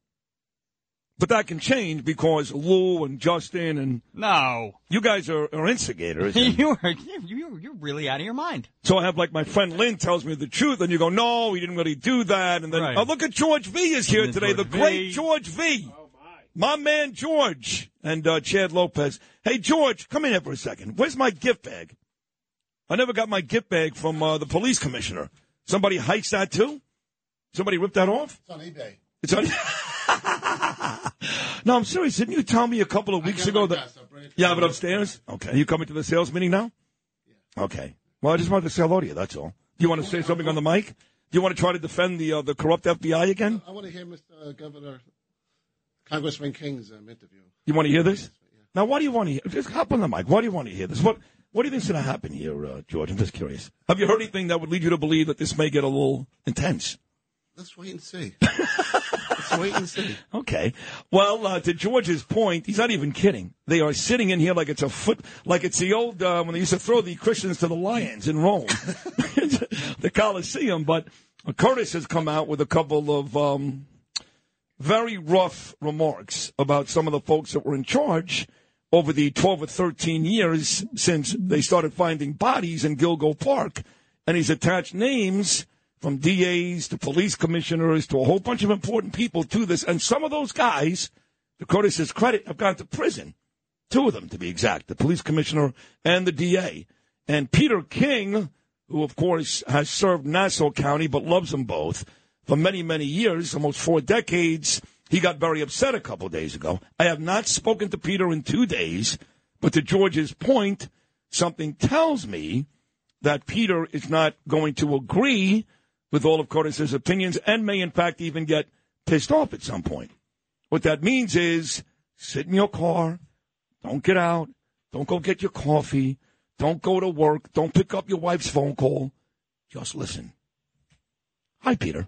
But that can change because Lou and Justin and No. you guys are, are instigators. you are you you're really out of your mind. So I have like my friend Lynn tells me the truth, and you go, no, he didn't really do that. And then, Right. oh, look at George V is here today, George the great V. George V. my. man George and uh, Chad Lopez. Hey, George, come in here for a second. Where's my gift bag? I never got my gift bag from uh, the police commissioner. Somebody hikes that too? Somebody ripped that off? It's on eBay. It's on. no, I'm serious. Didn't you tell me a couple of weeks ago that? Yeah, but upstairs. Okay. Are you coming to the sales meeting now? Yeah. Okay. Well, I just wanted to say hello to you. That's all. Do you want to say something on the mic? Do you want to try to defend the uh, the corrupt FBI again? I want to hear Mr. Governor, Congressman King's um, interview. You want to hear this? Now, what do you want to hear? Just hop on the mic. Why do you want to hear this? What What do you think's going to happen here, uh, George? I'm just curious. Have you heard anything that would lead you to believe that this may get a little intense? Let's wait and see. Wait and see. Okay. Well, uh, to George's point, he's not even kidding. They are sitting in here like it's a foot, like it's the old uh, when they used to throw the Christians to the lions in Rome, the Colosseum. But Curtis has come out with a couple of um, very rough remarks about some of the folks that were in charge over the 12 or 13 years since they started finding bodies in Gilgo Park, and he's attached names from DAs to police commissioners to a whole bunch of important people to this. And some of those guys, to Curtis's credit, have gone to prison. Two of them, to be exact, the police commissioner and the DA. And Peter King, who of course has served Nassau County but loves them both for many, many years, almost four decades, he got very upset a couple days ago. I have not spoken to Peter in two days, but to George's point, something tells me that Peter is not going to agree with all of Curtis's opinions and may, in fact, even get pissed off at some point. What that means is sit in your car, don't get out, don't go get your coffee, don't go to work, don't pick up your wife's phone call, just listen. Hi, Peter.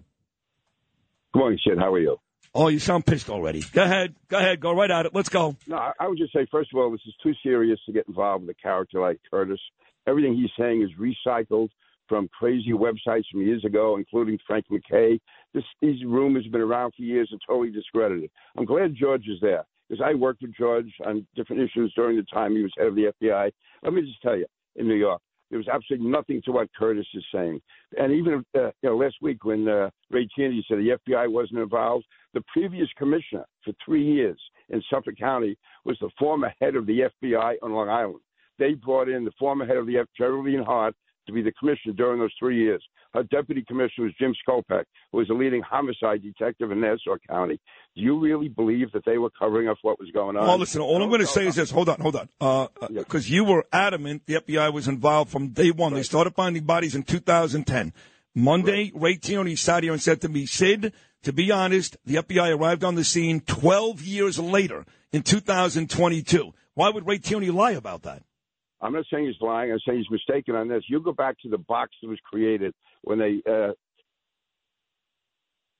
Good morning, Sid. How are you? Oh, you sound pissed already. Go ahead. Go ahead. Go right at it. Let's go. No, I, I would just say, first of all, this is too serious to get involved with a character like Curtis. Everything he's saying is recycled from crazy websites from years ago, including Frank McKay. This, these rumors have been around for years and totally discredited. I'm glad George is there because I worked with George on different issues during the time he was head of the FBI. Let me just tell you, in New York, there was absolutely nothing to what Curtis is saying. And even uh, you know, last week when uh, Ray Tierney said the FBI wasn't involved, the previous commissioner for three years in Suffolk County was the former head of the FBI on Long Island. They brought in the former head of the FBI, Geraldine Hart, to be the commissioner during those three years. Her deputy commissioner was Jim Skopek, who was a leading homicide detective in Nassau County. Do you really believe that they were covering up what was going on? Well, listen, all I'm going to say is this. Hold on, hold on. Uh, because you were adamant the FBI was involved from day one. They started finding bodies in 2010. Monday, Ray Tierney sat here and said to me, Sid, to be honest, the FBI arrived on the scene 12 years later in 2022. Why would Ray Tierney lie about that? I'm not saying he's lying. I'm saying he's mistaken on this. You go back to the box that was created when they uh,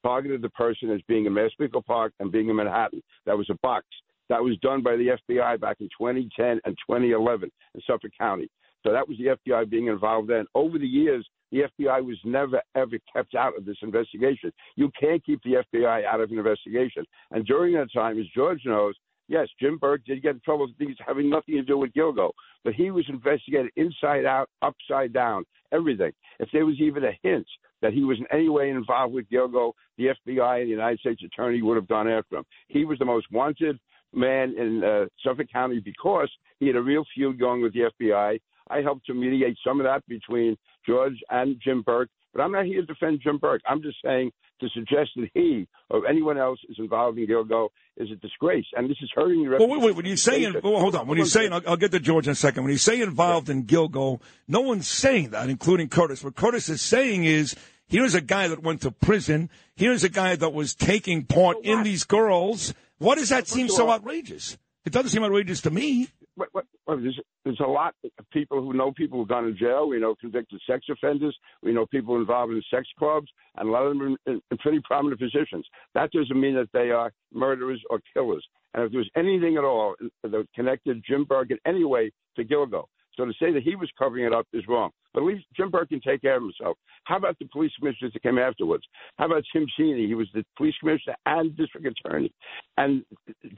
targeted the person as being in Massapequa Park and being in Manhattan. That was a box. That was done by the FBI back in 2010 and 2011 in Suffolk County. So that was the FBI being involved then. Over the years, the FBI was never, ever kept out of this investigation. You can't keep the FBI out of an investigation. And during that time, as George knows, yes, Jim Burke did get in trouble with things having nothing to do with Gilgo, but he was investigated inside out, upside down, everything. If there was even a hint that he was in any way involved with Gilgo, the FBI and the United States Attorney would have gone after him. He was the most wanted man in uh, Suffolk County because he had a real feud going with the FBI. I helped to mediate some of that between George and Jim Burke. But I'm not here to defend Jim Burke. I'm just saying to suggest that he or anyone else is involved in Gilgo is a disgrace, and this is hurting your Well, wait, wait. When you say, in, well, hold on. When you say, I'll, I'll get to George in a second. When you say involved in Gilgo, no one's saying that, including Curtis. What Curtis is saying is Here's a guy that went to prison. Here's a guy that was taking part in these girls. What does that seem so outrageous? It doesn't seem outrageous to me. What, what, what, there's, there's a lot of people who know people who've gone to jail. We know convicted sex offenders. We know people involved in sex clubs, and a lot of them are in, in pretty prominent positions. That doesn't mean that they are murderers or killers. And if there was anything at all that connected Jim Burke in any way to Gilgo, so to say that he was covering it up is wrong. But at least Jim Burke can take care of himself. How about the police commissioners that came afterwards? How about Tim Sini? He was the police commissioner and district attorney. And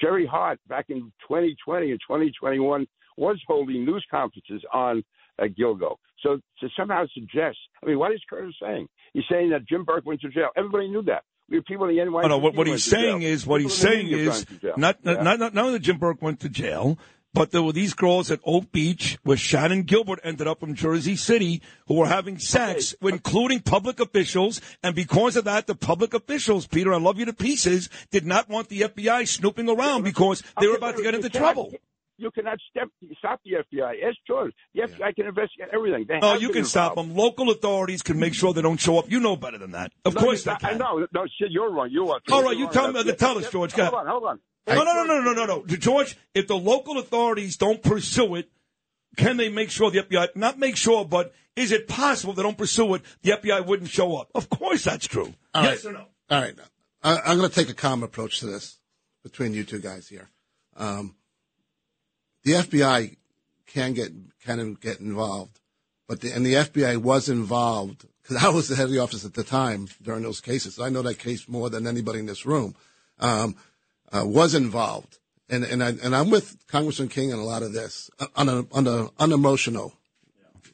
Jerry Hart, back in 2020 and 2021, was holding news conferences on uh, Gilgo. So to somehow suggest, I mean, what is Curtis saying? He's saying that Jim Burke went to jail. Everybody knew that. We have people in the NYPD. Oh, no, what, what he's jail. saying is, what People he's saying is, not, Yeah. not, not, not only that Jim Burke went to jail, but there were these girls at Oak Beach where Shannan Gilbert ended up from Jersey City who were having sex, including public officials. And because of that, the public officials, Peter, I love you to pieces, did not want the FBI snooping around because they were about to get into trouble. You cannot step, stop the FBI. Ask George. The FBI can investigate everything. They Oh, you can stop them. Local authorities can make sure they don't show up. You know better than that. Of No, course they I can. know. No, shit, you're wrong. You are. All right, You're you tell me. Uh, tell us, George. Hold on, hold on. No, no, no, no, no, no, no. George, if the local authorities don't pursue it, can they make sure the FBI, not make sure, but is it possible they don't pursue it, the FBI wouldn't show up? Of course that's true. All yes right. or no? All right. I, I'm going to take a calm approach to this between you two guys here. Um, the FBI can get can get involved, but the, and the FBI was involved because I was the head of the office at the time during those cases. I know that case more than anybody in this room. Um, uh, was involved, and and I, and I'm with Congressman King on a lot of this, on a on a unemotional,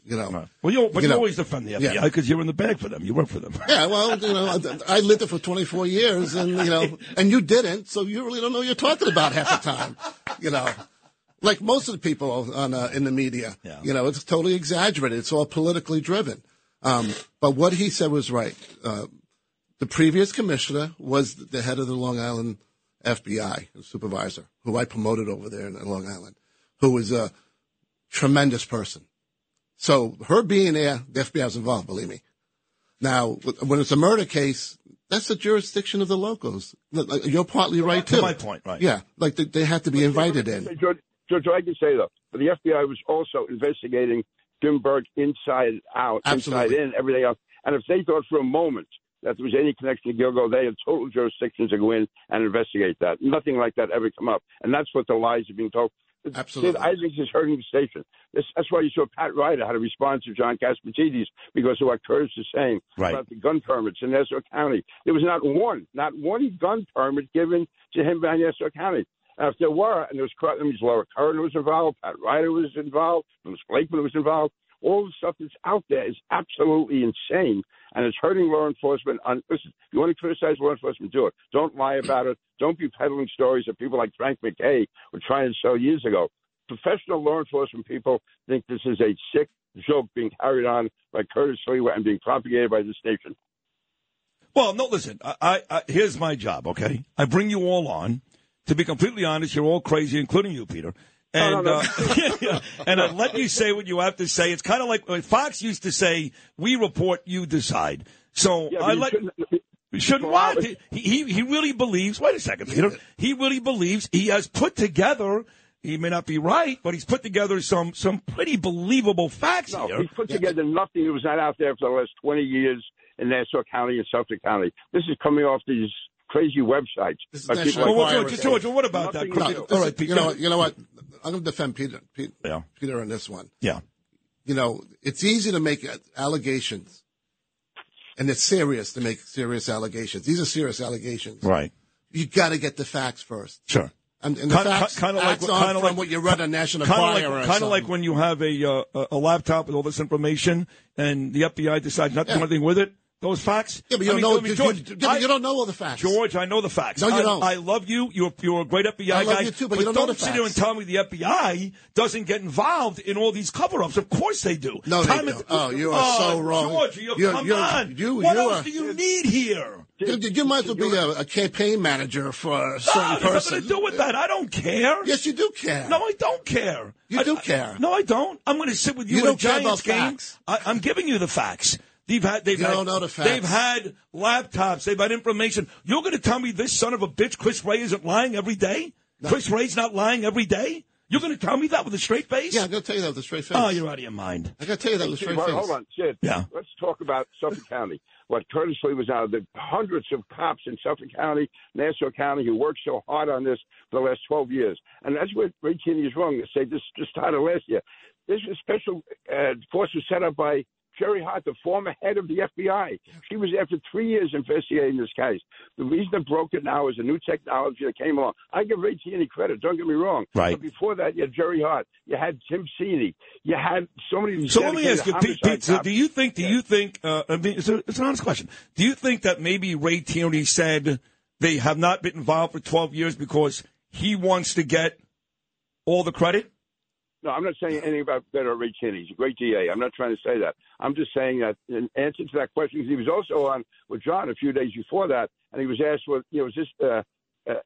you know. Well, you but you, know. always defend the FBI Yeah. because you're in the bag for them. You work for them. Yeah, well, you know, I, I lived it for 24 years, and you know, and you didn't, so you really don't know what you're talking about half the time. You know, like most of the people on uh, in the media. Yeah. You know, it's totally exaggerated. It's all politically driven. Um, but what he said was right. Uh, the previous commissioner was the head of the Long Island FBI supervisor, who I promoted over there in Long Island, who was a tremendous person. So her being there, the FBI was involved, believe me. Now, when it's a murder case, that's the jurisdiction of the locals. You're partly right to too. my point, right. Yeah, like they, they have to be invited in. George, George, I can say though, but the FBI was also investigating Jim Burke inside out, Absolutely. inside in, everything else. And if they thought for a moment that there was any connection to Gilgo, they had total jurisdiction to go in and investigate that. Nothing like that ever come up. And that's what the lies are being told. Absolutely. Sid Isaacs is hurting the station. This, that's why you saw Pat Ryder had to respond to John Catsimatidis because of what Curtis is saying Right. about the gun permits in Nassau County. There was not one, not one gun permit given to him by Nassau County. And if there were, and there was, that means Laura Curran was involved, Pat Ryder was involved, Bruce Blakeman was involved. All the stuff that's out there is absolutely insane, and it's hurting law enforcement. On, listen, if you want to criticize law enforcement, do it. Don't lie about it. Don't be peddling stories that people like Frank MacKay were trying to sell years ago. Professional law enforcement people think this is a sick joke being carried on by Curtis Sliwa and being propagated by this nation. Well, no, listen. I, I, I here's my job. Okay, I bring you all on. To be completely honest, you're all crazy, including you, Peter. And. Uh, and I let you say what you have to say. It's kind of like Fox used to say, "We report, you decide." So Yeah, I let. shouldn't- Shouldn't what? He, he he really believes. Wait a second, Peter. He really believes he has put together. He may not be right, but he's put together some some pretty believable facts No, here. he's put together nothing that was not out there for the last 20 years in Nassau County and Suffolk County. This is coming off these crazy websites. This is by people National like Well, George, George, what about that? Nothing No, new. this All is- right, Pete, you know what? You know what? I'm going to defend Peter, Pete, Yeah. Peter on this one. Yeah. You know, it's easy to make allegations, and it's serious to make serious allegations. These are serious allegations. Right. You got to get the facts first. Sure. And, and the Kind- facts, kind of like facts kind of from like what you read on National kind of Enquirer. like kind of like when you have a uh, a- a laptop with all this information and the FBI decides not to do anything with it. Those facts. Yeah, but you I don't mean, know. I mean, you, George, you- but you don't know all the facts. George, I know the facts. No, you I, don't. I love you. You're you're a great FBI I love guy. you too, but you don't know the sit there and tell me the FBI doesn't get involved in all these cover-ups. Of course they do. No, they don't. and- Oh, you are oh, so wrong. George, you, You're- come you're- on. you- what else are- do you need here? You, you might as well be a, a campaign manager for a certain No, person. nothing to do with that. I don't care. Yes, you do care. No, I don't care. You I- do I- care. No, I don't. I'm going to sit with you, You in a don't care Giants about game. facts. I, I'm giving you the facts. They've had they've You had, know the facts. they've had laptops. They've had information. You're going to tell me this son of a bitch, Chris Wray, isn't lying every day? Chris Wray's not lying every day. You're going to tell me that with a straight face? Yeah, I'm going to tell you that with a straight face. Oh, you're out of your mind. I got to tell you that with a Hey, straight Sid, face. Hold on, Sid. Yeah. Let's talk about Suffolk County. What Curtis Sliwa was out of the hundreds of cops in Suffolk County, Nassau County, who worked so hard on this for the last 12 years. And that's where Ray Tierney is wrong to say this just started last year. This was special uh, force was set up by Jerry Hart, the former head of the FBI. She was for three years investigating this case. The reason it broke it now is a new technology that came along. I give Ray Tierney credit. Don't get me wrong. Right. But before that, you had Jerry Hart. You had Tim Sini. You had so many. So let me ask you, Pete, Pete so do you think, do you think, uh, I mean, it's, a, it's an honest question. Do you think that maybe Ray Tierney said they have not been involved for 12 years because he wants to get all the credit? No, I'm not saying anything about better Ray Tierney. He's a great DA. I'm not trying to say that. I'm just saying that in answer to that question, because he was also on with John a few days before that, and he was asked, "What you know, is this uh, uh,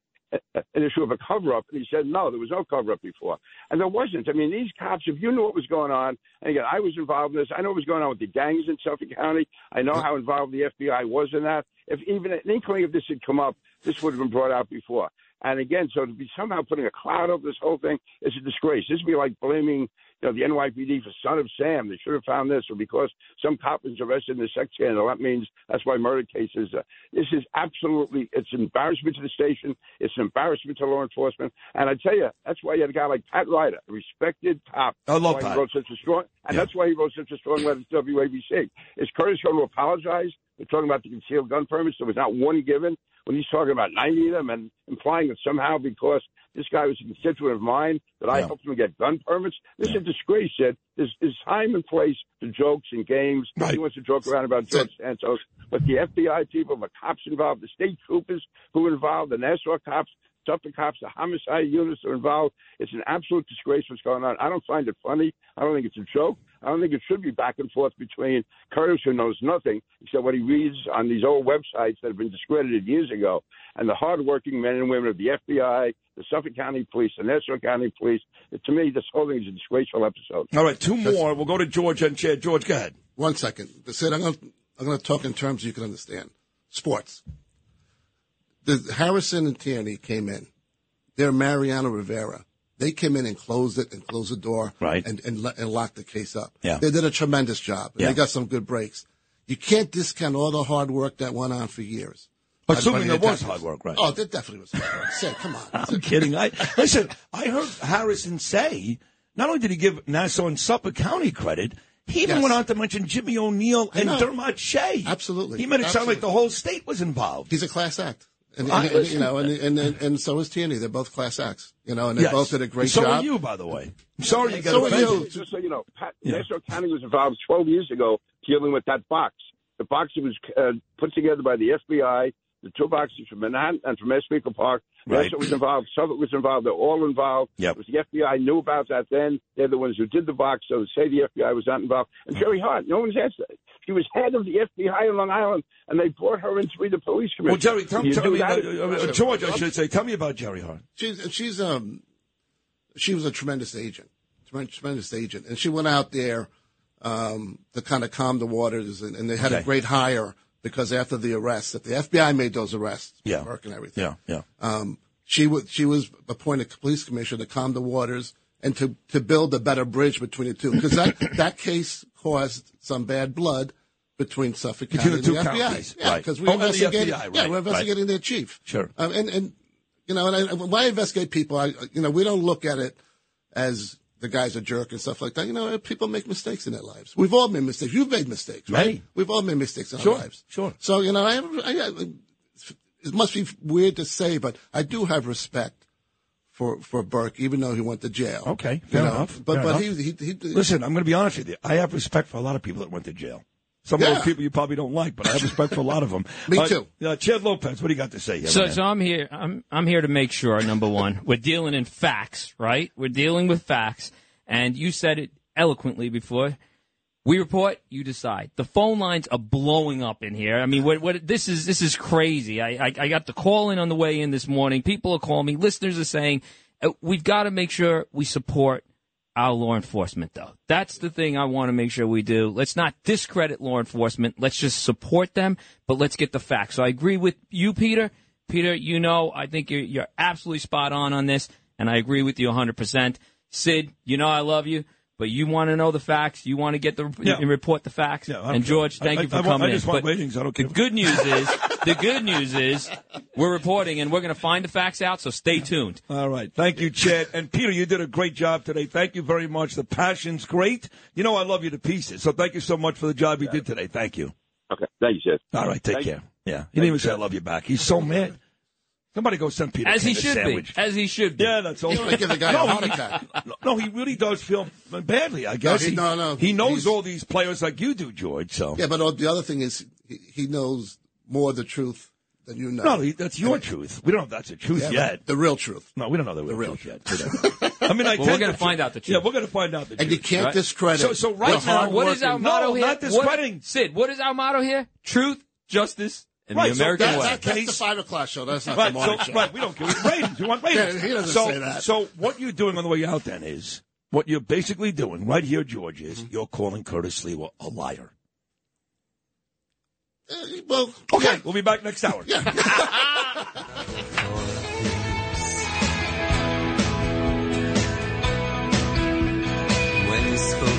an issue of a cover-up?" And he said, "No, there was no cover-up before, and there wasn't. I mean, these cops, if you knew what was going on, and again, I was involved in this. I know what was going on with the gangs in Suffolk County. I know how involved the FBI was in that. If even an inkling of this had come up, this would have been brought out before." And again, so to be somehow putting a cloud over this whole thing is a disgrace. This would be like blaming, you know, the NYPD for Son of Sam. They should have found this, or because some cop was arrested in a sex scandal. That means that's why murder cases. Uh, this is absolutely, it's an embarrassment to the station. It's an embarrassment to law enforcement. And I tell you, that's why you had a guy like Pat Ryder, a respected cop. I love Pat. He wrote such a strong, and that's why he wrote such a strong letter to WABC. Is Curtis going to apologize? They're talking about the concealed gun permits. There was not one given when he's talking about 90 of them and implying that somehow because this guy was a constituent of mine that I helped him get gun permits. This is a disgrace, Sid. There's, there's time and place for jokes and games. He wants to joke around about George Santos, but the FBI people, the cops involved, the state troopers who were involved, the Nassau cops, Suffolk cops, the homicide units are involved. It's an absolute disgrace what's going on. I don't find it funny. I don't think it's a joke. I don't think it should be back and forth between Curtis, who knows nothing except what he reads on these old websites that have been discredited years ago, and the hardworking men and women of the FBI, the Suffolk County Police, the Nassau County Police. To me, this whole thing is a disgraceful episode. All right, two more. We'll go to George and Chad. George, go ahead. One second. Sid, I'm going to I'm going to talk in terms you can understand. Sports. The Harrison and Tierney came in. They're Mariano Rivera. They came in and closed it and closed the door Right. and, and, and locked the case up. Yeah. They did a tremendous job. Yeah. They got some good breaks. You can't discount all the hard work that went on for years. Assuming there was hard work, right? Oh, there definitely was hard work. Sid, come on. I'm kidding. I listen. I heard Harrison say not only did he give Nassau and Suffolk County credit, he even Yes. went on to mention Jimmy O'Neill and. Dermot Shea. Absolutely. He made it sound like the whole state was involved. He's a class act. And, and- and, you know, and, and, and, and so is Tierney. They're both class acts. You know, and they Yes. both did a great so job. So are you, by the way. I'm sorry you got So are offended. you. Just so you know, Pat, Yeah. Nassau County was involved 12 years ago dealing with that box. The box that was uh, put together by the FBI, the two boxes from Manhattan and from Espeaker Park. Right. Nassau was involved. Suffolk was involved. They're all involved. Yep. It was the FBI knew about that then. They're the ones who did the box. So say the FBI was not involved. And Jerry Hart, no one's answered. She was head of the FBI in Long Island, and they brought her in to be the police commissioner. Well, Jerry, tell, You tell me, that? uh, uh, George, I should say, tell me about Jerry Hart. She's she's um she was a tremendous agent, tremendous, tremendous agent, and she went out there um, to kind of calm the waters, and, and they had Okay. a great hire because after the arrests, that the FBI made those arrests, Yeah. Burke and everything. Yeah, yeah. Um, she was she was appointed police commissioner to calm the waters and to to build a better bridge between the two because that that case caused some bad blood between Suffolk Between County the two and the FBI. counties, Yeah, because Oh, we're and the investigating. FBI, yeah, we're investigating their chief. Sure. Um, and and you know, and I, when I investigate people, I you know, we don't look at it as the guy's a jerk and stuff like that. You know, people make mistakes in their lives. We've all made mistakes. You've made mistakes, right? Right. We've all made mistakes in Sure, our lives. sure. So you know, I, have, I it must be weird to say, but I do have respect for for Burke, even though he went to jail. Okay, You fair know, enough. But fair but enough. he, he he Listen, I'm going to be honest with you. I have respect for a lot of people that went to jail. Some of those people you probably don't like, but I have respect for a lot of them. Me Uh, too. Uh, Chad Lopez, what do you got to say? here, So, man? so I'm here. I'm I'm here to make sure. Number one, we're dealing in facts, right? We're dealing with facts, and you said it eloquently before. We report, you decide. The phone lines are blowing up in here. I mean, what, what this is this is crazy. I, I I got the call in on the way in this morning. People are calling me. Listeners are saying uh, we've got to make sure we support our law enforcement, though. That's the thing I want to make sure we do. Let's not discredit law enforcement. Let's just support them, but let's get the facts. So I agree with you, Peter. Peter, you know, I think you're, you're absolutely spot on on this, and I agree with you 100%. Sid, you know I love you, but you want to know the facts. You want to get the Yeah. and report the facts. I'm and George, sure. thank I- you for I- I coming I just in. want But ratings. I don't care. the good news is, the good news is, we're reporting and we're going to find the facts out. So stay tuned. All right. Thank you, Chad. And Peter, you did a great job today. Thank you very much. The passion's great. You know I love you to pieces. So thank you so much for the job you did today. Thank you. Okay. Thank you, Chad. All right. Take Thank you. care. Yeah. He didn't even say I love you back. He's so mad. Somebody go send Peter As he a should sandwich. be. As he should be. Yeah, that's all. You wanna give the guy no, a heart he- attack. No, no, he really does feel badly. I guess he- no, no. He knows all these players like you do, George. So Yeah, but uh, the other thing is he, he knows more of the truth than you know. no, he, that's your truth. We don't know if that's the truth Yeah, yet. The real truth. No, we don't know the real, truth yet. I mean, I Well, we're gonna find out the truth. Yeah, we're going to find out the And truth. you can't Right. discredit. So, so right the now, hard what is our motto No, here? not What- discrediting. Sid, what is our motto here? Truth, justice, and Right, the so American that- way. That, that's the five o'clock show. That's not Right, the morning so, show. right, we don't give ratings. You want ratings. Yeah, he doesn't so, say that. So what you're doing on the way out then is, what you're basically doing right here, George, is Mm-hmm. you're calling Curtis Sliwa a liar. Uh, well, Okay, yeah. we'll be back next hour. When you spoke,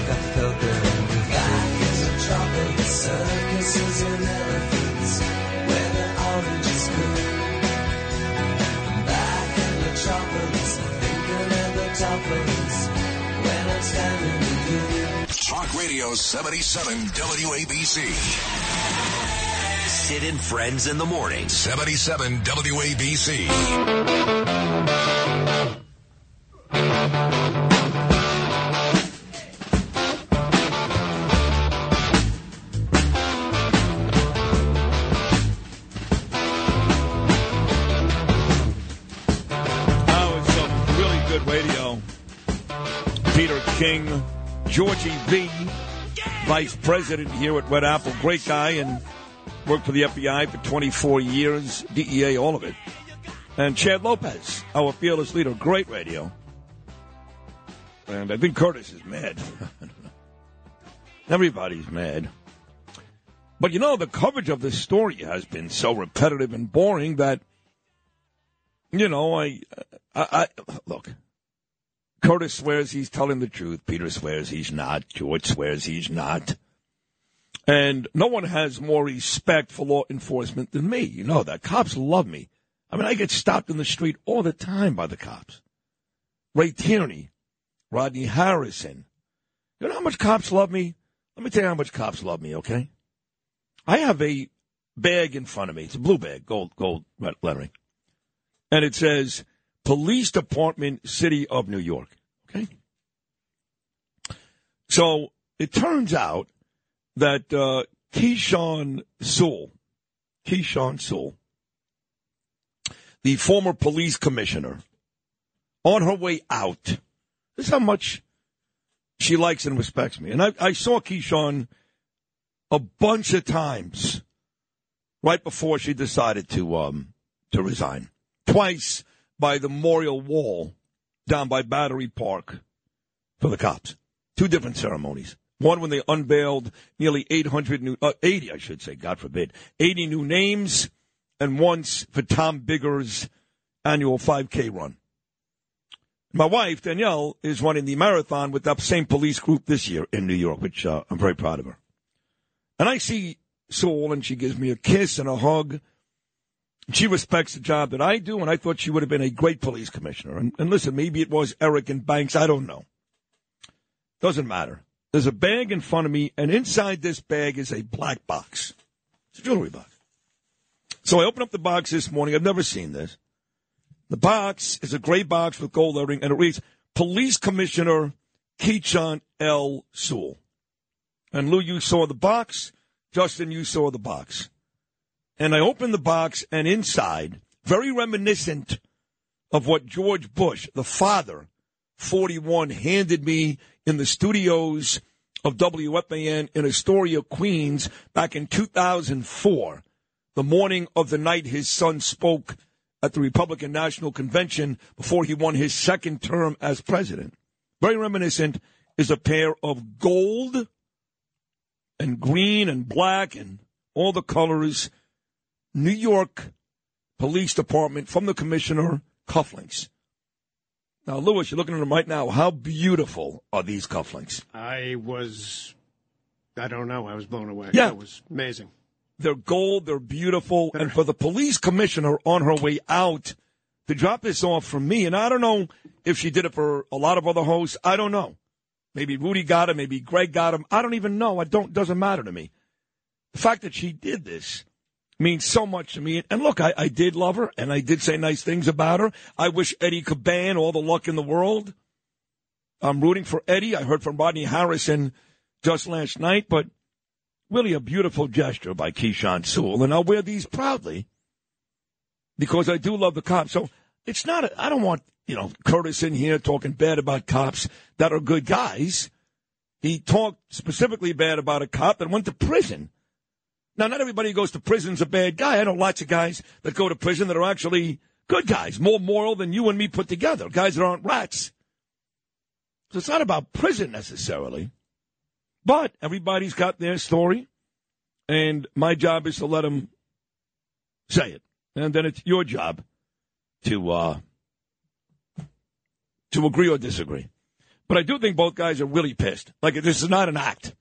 at the top of this, when I'm standing with you. Talk Radio 77 WABC. Sid and Friends in the morning. 77 WABC. King, Georgie V, Vice President here at Red Apple. Great guy and worked for the FBI for 24 years, DEA, all of it. And Chad Lopez, our fearless leader. Great radio. And I think Curtis is mad. Everybody's mad. But you know, the coverage of this story has been so repetitive and boring that you know, I, I, I look. Curtis swears he's telling the truth. Peter swears he's not. George swears he's not. And no one has more respect for law enforcement than me. You know that. Cops love me. I mean, I get stopped in the street all the time by the cops. Ray Tierney, Rodney Harrison. You know how much cops love me? Let me tell you how much cops love me, okay? I have a bag in front of me. It's a blue bag, gold, gold lettering and it says Police Department, City of New York. Okay. So it turns out that uh, Keechant Sewell, Keechant Sewell, the former police commissioner, on her way out, this is how much she likes and respects me. And I, I saw Keechant a bunch of times right before she decided to um, to resign twice by the memorial wall down by Battery Park for the cops. Two different ceremonies. One when they unveiled nearly 800 new, uh, 80, I should say, God forbid, 80 new names, and once for Tom Bigger's annual 5K run. My wife, Danielle, is running the marathon with that same police group this year in New York, which uh, I'm very proud of her. And I see Sewell, and she gives me a kiss and a hug. She respects the job that I do, and I thought she would have been a great police commissioner. And, and listen, maybe it was Eric and Banks. I don't know. Doesn't matter. There's a bag in front of me, and inside this bag is a black box. It's a jewelry box. So I opened up the box this morning. I've never seen this. The box is a gray box with gold lettering, and it reads Police Commissioner Keechant L. Sewell. And Lou, you saw the box. Justin, you saw the box. And I opened the box, and inside, very reminiscent of what George Bush, the father, 41, handed me in the studios of WFAN in Astoria, Queens, back in 2004, the morning of the night his son spoke at the Republican National Convention before he won his second term as president. very reminiscent, is a pair of gold and green and black and all the colors New York Police Department from the commissioner cufflinks. Now, Lewis, you're looking at them right now. How beautiful are these cufflinks? I was, I don't know. I was blown away. Yeah. It was amazing. They're gold, they're beautiful. And for the police commissioner on her way out to drop this off for me, and I don't know if she did it for a lot of other hosts. I don't know. Maybe Rudy got him, maybe Greg got him. I don't even know. I don't doesn't matter to me. The fact that she did this means so much to me. And look, I, I did love her and I did say nice things about her. I wish Eddie Caban all the luck in the world. I'm rooting for Eddie. I heard from Rodney Harrison just last night, but really a beautiful gesture by Keechant Sewell. And I'll wear these proudly because I do love the cops. So it's not, I I don't want, you know, Curtis in here talking bad about cops that are good guys. He talked specifically bad about a cop that went to prison. Now, not everybody who goes to prison's a bad guy. I know lots of guys that go to prison that are actually good guys, more moral than you and me put together, guys that aren't rats. So it's not about prison necessarily. But everybody's got their story, and my job is to let them say it. And then it's your job to uh, to agree or disagree. But I do think both guys are really pissed. Like this is not an act.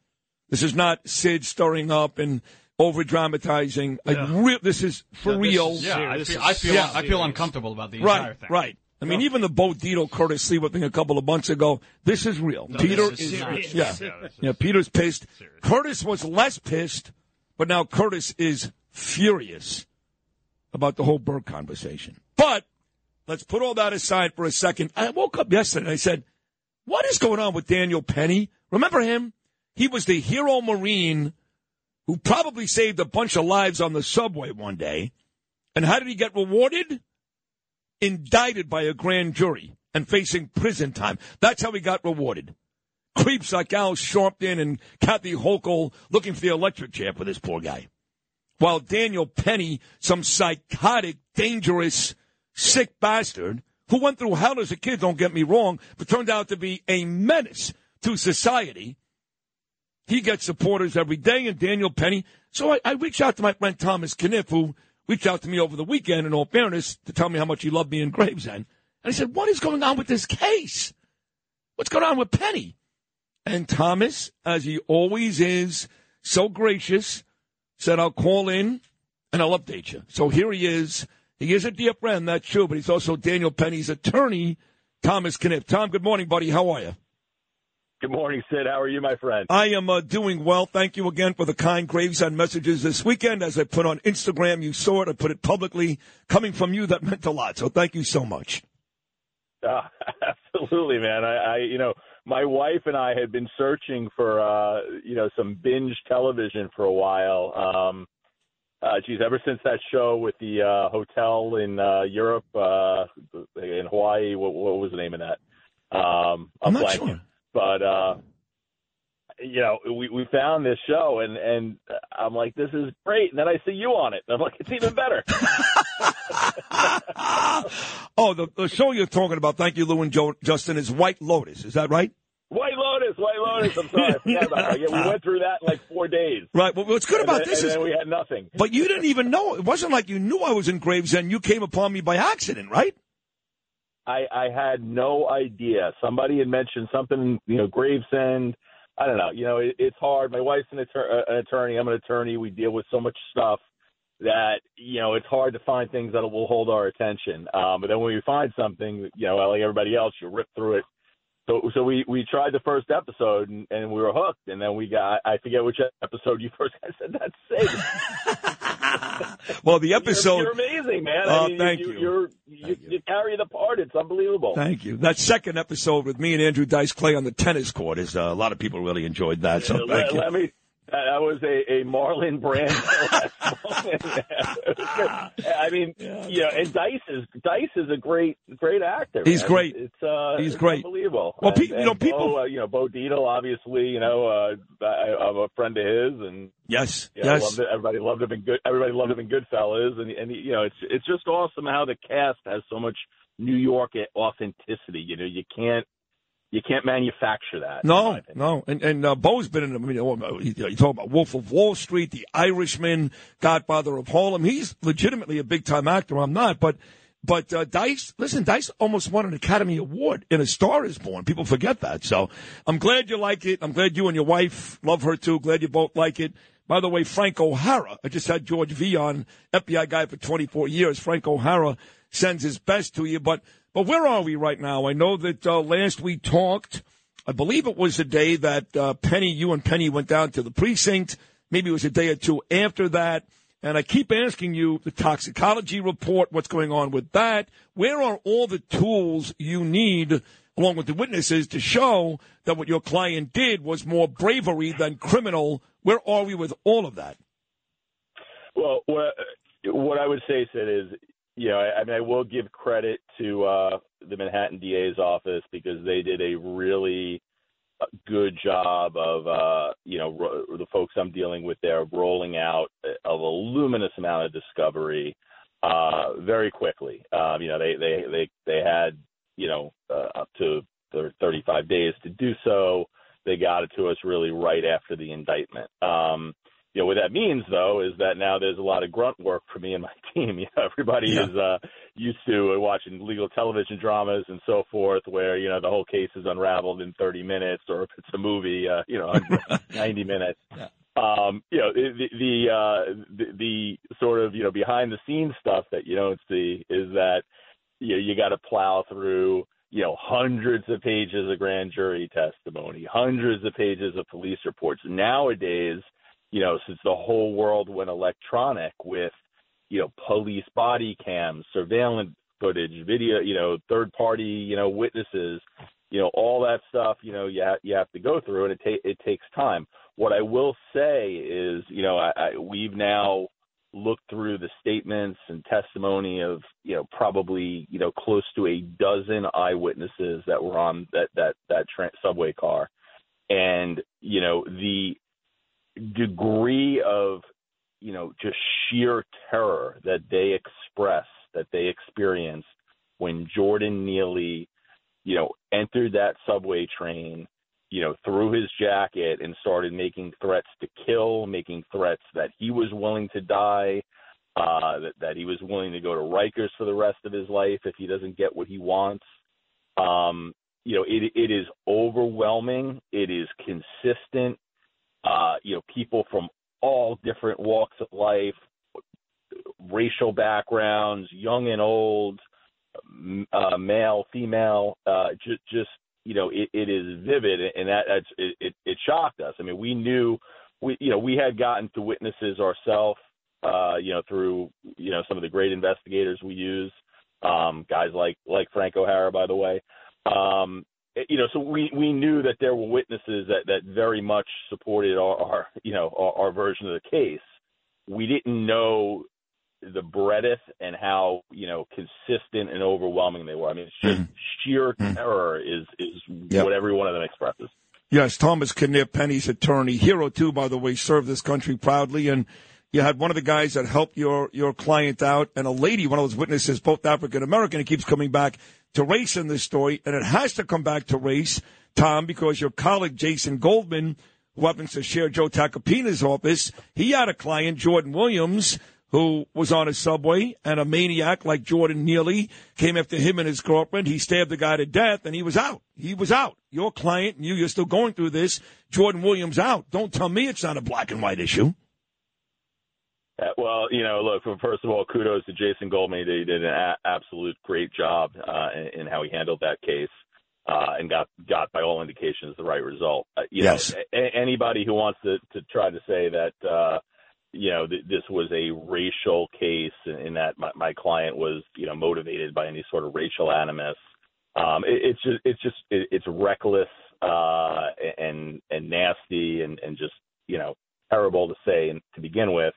This is not Sid stirring up and over dramatizing. Like re- this is for Yeah, this real. is- yeah, I feel, I feel, Yeah. I feel uncomfortable about the entire Right, thing. right. I mean, even the Bo Dietl Curtis Sliwa thing a couple of months ago. This is real. No, Peter this is serious. yeah, Yeah, this yeah. Peter's pissed. Curtis was less pissed, but now Curtis is furious about the whole Burke conversation. But let's put all that aside for a second. I woke up yesterday and I said, "What is going on with Daniel Penny? Remember him? He was the hero Marine who probably saved a bunch of lives on the subway one day. And how did he get rewarded? Indicted by a grand jury and facing prison time. That's how he got rewarded. Creeps like Al Sharpton and Kathy Hochul looking for the electric chair for this poor guy. While Daniel Penny, some psychotic, dangerous, sick bastard who went through hell as a kid, don't get me wrong, but turned out to be a menace to society. He gets supporters every day, and Daniel Penny. So I, I reached out to my friend Thomas Kenniff, who reached out to me over the weekend, in all fairness, to tell me how much he loved me in Gravesend. And I said, What is going on with this case? What's going on with Penny? And Thomas, as he always is, so gracious, said, I'll call in and I'll update you. So here he is. He is a dear friend, that's true, but he's also Daniel Penny's attorney, Thomas Kenniff. Tom, good morning, buddy. How are you? Good morning, Sid. How are you, my friend? I am uh, doing well. Thank you again for the kind Gravesend messages this weekend. As I put on Instagram, you saw it. I put it publicly. Coming from you, that meant a lot. So thank you so much. Uh, absolutely, man. I, I, you know, my wife and I had been searching for, uh, you know, some binge television for a while. Um, uh, geez, ever since that show with the uh, hotel in uh, Europe, uh, in Hawaii, what, what was the name of that? Um, I'm not blanking. sure. But uh, you know, we we found this show, and and I'm like, this is great. And then I see you on it, and I'm like, it's even better. Oh, the, the show you're talking about, thank you, Lou and Joe, Justin, is White Lotus. Is that right? White Lotus, White Lotus. I'm sorry, I forgot about that. Yeah, we went through that in like four days. Right. Well, what's good about then- this is we had nothing. But you didn't even know. It wasn't like you knew I was in Gravesend. You came upon me by accident, right? I, I had no idea. Somebody had mentioned something, you know, Gravesend. I don't know. You know, it, it's hard. My wife's an, attor- uh, an attorney. I'm an attorney. We deal with so much stuff that you know it's hard to find things that will hold our attention. Um, but then when we find something, you know, like everybody else, you rip through it. So, so we we tried the first episode and, and we were hooked. And then we got I forget which episode you first. I said that's Sid. Well, the episode. You're, you're amazing, man. Oh, I mean, thank you. you. You're, you, you carry the part. It's unbelievable. Thank you. That second episode with me and Andrew Dice Clay on the tennis court is uh, a lot of people really enjoyed that. So let, thank you. let me. That was a, a Marlon Brando. I mean, you know, and Dice is Dice is a great great actor. He's man. great. It's uh, He's it's great. unbelievable. Well, And- pe- you know, people- Bo, uh, you know, Bo Dietl, obviously, you know, uh, I, I'm a friend of his, and Yes, you know, yes. loved everybody loved him in good. Everybody loved him in Goodfellas, and and you know, it's it's just awesome how the cast has so much New York authenticity. You know, you can't you can't manufacture that. No, no, and and uh, Bo's been in. I mean, uh, you, you talk about Wolf of Wall Street, The Irishman, Godfather of Harlem. He's legitimately a big time actor. I'm not, but but uh, Dice, listen, Dice almost won an Academy Award in A Star Is Born. People forget that. So I'm glad you like it. I'm glad you and your wife love her too. Glad you both like it. By the way, Frank O'Hara, I just had George V on, FBI guy for 24 years. Frank O'Hara sends his best to you. But but where are we right now? I know that uh, last we talked, I believe it was the day that uh, Penny, you and Penny went down to the precinct. Maybe it was a day or two after that. And I keep asking you the toxicology report, what's going on with that? Where are all the tools you need, along with the witnesses, to show that what your client did was more bravery than criminal? Where are we with all of that? Well, what, what I would say, Sid, is you know, I, I mean, I will give credit to uh, the Manhattan DA's office because they did a really uh, good job of, uh, you know, ro- the folks I'm dealing with there rolling out a, a voluminous amount of discovery uh, very quickly. Um, you know, they they they they had you know uh, up to thir- 35 days to do so. They got it to us really right after the indictment. Um, you know, what that means though is that now there's a lot of grunt work for me and my team. You know, everybody Yeah. is uh, used to watching legal television dramas and so forth, where you know the whole case is unraveled in 30 minutes, or if it's a movie, uh, you know, 90 minutes. Um, you know, the the, uh, the the sort of you know behind the scenes stuff that you don't see is that you know, you got to plow through you know hundreds of pages of grand jury testimony, hundreds of pages of police reports. Nowadays, you know, since the whole world went electronic with you know police body cams, surveillance footage, video, you know, third party, you know, witnesses, you know, all that stuff, you know, you ha- you have to go through, and it ta- it takes time. What I will say is, you know, I, I we've now looked through the statements and testimony of you know probably you know close to a dozen eyewitnesses that were on that that that tra- subway car and you know the degree of you know just sheer terror that they express that they experienced when Jordan Neely you know entered that subway train you know threw his jacket and started making threats to kill making threats that he was willing to die uh that, that he was willing to go to Rikers for the rest of his life if he doesn't get what he wants. Um you know it it is overwhelming. It is consistent uh you know people from all different walks of life racial backgrounds young and old uh male female uh just just you know it, it is vivid and that that's it, it it shocked us. I mean we knew we you know we had gotten to witnesses ourselves uh you know through you know some of the great investigators we use um guys like like frank o'hara by the way. Um Eh, you know so we we knew that there were witnesses that that very much supported our, our you know our, our version of the case we didn't know the breadth and how you know consistent and overwhelming they were. I mean, it's just mm-hmm. sheer mm-hmm. terror is is Yep. what every one of them expresses. Yes, Thomas Kenniff, Penny's attorney, hero too, by the way, served this country proudly, and you had one of the guys that helped your your client out, and a lady, one of those witnesses, both African American. It keeps coming back to race in this story, and it has to come back to race, Tom, because your colleague Jason Goldman, who happens to share Joe Tacopina's office, he had a client, Jordan Williams, who was on a subway, and a maniac like Jordan Neely came after him and his girlfriend. He stabbed the guy to death, and he was out. He was out. Your client and you, you're still going through this. Jordan Williams out. Don't tell me it's not a black and white issue. Uh, well, you know, look. First of all, kudos to Jason Goldman. He did an a- absolute great job uh, in, in how he handled that case, uh, and got got by all indications the right result. Uh, you Yes. know, a- anybody who wants to to try to say that uh, you know th- this was a racial case and, and that my, my client was you know motivated by any sort of racial animus, um, it, it's just it's just it, it's reckless uh, and and nasty and and just you know terrible to say and to begin with.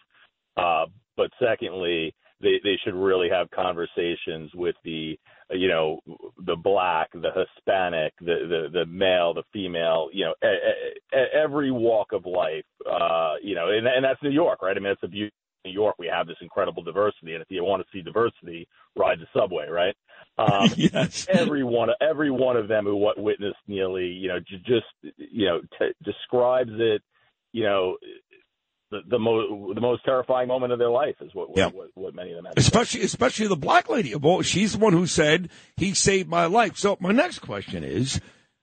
Secondly, they, they should really have conversations with the, you know, the black, the Hispanic, the, the, the male, the female, you know, e- e- every walk of life, uh, you know, and, and that's New York, right? I mean, it's the beauty of New York. We have this incredible diversity. And if you want to see diversity, ride the subway, right? Um, yes. Every one, every one of them who what witnessed Neely, you know, j- just you know, t- describes it, you know, the the most the most terrifying moment of their life is what Yeah. what, what many of them have. especially especially the black lady. Well, she's the one who said he saved my life. So my next question is,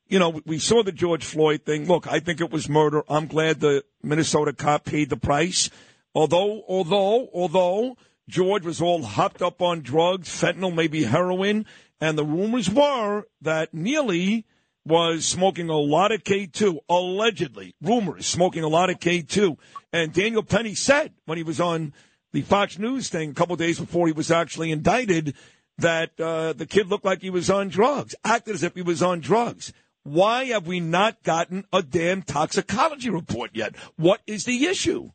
you know, we saw the George Floyd thing. Look, I think it was murder. I'm glad the Minnesota cop paid the price. Although, although, although George was all hopped up on drugs, fentanyl, maybe heroin, and the rumors were that Neely was smoking a lot of K2, allegedly. Rumors, smoking a lot of K2. And Daniel Penny said when he was on the Fox News thing a couple days before he was actually indicted that uh, the kid looked like he was on drugs, acted as if he was on drugs. Why have we not gotten a damn toxicology report yet? What is the issue?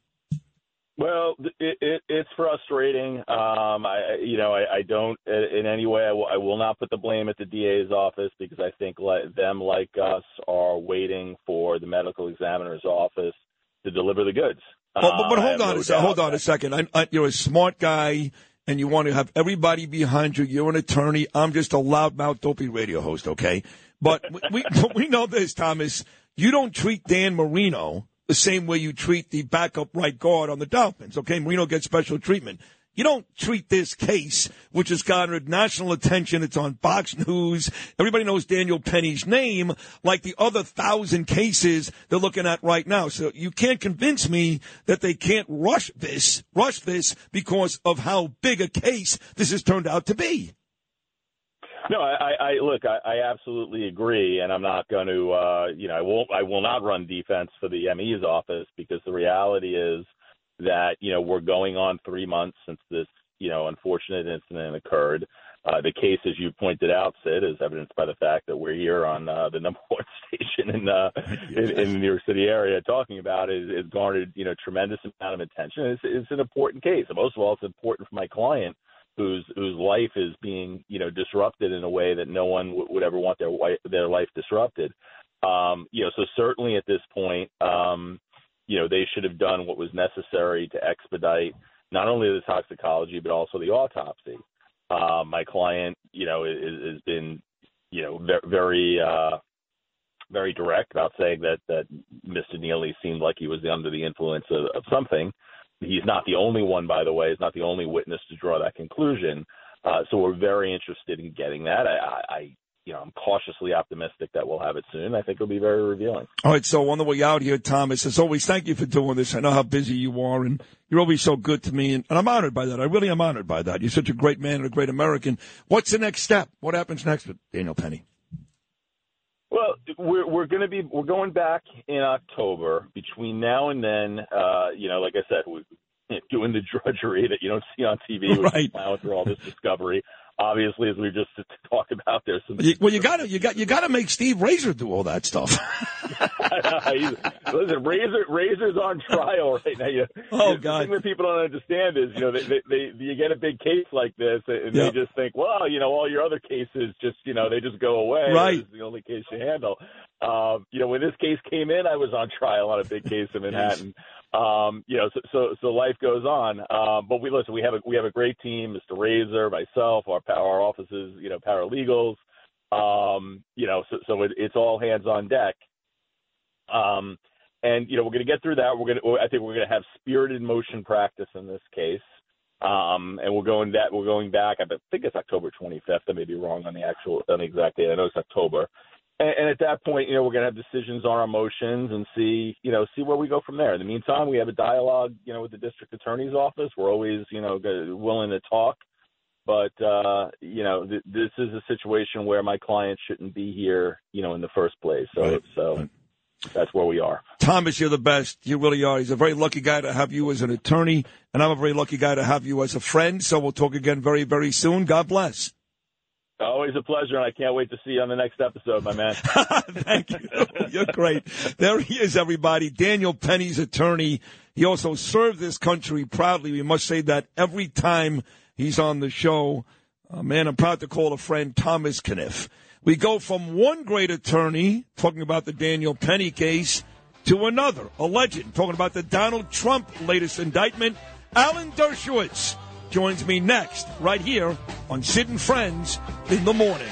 Well, it, it, it's frustrating. Um, I, you know, I, I don't in any way. I will, I will not put the blame at the DA's office because I think like, them, like us, are waiting for the medical examiner's office to deliver the goods. But, but, but Uh, hold on, no a hold on a second. I, I, you're a smart guy, and you want to have everybody behind you. You're an attorney. I'm just a loudmouth, dopey radio host. Okay, but we we, we know this, Thomas. You don't treat Dan Marino the same way you treat the backup right guard on the Dolphins. Okay, Marino gets special treatment. You don't treat this case, which has garnered national attention. It's on Fox News. Everybody knows Daniel Penny's name, like the other thousand cases they're looking at right now. So you can't convince me that they can't rush this, rush this because of how big a case this has turned out to be. No, I, I, look. I, I absolutely agree, and I'm not going to. Uh, you know, I won't. I will not run defense for the ME's office because the reality is that you know we're going on three months since this you know unfortunate incident occurred. Uh, the case, as you pointed out, Sid, is evidenced by the fact that we're here on uh, the number one station in, uh, in in the New York City area talking about it. It's garnered you know tremendous amount of attention. It's, it's an important case. Most of all, it's important for my client whose whose life is being you know disrupted in a way that no one w- would ever want their wi- their life disrupted. Um, you know, so certainly at this point, um, you know, they should have done what was necessary to expedite not only the toxicology but also the autopsy. Uh, my client, you know, is, has been, you know, ve- very, uh, very direct about saying that that Mr. Neely seemed like he was under the influence of, of something. He's not the only one, by the way. He's not the only witness to draw that conclusion. Uh, so we're very interested in getting that. I, I, you know, I'm cautiously optimistic that we'll have it soon. I think it'll be very revealing. All right, so on the way out here, Thomas, as always, thank you for doing this. I know how busy you are, and you're always so good to me, and, and I'm honored by that. I really am honored by that. You're such a great man and a great American. What's the next step? What happens next with Daniel Penny? Well, we're we're going to be we're going back in October. Between now and then, uh, you know, like I said, we're doing the drudgery that you don't see on TV. Right. plowing through all this discovery. Obviously, as we just talked about, there's some. Well, you got to you got you got to make Steve Raiser do all that stuff. Listen, Raiser Raiser's on trial right now. You, Oh, God! the thing that people don't understand is, you know, they, they, they you get a big case like this, and Yeah. they just think, well, you know, all your other cases just, you know, they just go away. Right. This is the only case you handle. Um, you know, when this case came in, I was on trial on a big case in Manhattan. Um, you know, so, so so life goes on. Um, but we listen. We have a we have a great team, Mr. Raiser, myself, our our offices, you know, paralegals. Um, you know, so so it, it's all hands on deck. Um, and you know, we're going to get through that. We're going to. I think we're going to have spirited motion practice in this case. Um, and we're going that we're going back. I think it's October 25th. I may be wrong on the actual on the exact date. I know it's October. And, and at that point, you know, we're going to have decisions on our motions and see, you know, see where we go from there. In the meantime, we have a dialogue, you know, with the district attorney's office. We're always, you know, willing to talk. But uh, you know, th- this is a situation where my client shouldn't be here, you know, in the first place. So, so that's where we are. Thomas, you're the best. You really are. He's a very lucky guy to have you as an attorney, and I'm a very lucky guy to have you as a friend. So we'll talk again very, very soon. God bless. Always a pleasure, and I can't wait to see you on the next episode, my man. Thank you. You're great. There he is, everybody. Daniel Penny's attorney. He also served this country proudly. We must say that every time he's on the show. Uh, man, I'm proud to call a friend Thomas Kenniff. We go from one great attorney talking about the Daniel Penny case to another, a legend, talking about the Donald Trump latest indictment. Alan Dershowitz joins me next, right here on Sid and Friends in the morning.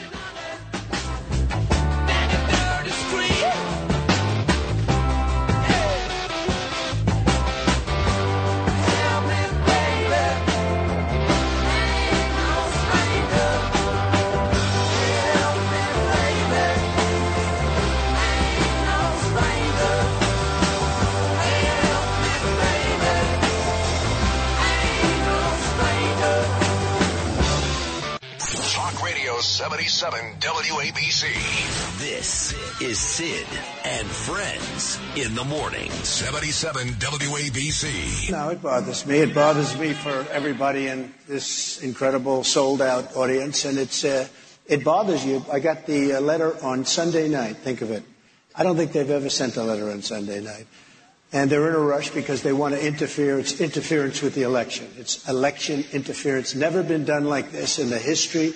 77 WABC. This is Sid and Friends in the morning. 77 WABC. No, it bothers me. It bothers me for everybody in this incredible sold out audience, and it's uh, it bothers you. I got the uh, letter on Sunday night. Think of it. I don't think they've ever sent a letter on Sunday night. And they're in a rush because they want to interfere. It's interference with the election. It's election interference. Never been done like this in the history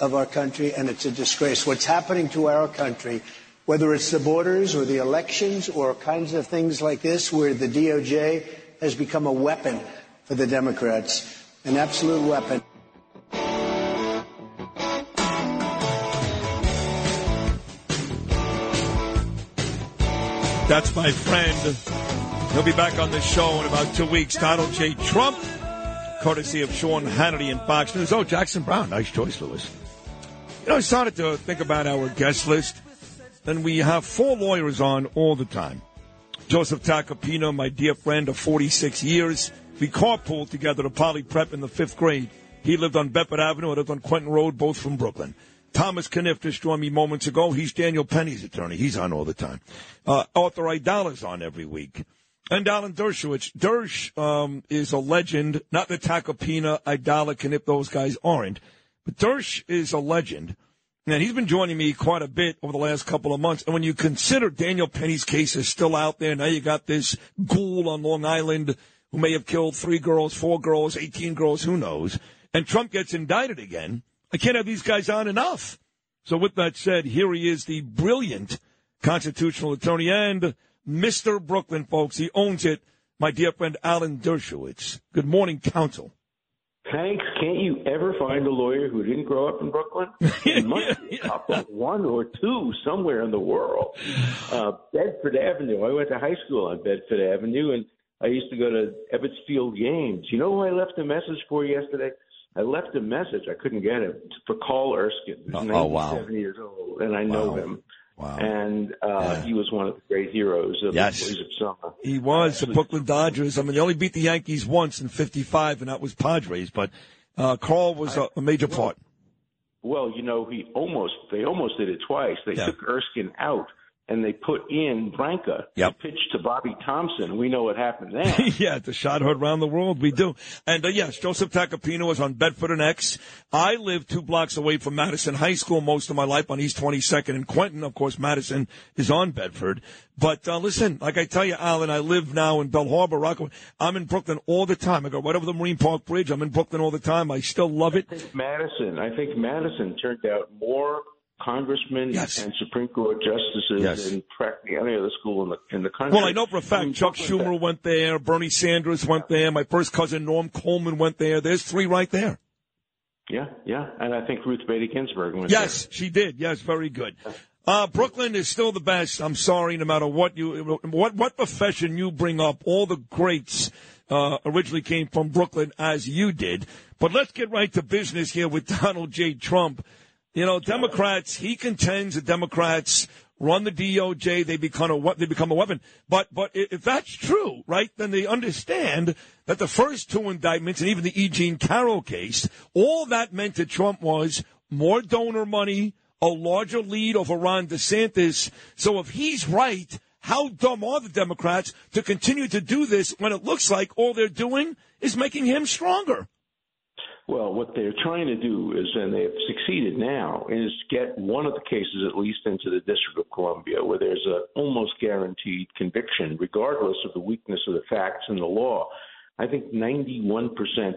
of our country, and it's a disgrace. What's happening to our country, whether it's the borders or the elections or kinds of things like this, where the DOJ has become a weapon for the Democrats, an absolute weapon. That's my friend. He'll be back on the show in about two weeks. Donald J. Trump, courtesy of Sean Hannity and Fox News. Oh, Jackson Browne. Nice choice, Lewis. You know, I started to think about our guest list, and we have four lawyers on all the time. Joseph Tacopina, my dear friend of 46 years. We carpooled together to Poly Prep in the fifth grade. He lived on Bedford Avenue. I lived on Quentin Road, both from Brooklyn. Thomas Kenniff just joined me moments ago. He's Daniel Penny's attorney. He's on all the time. Uh, Arthur Aidala's on every week. And Alan Dershowitz. Dersh um, is a legend. Not the Tacopina, Aidala, Kenniff, those guys aren't. But Dersh is a legend. And he's been joining me quite a bit over the last couple of months. And when you consider Daniel Penny's case is still out there, now you got this ghoul on Long Island who may have killed three girls, four girls, 18 girls, who knows. And Trump gets indicted again. I can't have these guys on enough. So with that said, here he is, the brilliant constitutional attorney and Mr. Brooklyn, folks. He owns it. My dear friend Alan Dershowitz. Good morning, counsel. Hank, can't you ever find a lawyer who didn't grow up in Brooklyn? There must be a couple, one or two somewhere in the world. Uh, Bedford Avenue. I went to high school on Bedford Avenue, and I used to go to Ebbets Field games. You know who I left a message for yesterday? I left a message. I couldn't get it for Carl Erskine. He's Oh, oh, wow. 97 years old, and I know Wow. him. And uh, he was one of the great heroes of Yes. the Boys of Summer. He was the Brooklyn Dodgers. I mean, they only beat the Yankees once in '55, and that was Podres. But uh, Carl was a, a major part. Well, you know, he almost they almost did it twice. They Yeah. took Erskine out and they put in Branca Yep. to pitch to Bobby Thomson. We know what happened there. yeah, the shot heard around the world. We do. And uh, yes, Joseph Tacopina was on Bedford and X. I lived two blocks away from Madison High School most of my life on East 22nd and Quentin. Of course, Madison is on Bedford. But uh, listen, like I tell you, Alan, I live now in Belle Harbor, Rockaway. I'm in Brooklyn all the time. I go right over the Marine Park Bridge. I'm in Brooklyn all the time. I still love it. Madison, I think Madison turned out more congressmen and Supreme Court justices Yes. than practically any other school in the in the country. Well, I know for a fact Chuck Schumer went there, Bernie Sanders went there, my first cousin Norm Coleman went there. There's three right there. Yeah, yeah, and I think Ruth Bader Ginsburg went Yes, she did. Yes, very good. Uh, Brooklyn is still the best. I'm sorry, no matter what you, what, what profession you bring up, all the greats, uh, originally came from Brooklyn as you did. But let's get right to business here with Donald J. Trump. You know, Democrats, he contends that Democrats run the DOJ, they become a, they become a weapon. But, but if that's true, right, then they understand that the first two indictments and even the E. Jean Carroll case, all that meant to Trump was more donor money, a larger lead over Ron DeSantis. So if he's right, how dumb are the Democrats to continue to do this when it looks like all they're doing is making him stronger? Well, what they're trying to do is, and they've succeeded now, is get one of the cases at least into the District of Columbia, where there's a almost guaranteed conviction, regardless of the weakness of the facts and the law. I think 91%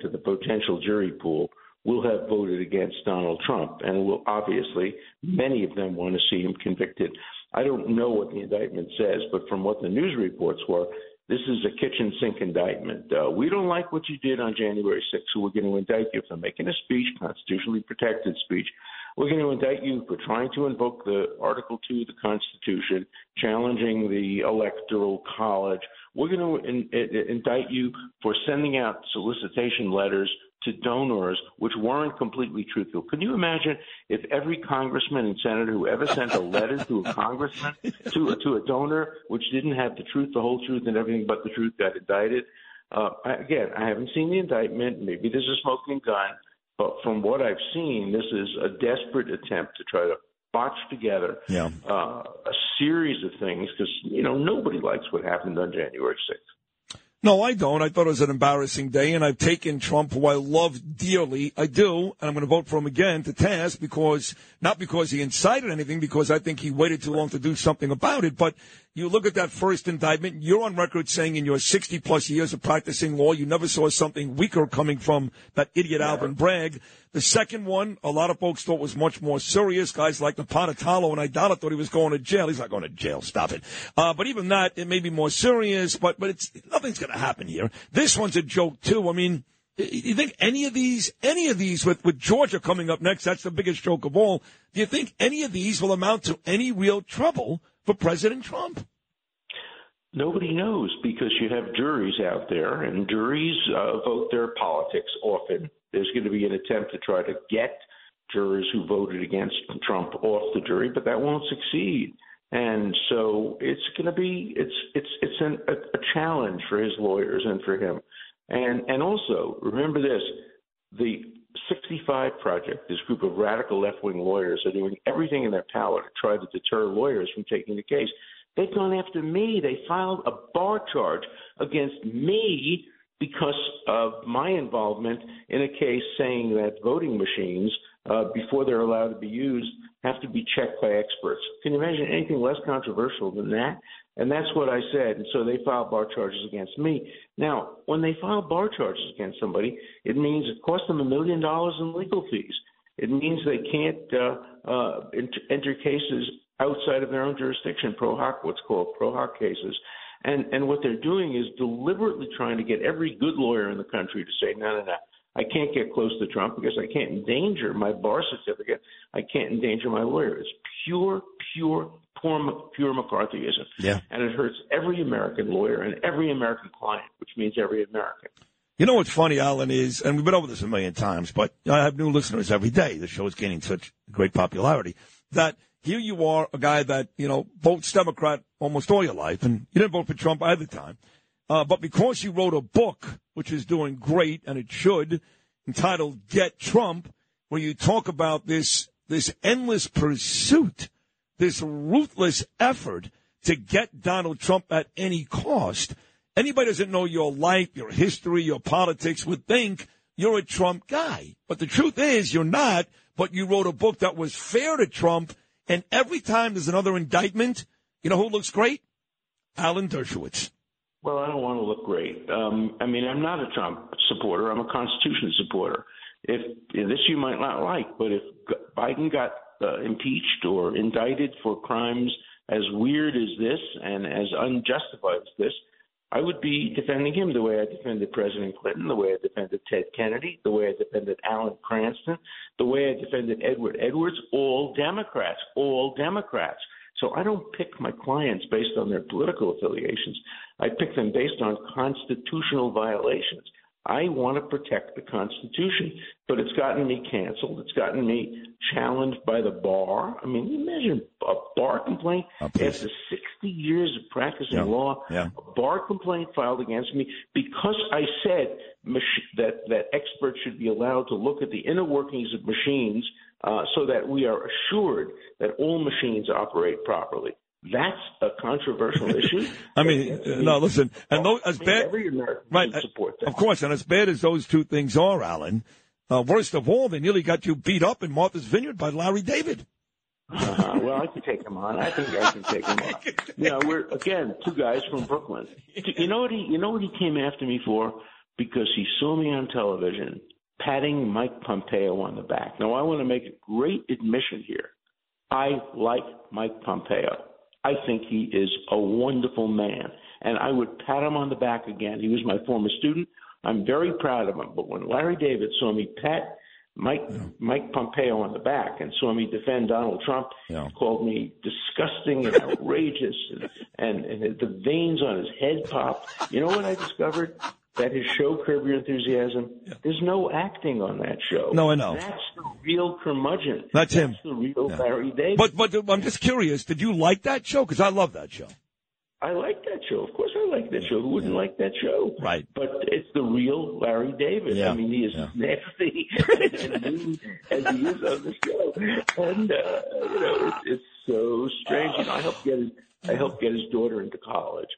of the potential jury pool will have voted against Donald Trump, and will obviously many of them want to see him convicted. I don't know what the indictment says, but from what the news reports were, this is a kitchen sink indictment. Uh, we don't like what you did on January 6th, so we're going to indict you for making a speech, constitutionally protected speech. We're going to indict you for trying to invoke the Article 2 of the Constitution, challenging the Electoral College. We're going to in, in, indict you for sending out solicitation letters to donors which weren't completely truthful. Can you imagine if every congressman and senator who ever sent a letter to a congressman to to a donor which didn't have the truth, the whole truth, and everything but the truth got indicted? Uh, I, again, I haven't seen the indictment. Maybe there's a smoking gun, but from what I've seen, this is a desperate attempt to try to botch together Yeah. uh, a series of things because you know nobody likes what happened on January 6th. No, I don't. I thought it was an embarrassing day, and I've taken Trump, who I love dearly. I do, and I'm going to vote for him again to task because not because he incited anything, because I think he waited too long to do something about it. But you look at that first indictment. You're on record saying in your 60 plus years of practicing law, you never saw something weaker coming from that idiot Alvin Bragg. The second one, a lot of folks thought was much more serious. Guys like the Napolitano and Aidala thought he was going to jail. He's not going to jail. Stop it. Uh, but even that, it may be more serious. But but it's nothing's going to happen here. This one's a joke too. I mean. You think any of these, any of these with, with Georgia coming up next, that's the biggest joke of all. Do you think any of these will amount to any real trouble for President Trump? Nobody knows because you have juries out there, and juries uh, vote their politics often. There's going to be an attempt to try to get jurors who voted against Trump off the jury, but that won't succeed. And so it's going to be it's it's it's an, a, a challenge for his lawyers and for him. And and also remember this: the 65 Project, this group of radical left-wing lawyers, are doing everything in their power to try to deter lawyers from taking the case. They've gone after me. They filed a bar charge against me because of my involvement in a case saying that voting machines, uh, before they're allowed to be used, have to be checked by experts. Can you imagine anything less controversial than that? And that's what I said. And so they filed bar charges against me. Now, when they file bar charges against somebody, it means it costs them a million dollars in legal fees. It means they can't uh, uh, enter cases outside of their own jurisdiction, pro hac, what's called pro hac cases. And and what they're doing is deliberately trying to get every good lawyer in the country to say, no, no, no, I can't get close to Trump because I can't endanger my bar certificate. I can't endanger my lawyer. It's pure, pure, pure, pure McCarthyism. Yeah. And it hurts every American lawyer and every American client, which means every American. You know what's funny, Alan, is, and we've been over this a million times, but I have new listeners every day. The show is gaining such great popularity that here you are, a guy that, you know, votes Democrat almost all your life, and you didn't vote for Trump either time. Uh, but because you wrote a book, which is doing great, and it should, entitled Get Trump, where you talk about this, this endless pursuit, this ruthless effort to get Donald Trump at any cost. Anybody doesn't know your life, your history, your politics would think you're a Trump guy. But the truth is you're not, but you wrote a book that was fair to Trump. And every time there's another indictment, you know who looks great? Alan Dershowitz. Well, I don't want to look great. Um, I mean, I'm not a Trump supporter. I'm a Constitution supporter. If, this you might not like, but if Biden got uh, impeached or indicted for crimes as weird as this and as unjustified as this, I would be defending him the way I defended President Clinton, the way I defended Ted Kennedy, the way I defended Alan Cranston, the way I defended Edward Edwards, all Democrats, all Democrats. So I don't pick my clients based on their political affiliations. I pick them based on constitutional violations. I want to protect the Constitution, but it's gotten me canceled. It's gotten me challenged by the bar. I mean, you imagine a bar complaint after 60 years of practicing Yeah. law, Yeah. a bar complaint filed against me because I said mach- that that experts should be allowed to look at the inner workings of machines uh, so that we are assured that all machines operate properly. That's a controversial issue. I mean, uh, no, listen, and those, as bad, right, support that. of course, and as bad as those two things are, Alan, uh, worst of all, they nearly got you beat up in Martha's Vineyard by Larry David. Uh, well, I can take him on. I think I can take him on. You know, we're again two guys from Brooklyn. You know what he? You know what he came after me for? Because he saw me on television patting Mike Pompeo on the back. Now, I want to make a great admission here. I like Mike Pompeo. I think he is a wonderful man, and I would pat him on the back again. He was my former student. I'm very proud of him. But when Larry David saw me pat Mike Mike Pompeo on the back and saw me defend Donald Trump, Yeah. called me disgusting and outrageous, and, and, and the veins on his head popped. You know what I discovered? That his show Curb Your Enthusiasm, there's no acting on that show. No, I know. That's the real curmudgeon. That's him. That's the real Yeah. Larry David. But but I'm just curious. Did you like that show? Because I love that show. I like that show. Of course, I like that show. Who wouldn't like that show? Right. But it's the real Larry David. Yeah. I mean, he is nasty as he is on the show, and uh, you know, it's, it's so strange. You know, I helped get his, I helped get his daughter into college.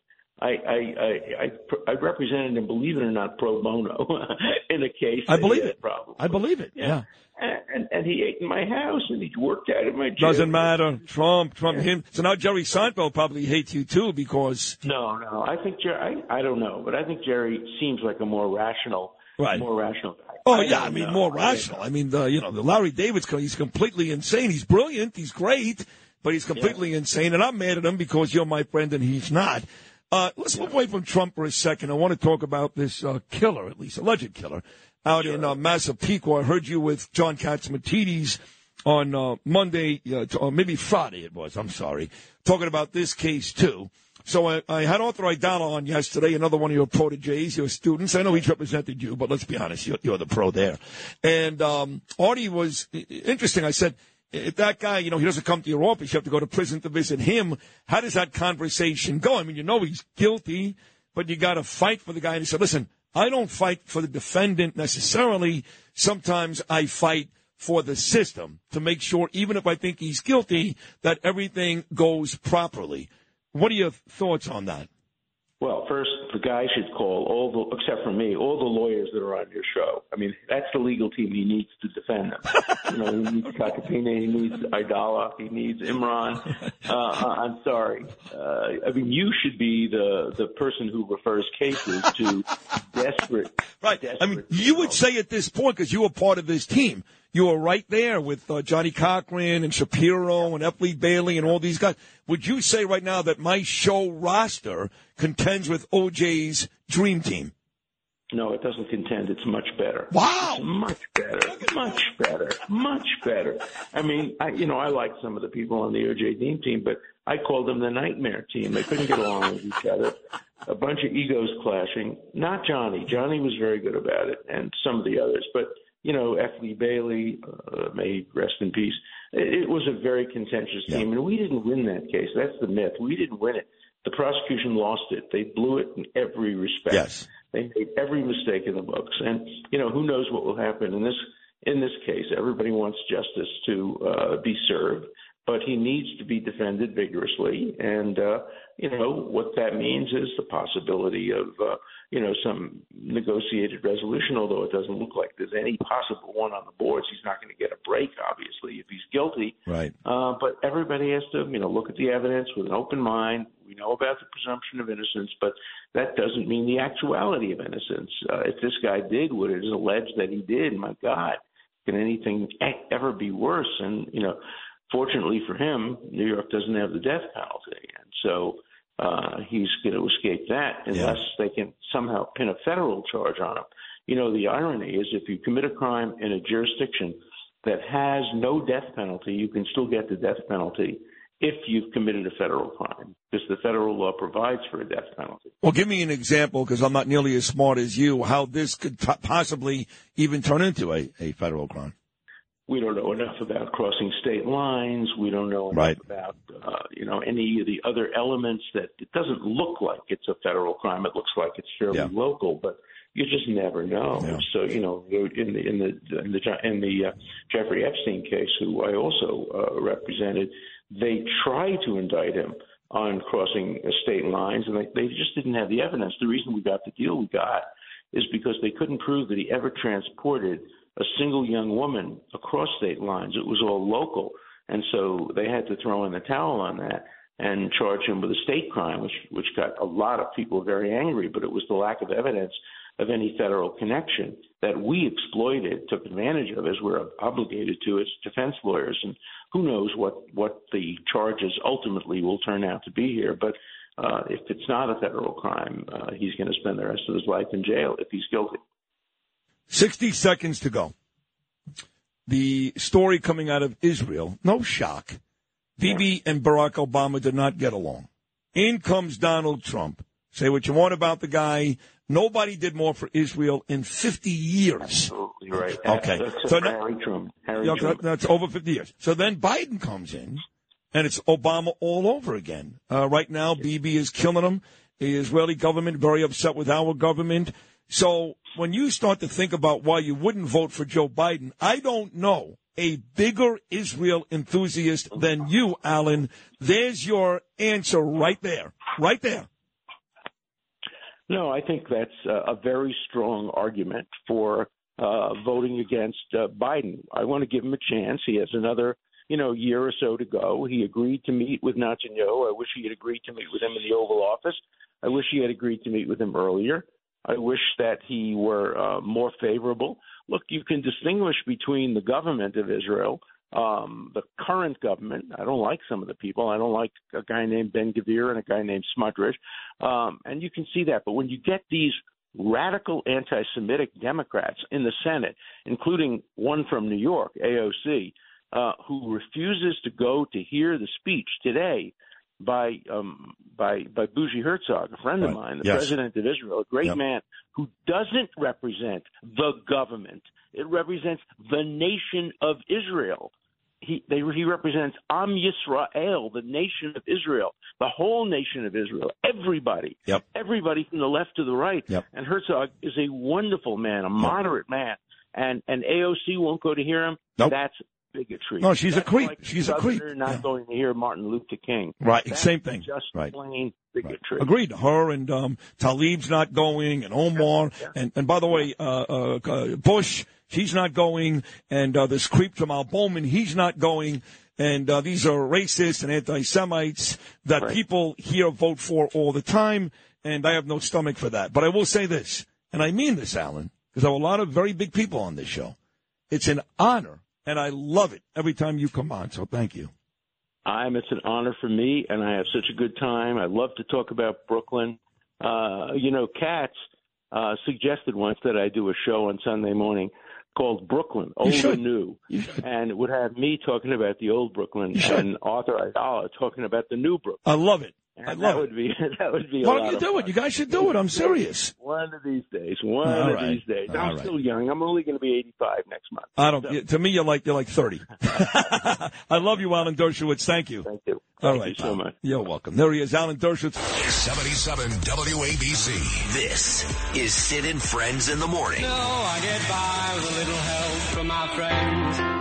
I I I I, I represented him, believe it or not, pro bono in a case. I believe it. Problem. I believe it. Yeah. And, and and he ate in my house, and he worked out in my gym. Doesn't matter. Trump, Trump, him. So now Jerry Seinfeld probably hates you too because No, no. I think Jerry. I, I don't know, but I think Jerry seems like a more rational, Right. more rational guy. Oh yeah, I mean know. more rational. I mean the you know the Larry David's he's completely insane. He's brilliant. He's great, but he's completely insane. And I'm mad at him because you're my friend and he's not. Uh, let's move away from Trump for a second. I want to talk about this uh, killer, at least alleged killer, out in uh, Massapequa. I heard you with John Catsimatidis on uh, Monday, uh, or maybe Friday it was. I'm sorry, talking about this case too. So I, I had Arthur Aidala on yesterday, another one of your proteges, your students. I know he's represented you, but let's be honest, you're, you're the pro there. And um, Artie was interesting. I said, if that guy, you know, he doesn't come to your office, you have to go to prison to visit him. How does that conversation go? I mean, you know he's guilty, but you got to fight for the guy. And he said, listen, I don't fight for the defendant necessarily. Sometimes I fight for the system to make sure, even if I think he's guilty, that everything goes properly. What are your thoughts on that? Well, first, the guy should call all the, except for me, all the lawyers that are on your show. I mean, that's the legal team he needs to defend them. you know, he needs Tacopina, he needs Aidala, he needs Imran. Uh, I'm sorry. Uh, I mean, you should be the the person who refers cases to desperate. Right. I mean, you would say at this point, because you were part of this team, you were right there with uh, Johnnie Cochran and Shapiro and. Lee Bailey and all these guys. Would you say right now that my show roster contends with OJ's dream team? No, it doesn't contend. It's much better. Wow, It's much better, much better, much better. I mean, I, you know, I like some of the people on the OJ Dean team, but I called them the nightmare team. They couldn't get along with each other. A bunch of egos clashing. Not Johnny. Johnny was very good about it, and some of the others. But you know, F. Lee Bailey, uh, may rest in peace. It, it was a very contentious team, and we didn't win that case. That's the myth. We didn't win it. The prosecution lost it. They blew it in every respect. Yes. They made every mistake in the books, and you know who knows what will happen in this in this case. Everybody wants justice to uh, be served, but he needs to be defended vigorously. And uh, you know what that means is the possibility of uh, you know some negotiated resolution. Although it doesn't look like there's any possible one on the boards, he's not going to get a break. Obviously, if he's guilty. Right. Uh, but everybody has to, you know, look at the evidence with an open mind. We know about the presumption of innocence, but that doesn't mean the actuality of innocence. Uh, if this guy did what it is alleged that he did, my God, can anything ever be worse? And you know, fortunately for him, New York doesn't have the death penalty, and so uh, he's going to escape that unless they can somehow pin a federal charge on him. You know, the irony is if you commit a crime in a jurisdiction that has no death penalty, you can still get the death penalty if you've committed a federal crime, because the federal law provides for a death penalty. Well, give me an example, because I'm not nearly as smart as you, how this could t- possibly even turn into a, a federal crime. We don't know enough about crossing state lines. We don't know enough Right. about, uh, you know, any of the other elements that it doesn't look like it's a federal crime. It looks like it's fairly Yeah. local, but you just never know. So, you know, in the in the in the in the uh, Jeffrey Epstein case, who I also uh, represented, they tried to indict him on crossing uh, state lines, and they, they just didn't have the evidence. The reason we got the deal we got is because they couldn't prove that he ever transported a single young woman across state lines. It was all local, and so they had to throw in the towel on that and charge him with a state crime, which which got a lot of people very angry. But it was the lack of evidence of any federal connection that we exploited, took advantage of, as we're obligated to as defense lawyers. And who knows what what the charges ultimately will turn out to be here, but. Uh, if it's not a federal crime, uh, he's going to spend the rest of his life in jail if he's guilty. 60 seconds to go. The story coming out of Israel, no shock. Bibi and Barack Obama did not get along. In comes Donald Trump. Say what you want about the guy. Nobody did more for Israel in 50 years. Absolutely right. Okay. That's So so now- Harry Truman. Harry Yeah, that- that's over 50 years. So then Biden comes in, and it's Obama all over again. Uh, right now, Bibi is killing him. The Israeli government very upset with our government. So when you start to think about why you wouldn't vote for Joe Biden, I don't know a bigger Israel enthusiast than you, Alan. There's your answer right there. Right there. No, I think that's a very strong argument for uh, voting against uh, Biden. I want to give him a chance. He has another, you know, year or so to go. He agreed to meet with Netanyahu. I wish he had agreed to meet with him in the Oval Office. I wish he had agreed to meet with him earlier. I wish that he were uh, more favorable. Look, you can distinguish between the government of Israel, um, the current government. I don't like some of the people. I don't like a guy named Ben-Gvir and a guy named Smotrich. Um, and you can see that. But when you get these radical anti Semitic Democrats in the Senate, including one from New York, AOC, uh, who refuses to go to hear the speech today by um, by by Bougie Herzog, a friend of mine, the Yes. president of Israel, a great Yep. man who doesn't represent the government. It represents the nation of Israel. He they, he represents Am Yisrael, the nation of Israel, the whole nation of Israel, everybody, Yep. everybody from the left to the right. Yep. And Herzog is a wonderful man, a moderate man, and and AOC won't go to hear him. Nope. That's bigotry. No, she's a That's creep. like She's a creep. Not Yeah. going to hear Martin Luther King. Right, That's same thing. Just Right. plain bigotry. Agreed. Her and um, Tlaib's not going, and Omar, and and by the way, uh, uh, uh, Bush, he's not going, and uh, this creep Jamal Bowman, he's not going, and uh, these are racists and anti-Semites that people here vote for all the time, and I have no stomach for that. But I will say this, and I mean this, Alan, because I have a lot of very big people on this show. It's an honor, and I love it every time you come on. So thank you. I'm. It's an honor for me, and I have such a good time. I love to talk about Brooklyn. Uh, you know, Katz uh, suggested once that I do a show on Sunday morning called Brooklyn, Old and New, and it would have me talking about the old Brooklyn and Arthur Aidala talking about the new Brooklyn. I love it. And I that love it. would be that would be. a Why lot don't you of do fun. it? You guys should do it. I'm serious. One of these days. One All of right. these days. All I'm right. still young. I'm only going to be 85 next month. I don't. To me, you're like you're like thirty. I love you, Alan Dershowitz. Thank you. Thank you. All Thank right, you so pal. much. You're welcome. There he is, Alan Dershowitz. 77 WABC. This is Sid and Friends in the Morning. No, I get by with a little help from my friends.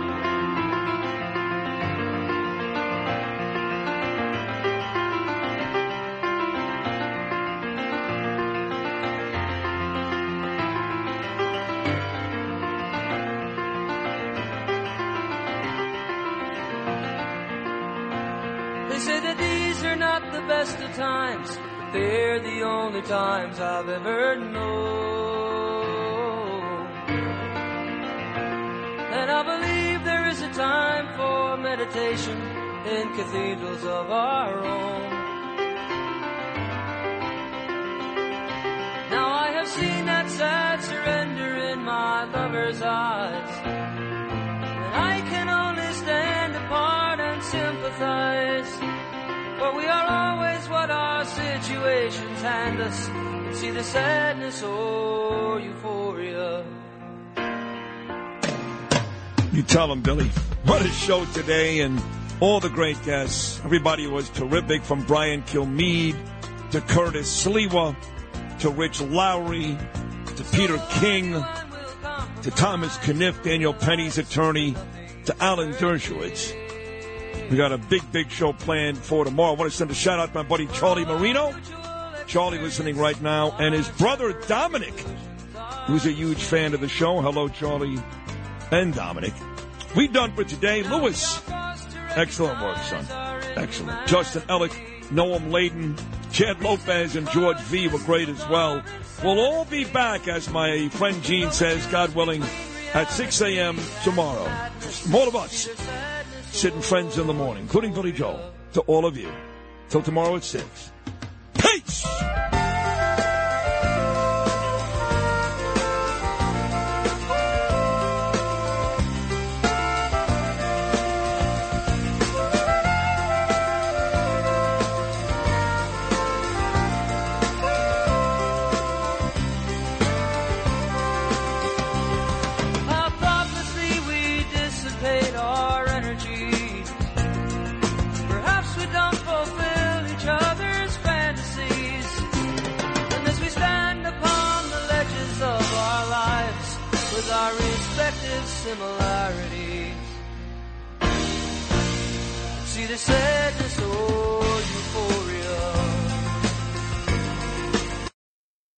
The best of times, but they're the only times I've ever known. And I believe there is a time for meditation in cathedrals of our own. Now I have seen that sad surrender in my lover's eyes. And I can only stand apart and sympathize. For we are always what our situations hand us. See the sadness or euphoria. You tell him, Billy. What a show today, and all the great guests. Everybody was terrific, from Brian Kilmeade to Curtis Sliwa to Rich Lowry to Peter King to Thomas Kenniff, Daniel Penny's attorney, to Alan Dershowitz. We got a big, big show planned for tomorrow. I want to send a shout out to my buddy Charlie Marino. Charlie listening right now, and his brother Dominic, who's a huge fan of the show. Hello, Charlie and Dominic. We done for today. Lewis, excellent work, son. Excellent. Justin Ellick, Noam Layden, Chad Lopez, and George V were great as well. We'll all be back, as my friend Gene says, God willing, at 6 a.m. tomorrow. From all of us, Sid and Friends in the morning, including Billy Joel, to all of you. Till tomorrow at 6. See the